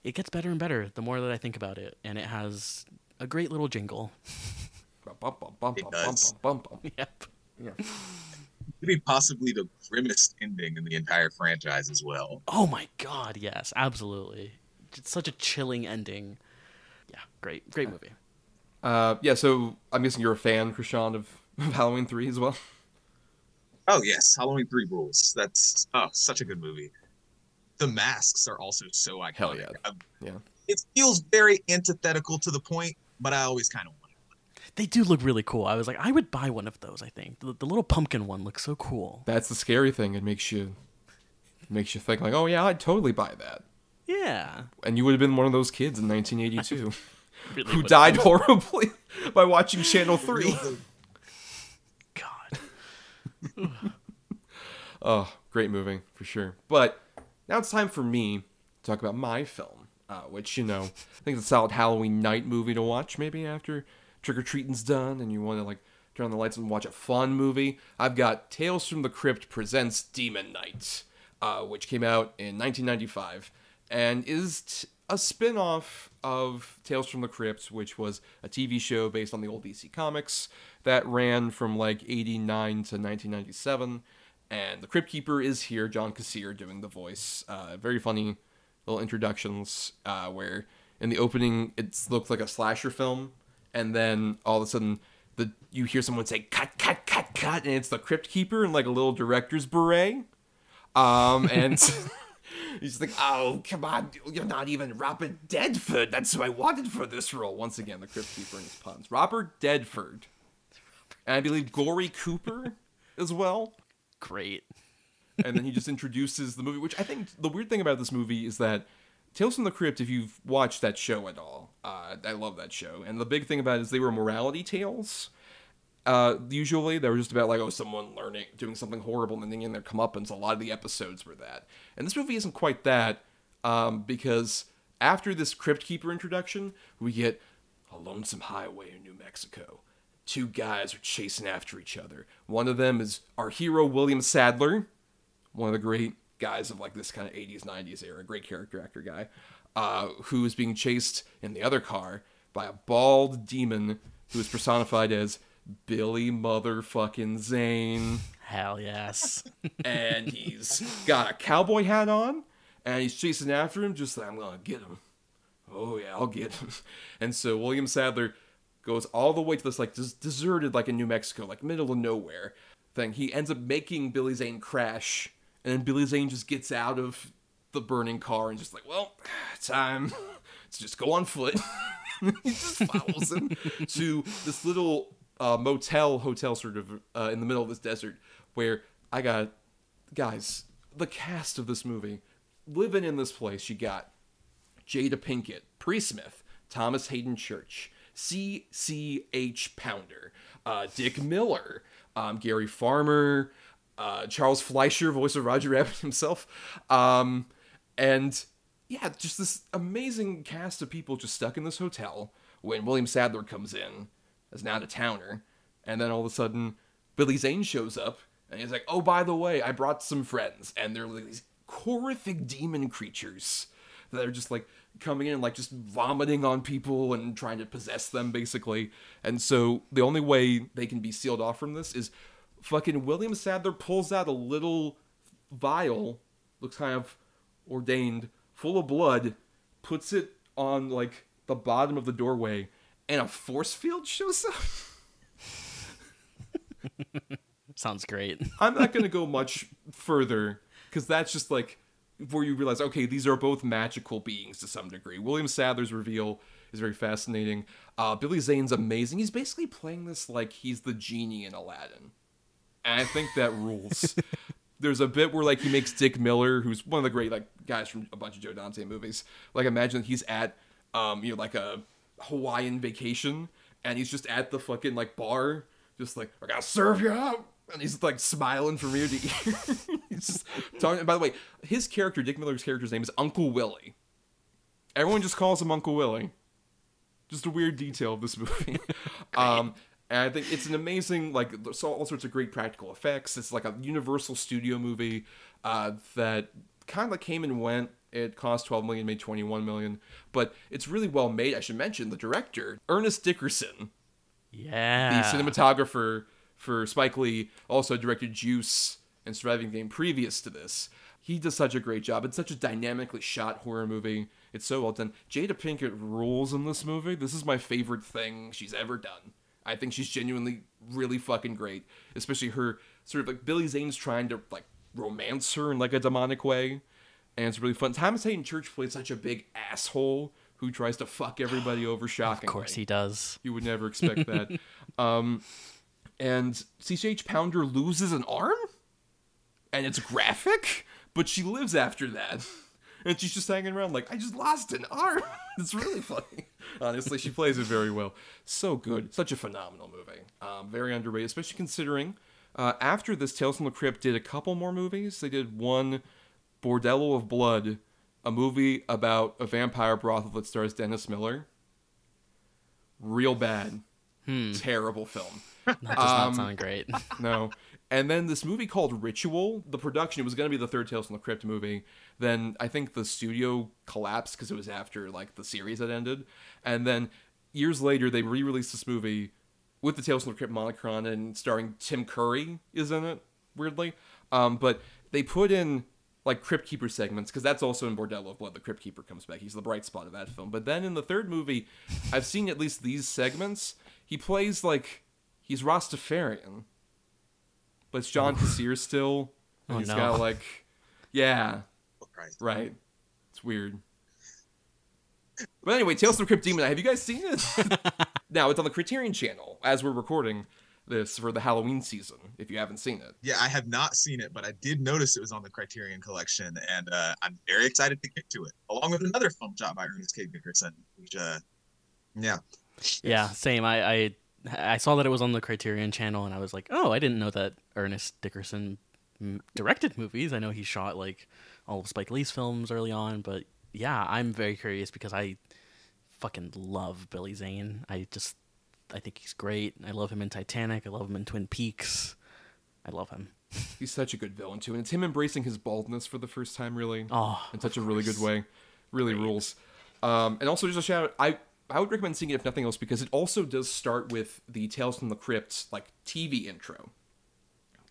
it gets better and better the more that I think about it, and it has a great little jingle. It does. yep. Could be possibly the grimmest ending in the entire franchise as well. Oh my god, yes, absolutely. It's such a chilling ending. Yeah, great, great movie. Uh, yeah. So I'm guessing you're a fan, Chrishaun, of, of Halloween three as well. Oh yes, Halloween Three rules. That's oh, such a good movie. The masks are also so iconic. Hell yeah. Um, Yeah. It feels very antithetical to the point, but I always kind of want it. They do look really cool. I was like, I would buy one of those. I think the, the little pumpkin one looks so cool. That's the scary thing. It makes you makes you think like, oh yeah, I'd totally buy that. Yeah, And you would have been one of those kids in 1982 <laughs> really who would- died horribly <laughs> by watching Channel Three. God, <laughs> Oh, great movie for sure. But now it's time for me to talk about my film, uh, which you know I think it's a solid Halloween night movie to watch. Maybe after trick or treating's done and you want to like turn on the lights and watch a fun movie. I've got Tales from the Crypt presents Demon Night, uh, which came out in 1995 and is t- a spin-off of Tales from the Crypt, which was a TV show based on the old DC comics that ran from like 89 to 1997 and the Crypt Keeper is here, John Kassir doing the voice. Uh, very funny little introductions uh, where in the opening it looks like a slasher film, and then all of a sudden the you hear someone say cut, cut, cut, cut, and it's the Crypt Keeper in like a little director's beret. Um, and <laughs> he's like, "Oh, come on, you're not even Robert Deadford. That's who I wanted for this role." Once again, the Crypt Keeper and his puns. Robert Deadford, and I believe Gory Cooper as well great. <laughs> and then he just introduces the movie. Which I think the weird thing about this movie is that Tales from the Crypt. If you've watched that show at all, uh, I love that show. And the big thing about it is they were morality tales. Uh, usually they were just about like oh someone learning doing something horrible and then in their comeuppance. A lot of the episodes were that, and this movie isn't quite that um, because after this Crypt Keeper introduction, we get a lonesome highway in New Mexico. Two guys are chasing after each other. One of them is our hero William Sadler, one of the great guys of like this kind of 80s 90s era great character actor guy uh, who is being chased in the other car by a bald demon who is personified as billy motherfucking zane Hell yes. <laughs> and he's got a cowboy hat on and he's chasing after him just like i'm gonna get him oh yeah i'll get him <laughs> and so william sadler goes all the way to this like des- deserted like in new mexico like middle of nowhere thing. He ends up making billy zane crash and then billy zane just gets out of the burning car and just like well <sighs> time <laughs> to just go on foot. <laughs> He just follows him to this little uh, motel hotel sort of uh, in the middle of this desert where i got guys the cast of this movie living in this place you got jada pinkett pre-smith thomas haden church c.c.h pounder uh, dick miller um, gary farmer uh, charles fleischer voice of roger rabbit <laughs> himself um, and yeah, just this amazing cast of people just stuck in this hotel when William Sadler comes in as an out of towner, and then all of a sudden Billy Zane shows up and he's like, "Oh, by the way, I brought some friends," and they're like these horrific demon creatures that are just like coming in and like just vomiting on people and trying to possess them basically. And so the only way they can be sealed off from this is fucking William Sadler pulls out a little vial, looks kind of ordained, full of blood, puts it on like the bottom of the doorway, and a force field shows up. <laughs> Sounds great. I'm not gonna go much further because that's just like where you realize, okay, these are both magical beings to some degree. William Sadler's reveal is very fascinating. Uh, Billy Zane's amazing. He's basically playing this like he's the genie in Aladdin, and I think that rules. <laughs> There's a bit where like he makes Dick Miller, who's one of the great like guys from a bunch of Joe Dante movies. Like imagine he's at um you know like a Hawaiian vacation, and he's just at the fucking like bar, just like I gotta serve you up. And he's like smiling from ear to ear. <laughs> he's just talking. By the way, his character, Dick Miller's character's name is Uncle Willie. Everyone just calls him Uncle Willie. Just a weird detail of this movie. <laughs> um, and I think it's an amazing, like, so all sorts of great practical effects. It's like a Universal Studio movie uh, that kind of came and went. It cost 12 million, made 21 million, but it's really well made. I should mention the director, Ernest Dickerson, Yeah. the cinematographer for Spike Lee, also directed Juice and Surviving Game previous to this. He does such a great job. It's such a dynamically shot horror movie. It's so well done. Jada Pinkett rules in this movie. This is my favorite thing she's ever done. I think she's genuinely really fucking great. Especially her sort of like Billy Zane's trying to like romance her in like a demonic way. And it's really fun. Thomas Haden Church plays such a big asshole who tries to fuck everybody over shockingly. Of course he does. You would never expect that. <laughs> um, and CCH Pounder loses an arm, and it's graphic, but she lives after that. And she's just hanging around like, I just lost an arm. <laughs> it's really funny. Honestly, she plays it very well. So good. Such a phenomenal movie. Um, very underrated, especially considering uh, after this, Tales from the Crypt did a couple more movies. They did one, Bordello of Blood, a movie about a vampire brothel that stars Dennis Miller. Real bad. Terrible film. <laughs> That does Um, not sound great. <laughs> No. And then this movie called Ritual, the production, it was going to be the third Tales from the Crypt movie. Then I think the studio collapsed because it was after like the series had ended. And then years later, they re-released this movie with the Tales from the Crypt monochron and starring Tim Curry is in it, weirdly. Um, but they put in like Crypt Keeper segments because that's also in Bordello of Blood. The Crypt Keeper comes back. He's the bright spot of that film. But then in the third movie, I've seen at least these segments. He plays like he's Rastafarian but it's John Kassir still. And Oh, he's no. got <laughs> like, yeah, Oh, right. It's weird. But anyway, Tales from the Crypt Demon. Have you guys seen it? <laughs> now it's on the Criterion Channel as we're recording this for the Halloween season. If you haven't seen it, Yeah, I have not seen it, but I did notice it was on the Criterion Collection, and uh, I'm very excited to get to it, along with another film shot by Ernest K. Dickerson. Which, uh, yeah, Yeah, same. I, I I saw that it was on the Criterion Channel, and I was like, oh, I didn't know that Ernest Dickerson mm, directed movies. I know he shot like all of Spike Lee's films early on, but yeah, I'm very curious because I fucking love Billy Zane. I just I think he's great. I love him in Titanic. I love him in Twin Peaks. I love him. <laughs> he's such a good villain too, and it's him embracing his baldness for the first time, really, Oh, in such a really good way. Really rules. Um, and also just a shout out, I I would recommend seeing it if nothing else because it also does start with the Tales from the Crypt like TV intro,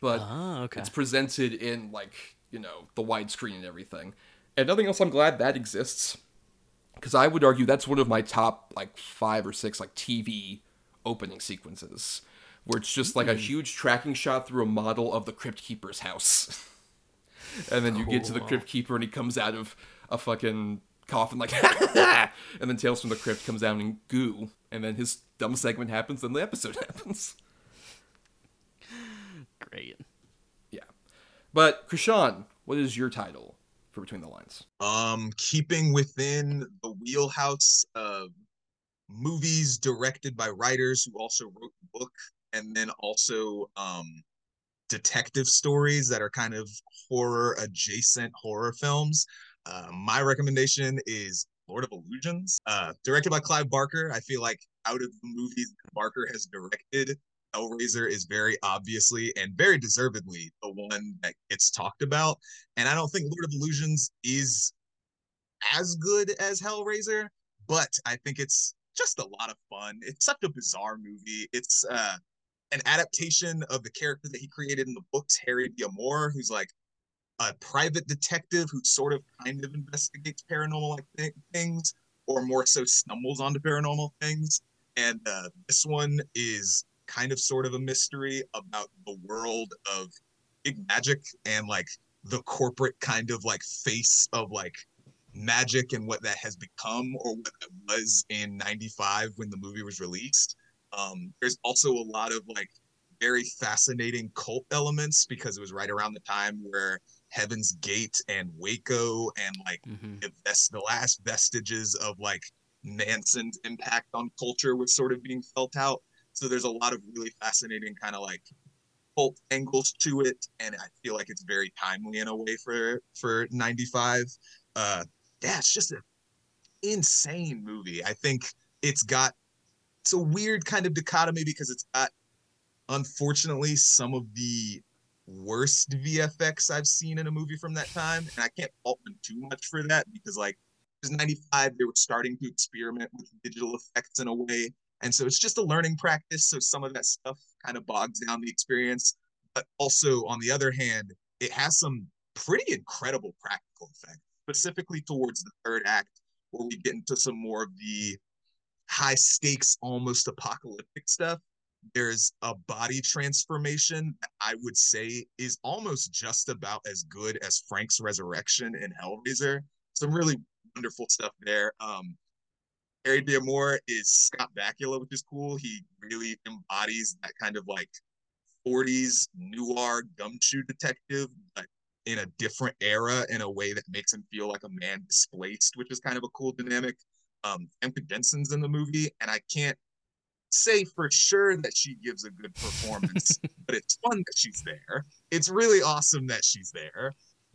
but Ah, okay. it's presented in like you know the widescreen and everything. And nothing else. I'm glad that exists because I would argue that's one of my top like five or six like TV opening sequences where it's just like a huge tracking shot through a model of the Crypt Keeper's house. <laughs> and then you get to the Crypt Keeper and he comes out of a fucking coffin like <laughs> and then Tales from the Crypt comes down in goo and then his dumb segment happens and the episode <laughs> happens. great. Yeah. But Chrishaun, what is your title for Between the Lines? um, keeping within the wheelhouse of movies directed by writers who also wrote the book, and then also um, detective stories that are kind of horror adjacent horror films. Uh, my recommendation is Lord of Illusions, uh, directed by Clive Barker. I feel like out of the movies Barker has directed, Hellraiser is very obviously and very deservedly the one that gets talked about. And I don't think Lord of Illusions is as good as Hellraiser, but I think it's just a lot of fun. It's such a bizarre movie. It's uh, an adaptation of the character that he created in the books, Harry D'Amour, who's like a private detective who sort of kind of investigates paranormal like th- things, or more so stumbles onto paranormal things. And uh, this one is kind of sort of a mystery about the world of big magic and like the corporate kind of like face of like magic and what that has become or what that was in 95 when the movie was released um there's also a lot of like very fascinating cult elements because it was right around the time where Heaven's Gate and Waco and like Mhm. the, vest, the last vestiges of like Manson's impact on culture was sort of being felt out. So there's a lot of really fascinating kind of like cult angles to it, and I feel like it's very timely in a way for for '95. Uh, yeah, it's just an insane movie. I think it's got it's a weird kind of dichotomy because it's got unfortunately some of the worst VFX I've seen in a movie from that time, and I can't fault them too much for that because like it was '95, they were starting to experiment with digital effects in a way, and so it's just a learning practice. So some of that stuff kind of bogs down the experience, but also on the other hand, it has some pretty incredible practical effects, specifically towards the third act, where we get into some more of the high stakes, almost apocalyptic stuff there's a body transformation I would say is almost just about as good as Frank's resurrection in Hellraiser. Some really wonderful stuff there. Um, Harry D'Amour is Scott Bakula, which is cool. He really embodies that kind of like 40s noir gumshoe detective, but in a different era in a way that makes him feel like a man displaced, which is kind of a cool dynamic. Um, Famke Janssen's in the movie, and I can't say for sure that she gives a good performance, <laughs> but it's fun that she's there. It's really awesome that she's there.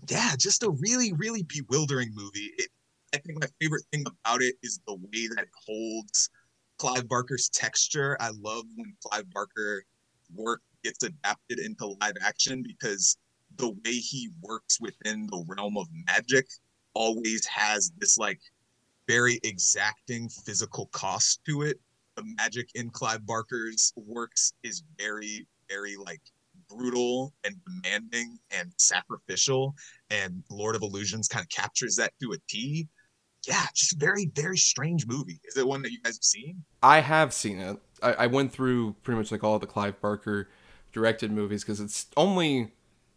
Yeah, just a really, really bewildering movie. It, I think my favorite thing about it is the way that it holds Clive Barker's texture. I love when Clive Barker work gets adapted into live action because the way he works within the realm of magic always has this like very exacting physical cost to it the magic in Clive Barker's works is very, very like brutal and demanding and sacrificial. And Lord of Illusions kind of captures that to a T. Yeah, just very, very strange movie. Is it one that you guys have seen? I have seen it. I, I went through pretty much like all the Clive Barker directed movies because it's only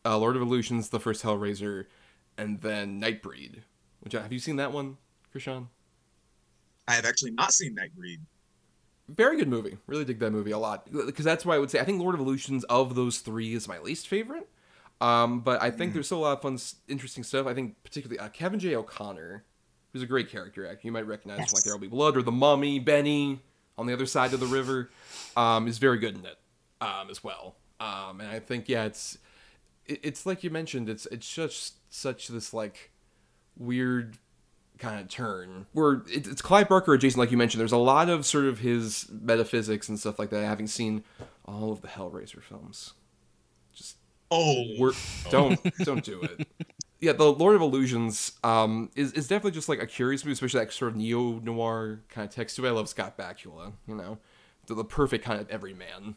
uh, Lord of Illusions, the first Hellraiser, and then Nightbreed. Which have you seen that one, Chrishaun? I have actually not seen Nightbreed. Very good movie. Really dig that movie a lot because that's why I would say I think Lord of Illusions of those three is my least favorite. Um, but I think there's still a lot of fun, interesting stuff. I think particularly uh, Kevin J. O'Connor, who's a great character actor. You might recognize him like There Will Be Blood or The Mummy. Benny on the other side of the river um, is very good in it um, as well. Um, and I think yeah, it's it, it's like you mentioned. It's it's just such this like weird kind of turn where it, it's Clive Barker adjacent, like you mentioned. There's a lot of sort of his metaphysics and stuff like that. Having seen all of the Hellraiser films, just Oh, we're don't don't do it. <laughs> Yeah, the Lord of Illusions um, is is definitely just like a curious movie, especially that sort of neo noir kind of text to it. I love Scott Bakula, you know, the, the perfect kind of everyman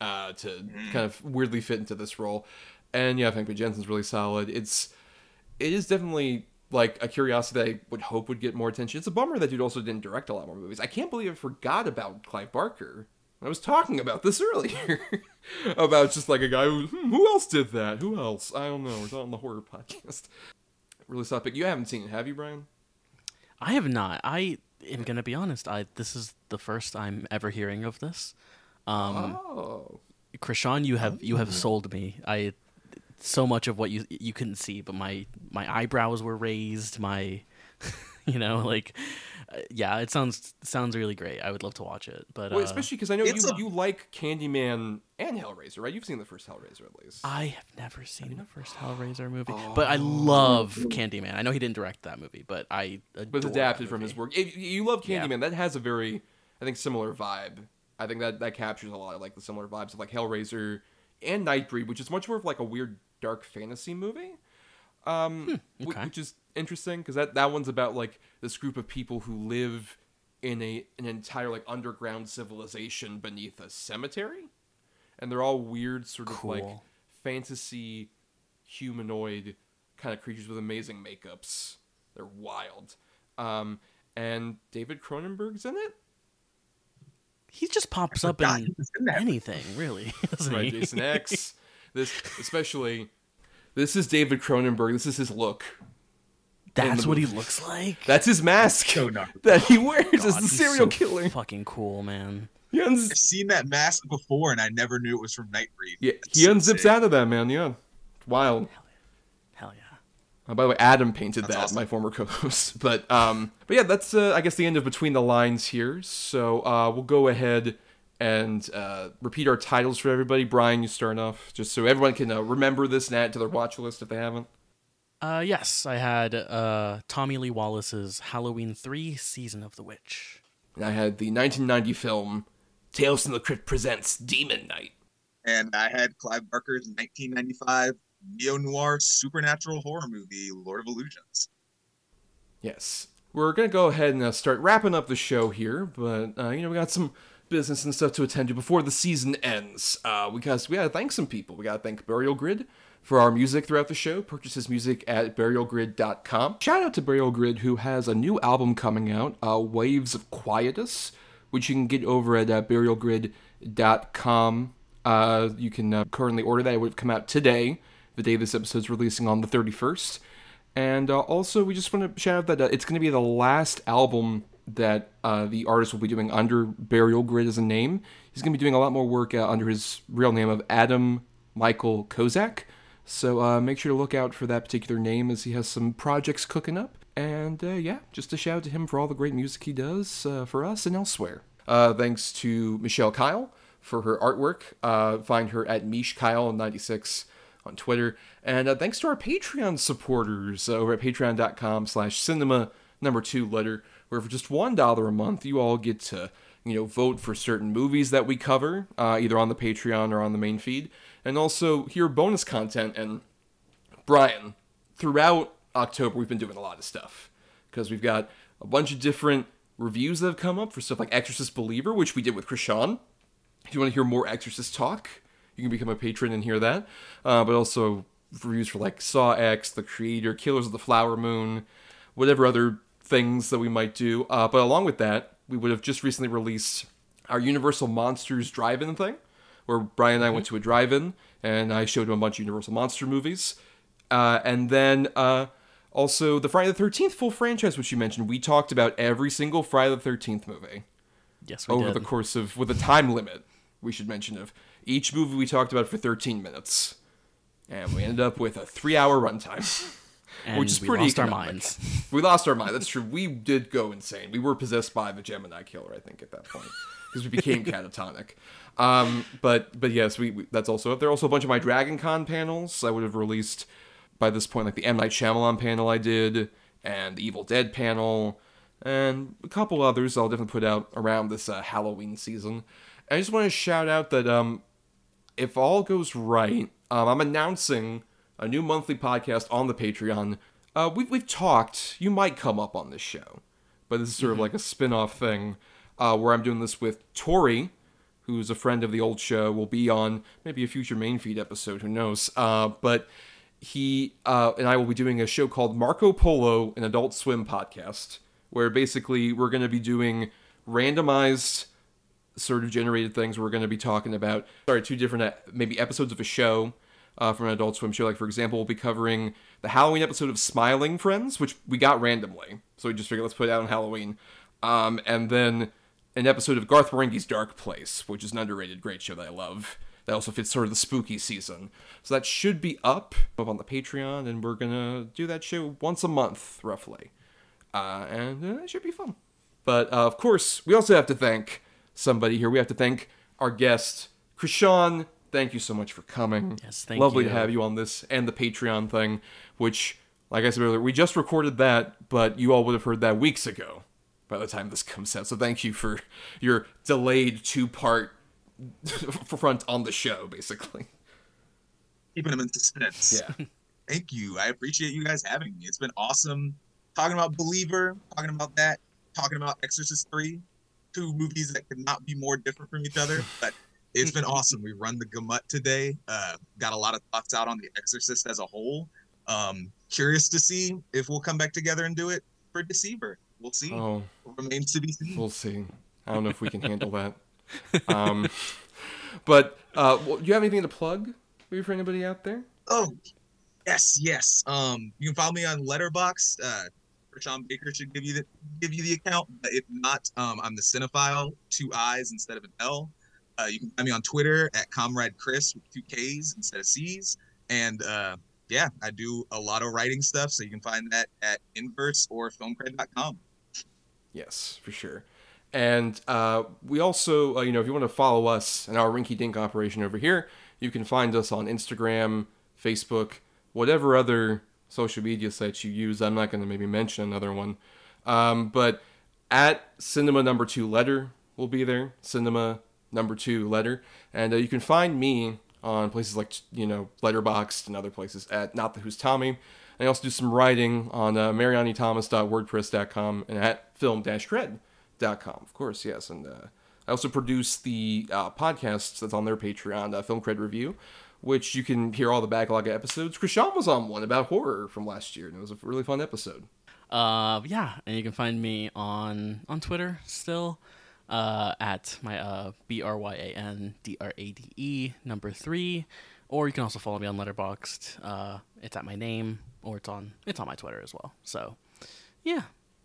uh, to kind of weirdly fit into this role. And yeah, I think Janssen's really solid. It's it is definitely like a curiosity that I would hope would get more attention. It's a bummer that dude also didn't direct a lot more movies. I can't believe I forgot about Clive Barker. I was talking about this <laughs> earlier about just like a guy who hmm, who else did that? Who else? I don't know. We're not on the horror podcast. <laughs> Really soft pick. You haven't seen it, have you, Bryan? I have not. I am gonna be honest. I this is the first I'm ever hearing of this. Um, Oh, Chrishaun, you have you have sold me. I so much of what you you couldn't see, but my my eyebrows were raised. My, <laughs> you know, like, uh, yeah, it sounds sounds really great. I would love to watch it, but well, uh, especially because I know you it's a- you like Candyman and Hellraiser, right? You've seen the first Hellraiser at least. I have never seen the first Hellraiser movie, <gasps> but I love Candyman. I know he didn't direct that movie, but I It was adapted that from his work. If you love Yeah. Candyman, that has a very, I think, similar vibe. I think that that captures a lot of like the similar vibes of like Hellraiser and Nightbreed, which is much more of like a weird dark fantasy movie. Um, wh- okay. which is interesting because that that one's about like this group of people who live in a an entire like underground civilization beneath a cemetery, and they're all weird sort of like fantasy humanoid kind of creatures with amazing makeups. They're wild. Um, and David Cronenberg's in it. He just pops up in in <laughs> anything, really. <laughs> doesn't Right, he? Jason <laughs> X. This especially this is David Cronenberg. This is his look. That's what he looks like. That's his mask So Naruto. that he wears as God, the he's serial so killer. Fucking cool, man. He, uns- I've seen that mask before, and I never knew it was from Nightbreed. yeah, That's he so unzips sick. out of that man. Yeah, wild. Hell. Uh, by the way, Adam painted That's that, awesome. my former <laughs> co-host. But um, but yeah, that's uh, I guess the end of between the lines here. So uh, we'll go ahead and uh, repeat our titles for everybody. Bryan, you start off, just so everyone can uh, remember this and add it to their watch list if they haven't. Uh, yes, I had uh, Tommy Lee Wallace's Halloween 3 Season of the Witch. And I had the 1990 film Tales from the Crypt presents Demon Knight. And I had Clive Barker's 1995 neo noir supernatural horror movie, Lord of Illusions. Yes. We're to go ahead and uh, start wrapping up the show here, but, uh, you know, we got some business and stuff to attend to before the season ends. Uh, because we got to thank some people. We got to thank Burial Grid for our music throughout the show. Purchase his music at burialgrid.com. Shout out to Burial Grid, who has a new album coming out, uh, Waves of Quietus, which you can get over at uh, burialgrid.com. Uh, you can uh, currently order that. It would have come out today, the day this episode's releasing on the 31st. And uh, also, we just want to shout out that uh, it's going to be the last album that uh, the artist will be doing under Burial Grid as a name. He's going to be doing a lot more work uh, under his real name of Adam Michael Kozak. So uh, make sure to look out for that particular name as he has some projects cooking up. And uh, yeah, just a shout out to him for all the great music he does for us and elsewhere. Thanks to Michelle Kyle for her artwork. Find her at Mish Kyle96 on Twitter. And uh, thanks to our Patreon supporters over at patreon.com slash cinema number two letter, where for just $1 a month, you all get to, you know, vote for certain movies that we cover, uh, either on the Patreon or on the main feed, and also hear bonus content. And Bryan, throughout October, we've been doing a lot of stuff because we've got a bunch of different reviews that have come up for stuff like Exorcist Believer, which we did with Chrishaun. If you want to hear more Exorcist talk, you can become a patron and hear that. Uh, but also reviews for like Saw X, The Creator, Killers of the Flower Moon, whatever other things that we might do. Uh, but along with that, we would have just recently released our Universal Monsters drive-in thing, where Bryan and I went to a drive-in and I showed him a bunch of Universal Monster movies. Uh, and then uh, also the Friday the 13th full franchise, which you mentioned. We talked about every single Friday the 13th movie Yes, we over did. the course of with a time limit we should mention of each movie we talked about for 13 minutes. And we ended up with a three hour runtime and which is we pretty lost our minds. we lost our mind that's true. We did go insane. We were possessed by the gemini killer i think at that point because we became <laughs> catatonic. Um, but but yes we, we that's also up there also a bunch of my dragon con panels i would have released by this point like the m. Night Shyamalan panel i did and the evil dead panel and a couple others I'll definitely put out around this uh, Halloween season. I just want to shout out that um, if all goes right, um, I'm announcing a new monthly podcast on the Patreon. Uh, we've, we've talked, you might come up on this show, but this is sort of like a spin off thing uh, where I'm doing this with Tori, who's a friend of the old show, will be on maybe a future main feed episode, who knows. Uh, but he uh, and I will be doing a show called Marco Polo, an Adult Swim podcast, where basically we're going to be doing randomized sort of generated things. We're going to be talking about sorry two different uh, maybe episodes of a show uh, from an Adult Swim show. Like for example, we'll be covering the Halloween episode of Smiling Friends, which we got randomly, so we just figured let's put it out on Halloween, um, and then an episode of Garth Marenghi's Dark Place, which is an underrated great show that I love. That also fits sort of the spooky season. So that should be up up on the Patreon, and we're gonna do that show once a month, roughly. Uh, and uh, it should be fun. But uh, of course, we also have to thank somebody here. We have to thank our guest, Chrishaun. Thank you so much for coming. Yes, thank Lovely you. to have you on this and the Patreon thing, which, like I said earlier, we just recorded that, but you all would have heard that weeks ago by the time this comes out. So thank you for your delayed two part <laughs> front on the show, basically. Keeping them in suspense. Yeah. <laughs> Thank you. I appreciate you guys having me. It's been awesome talking about Believer, talking about that, talking about Exorcist 3, two movies that could not be more different from each other. But it's been <laughs> awesome. We run the gamut today. Uh, got a lot of thoughts out on The Exorcist as a whole. Um, curious to see if we'll come back together and do it for Deceiver. We'll see. Oh, Remains to be seen. we'll see. I don't know if we can handle that. <laughs> Um, but uh, well, do you have anything to plug maybe for anybody out there? Oh, Yes, yes. Um, you can follow me on Letterboxd. Uh, Sean Baker should give you the give you the account. But if not, um, I'm the cinephile, two I's instead of an L. Uh, you can find me on Twitter at Comrade Chris with two K's instead of C's. And uh, yeah, I do a lot of writing stuff, so you can find that at inverse or filmcred.com. Yes, for sure. And uh, we also, uh, you know, if you want to follow us and our rinky dink operation over here, you can find us on Instagram, Facebook, whatever other social media sites you use. I'm not going to maybe mention another one. Um, but at cinema number two letter will be there. Cinema number two letter. And uh, you can find me on places like, you know, Letterboxd and other places at Not the Who's Tommy. I also do some writing on uh, marianithomas.wordpress.com and at film-cred.com, of course, yes. And uh, I also produce the uh, podcast that's on their Patreon, uh, Film Cred Review, which you can hear all the backlog episodes. Chrishaun was on one about horror from last year, and it was a really fun episode. Uh, yeah, and you can find me on on Twitter still uh, at my uh, B R Y A N D R A D E number three, or you can also follow me on Letterboxd. Uh, it's at my name, or it's on it's on my Twitter as well. So, yeah,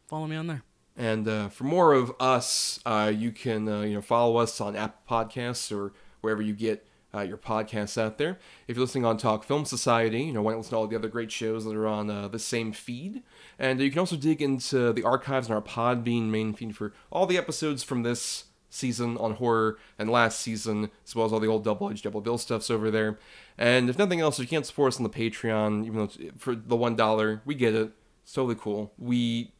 follow me on there. And uh, for more of us, uh, you can uh, you know follow us on Apple Podcasts or wherever you get uh, your podcasts out there. If you're listening on Talk Film Society, you know why not listen to all the other great shows that are on uh, the same feed. And you can also dig into the archives in our Podbean main feed for all the episodes from this season on horror and last season, as well as all the old double Edge double bill stuffs over there. And if nothing else, if you can't support us on the Patreon, even though for the one dollar, we get it. It's totally cool. We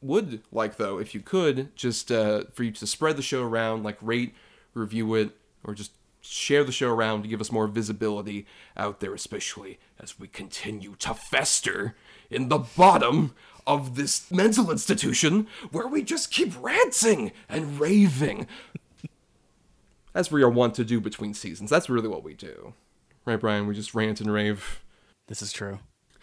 would like though if you could just uh, for you to spread the show around like rate review it or just share the show around to give us more visibility out there especially as we continue to fester in the bottom of this mental institution where we just keep ranting and raving as we are wont to do between seasons that's really what we do right bryan we just rant and rave This is true.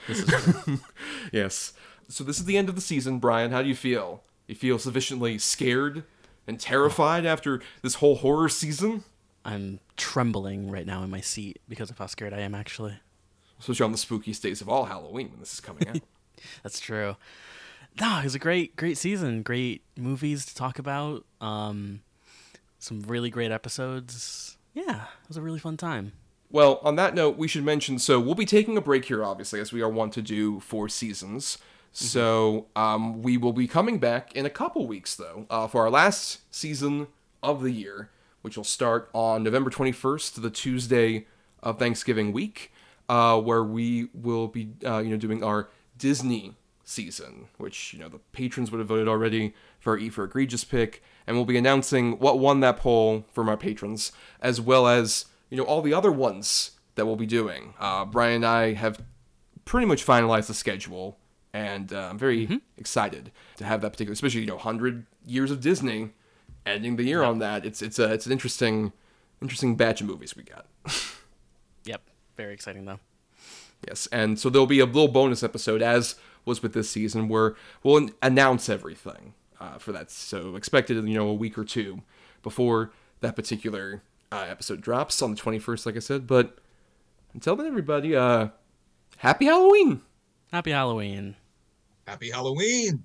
This is true. <laughs> yes. So this is the end of the season, Bryan. How do you feel? You feel sufficiently scared and terrified after this whole horror season? I'm trembling right now in my seat because of how scared I am. Actually, Especially on the spookiest days of all Halloween when this is coming out. <laughs> that's true. No, it was a great, great season. Great movies to talk about. Um, some really great episodes. Yeah, it was a really fun time. well, on that note, we should mention so we'll be taking a break here, obviously, as we are wont to do for seasons. So um, we will be coming back in a couple weeks, though, uh, for our last season of the year, which will start on November 21st, the Tuesday of Thanksgiving week, uh, where we will be, uh, you know, doing our Disney season, which you know the patrons would have voted already for our E for egregious pick, and we'll be announcing what won that poll from our patrons, as well as you know all the other ones that we'll be doing. Uh, Bryan and I have pretty much finalized the schedule, and uh, I'm very excited to have that particular, especially you know, hundred years of Disney, ending the year on that. It's it's a it's an interesting interesting batch of movies we got. <laughs> Yep, very exciting though. Yes, and so there'll be a little bonus episode, as was with this season, where we'll announce everything uh, for that. So expected, it, you know, a week or two before that particular uh, episode drops on the 21st, like I said. But until then, everybody, uh, happy Halloween! Happy Halloween. Happy Halloween.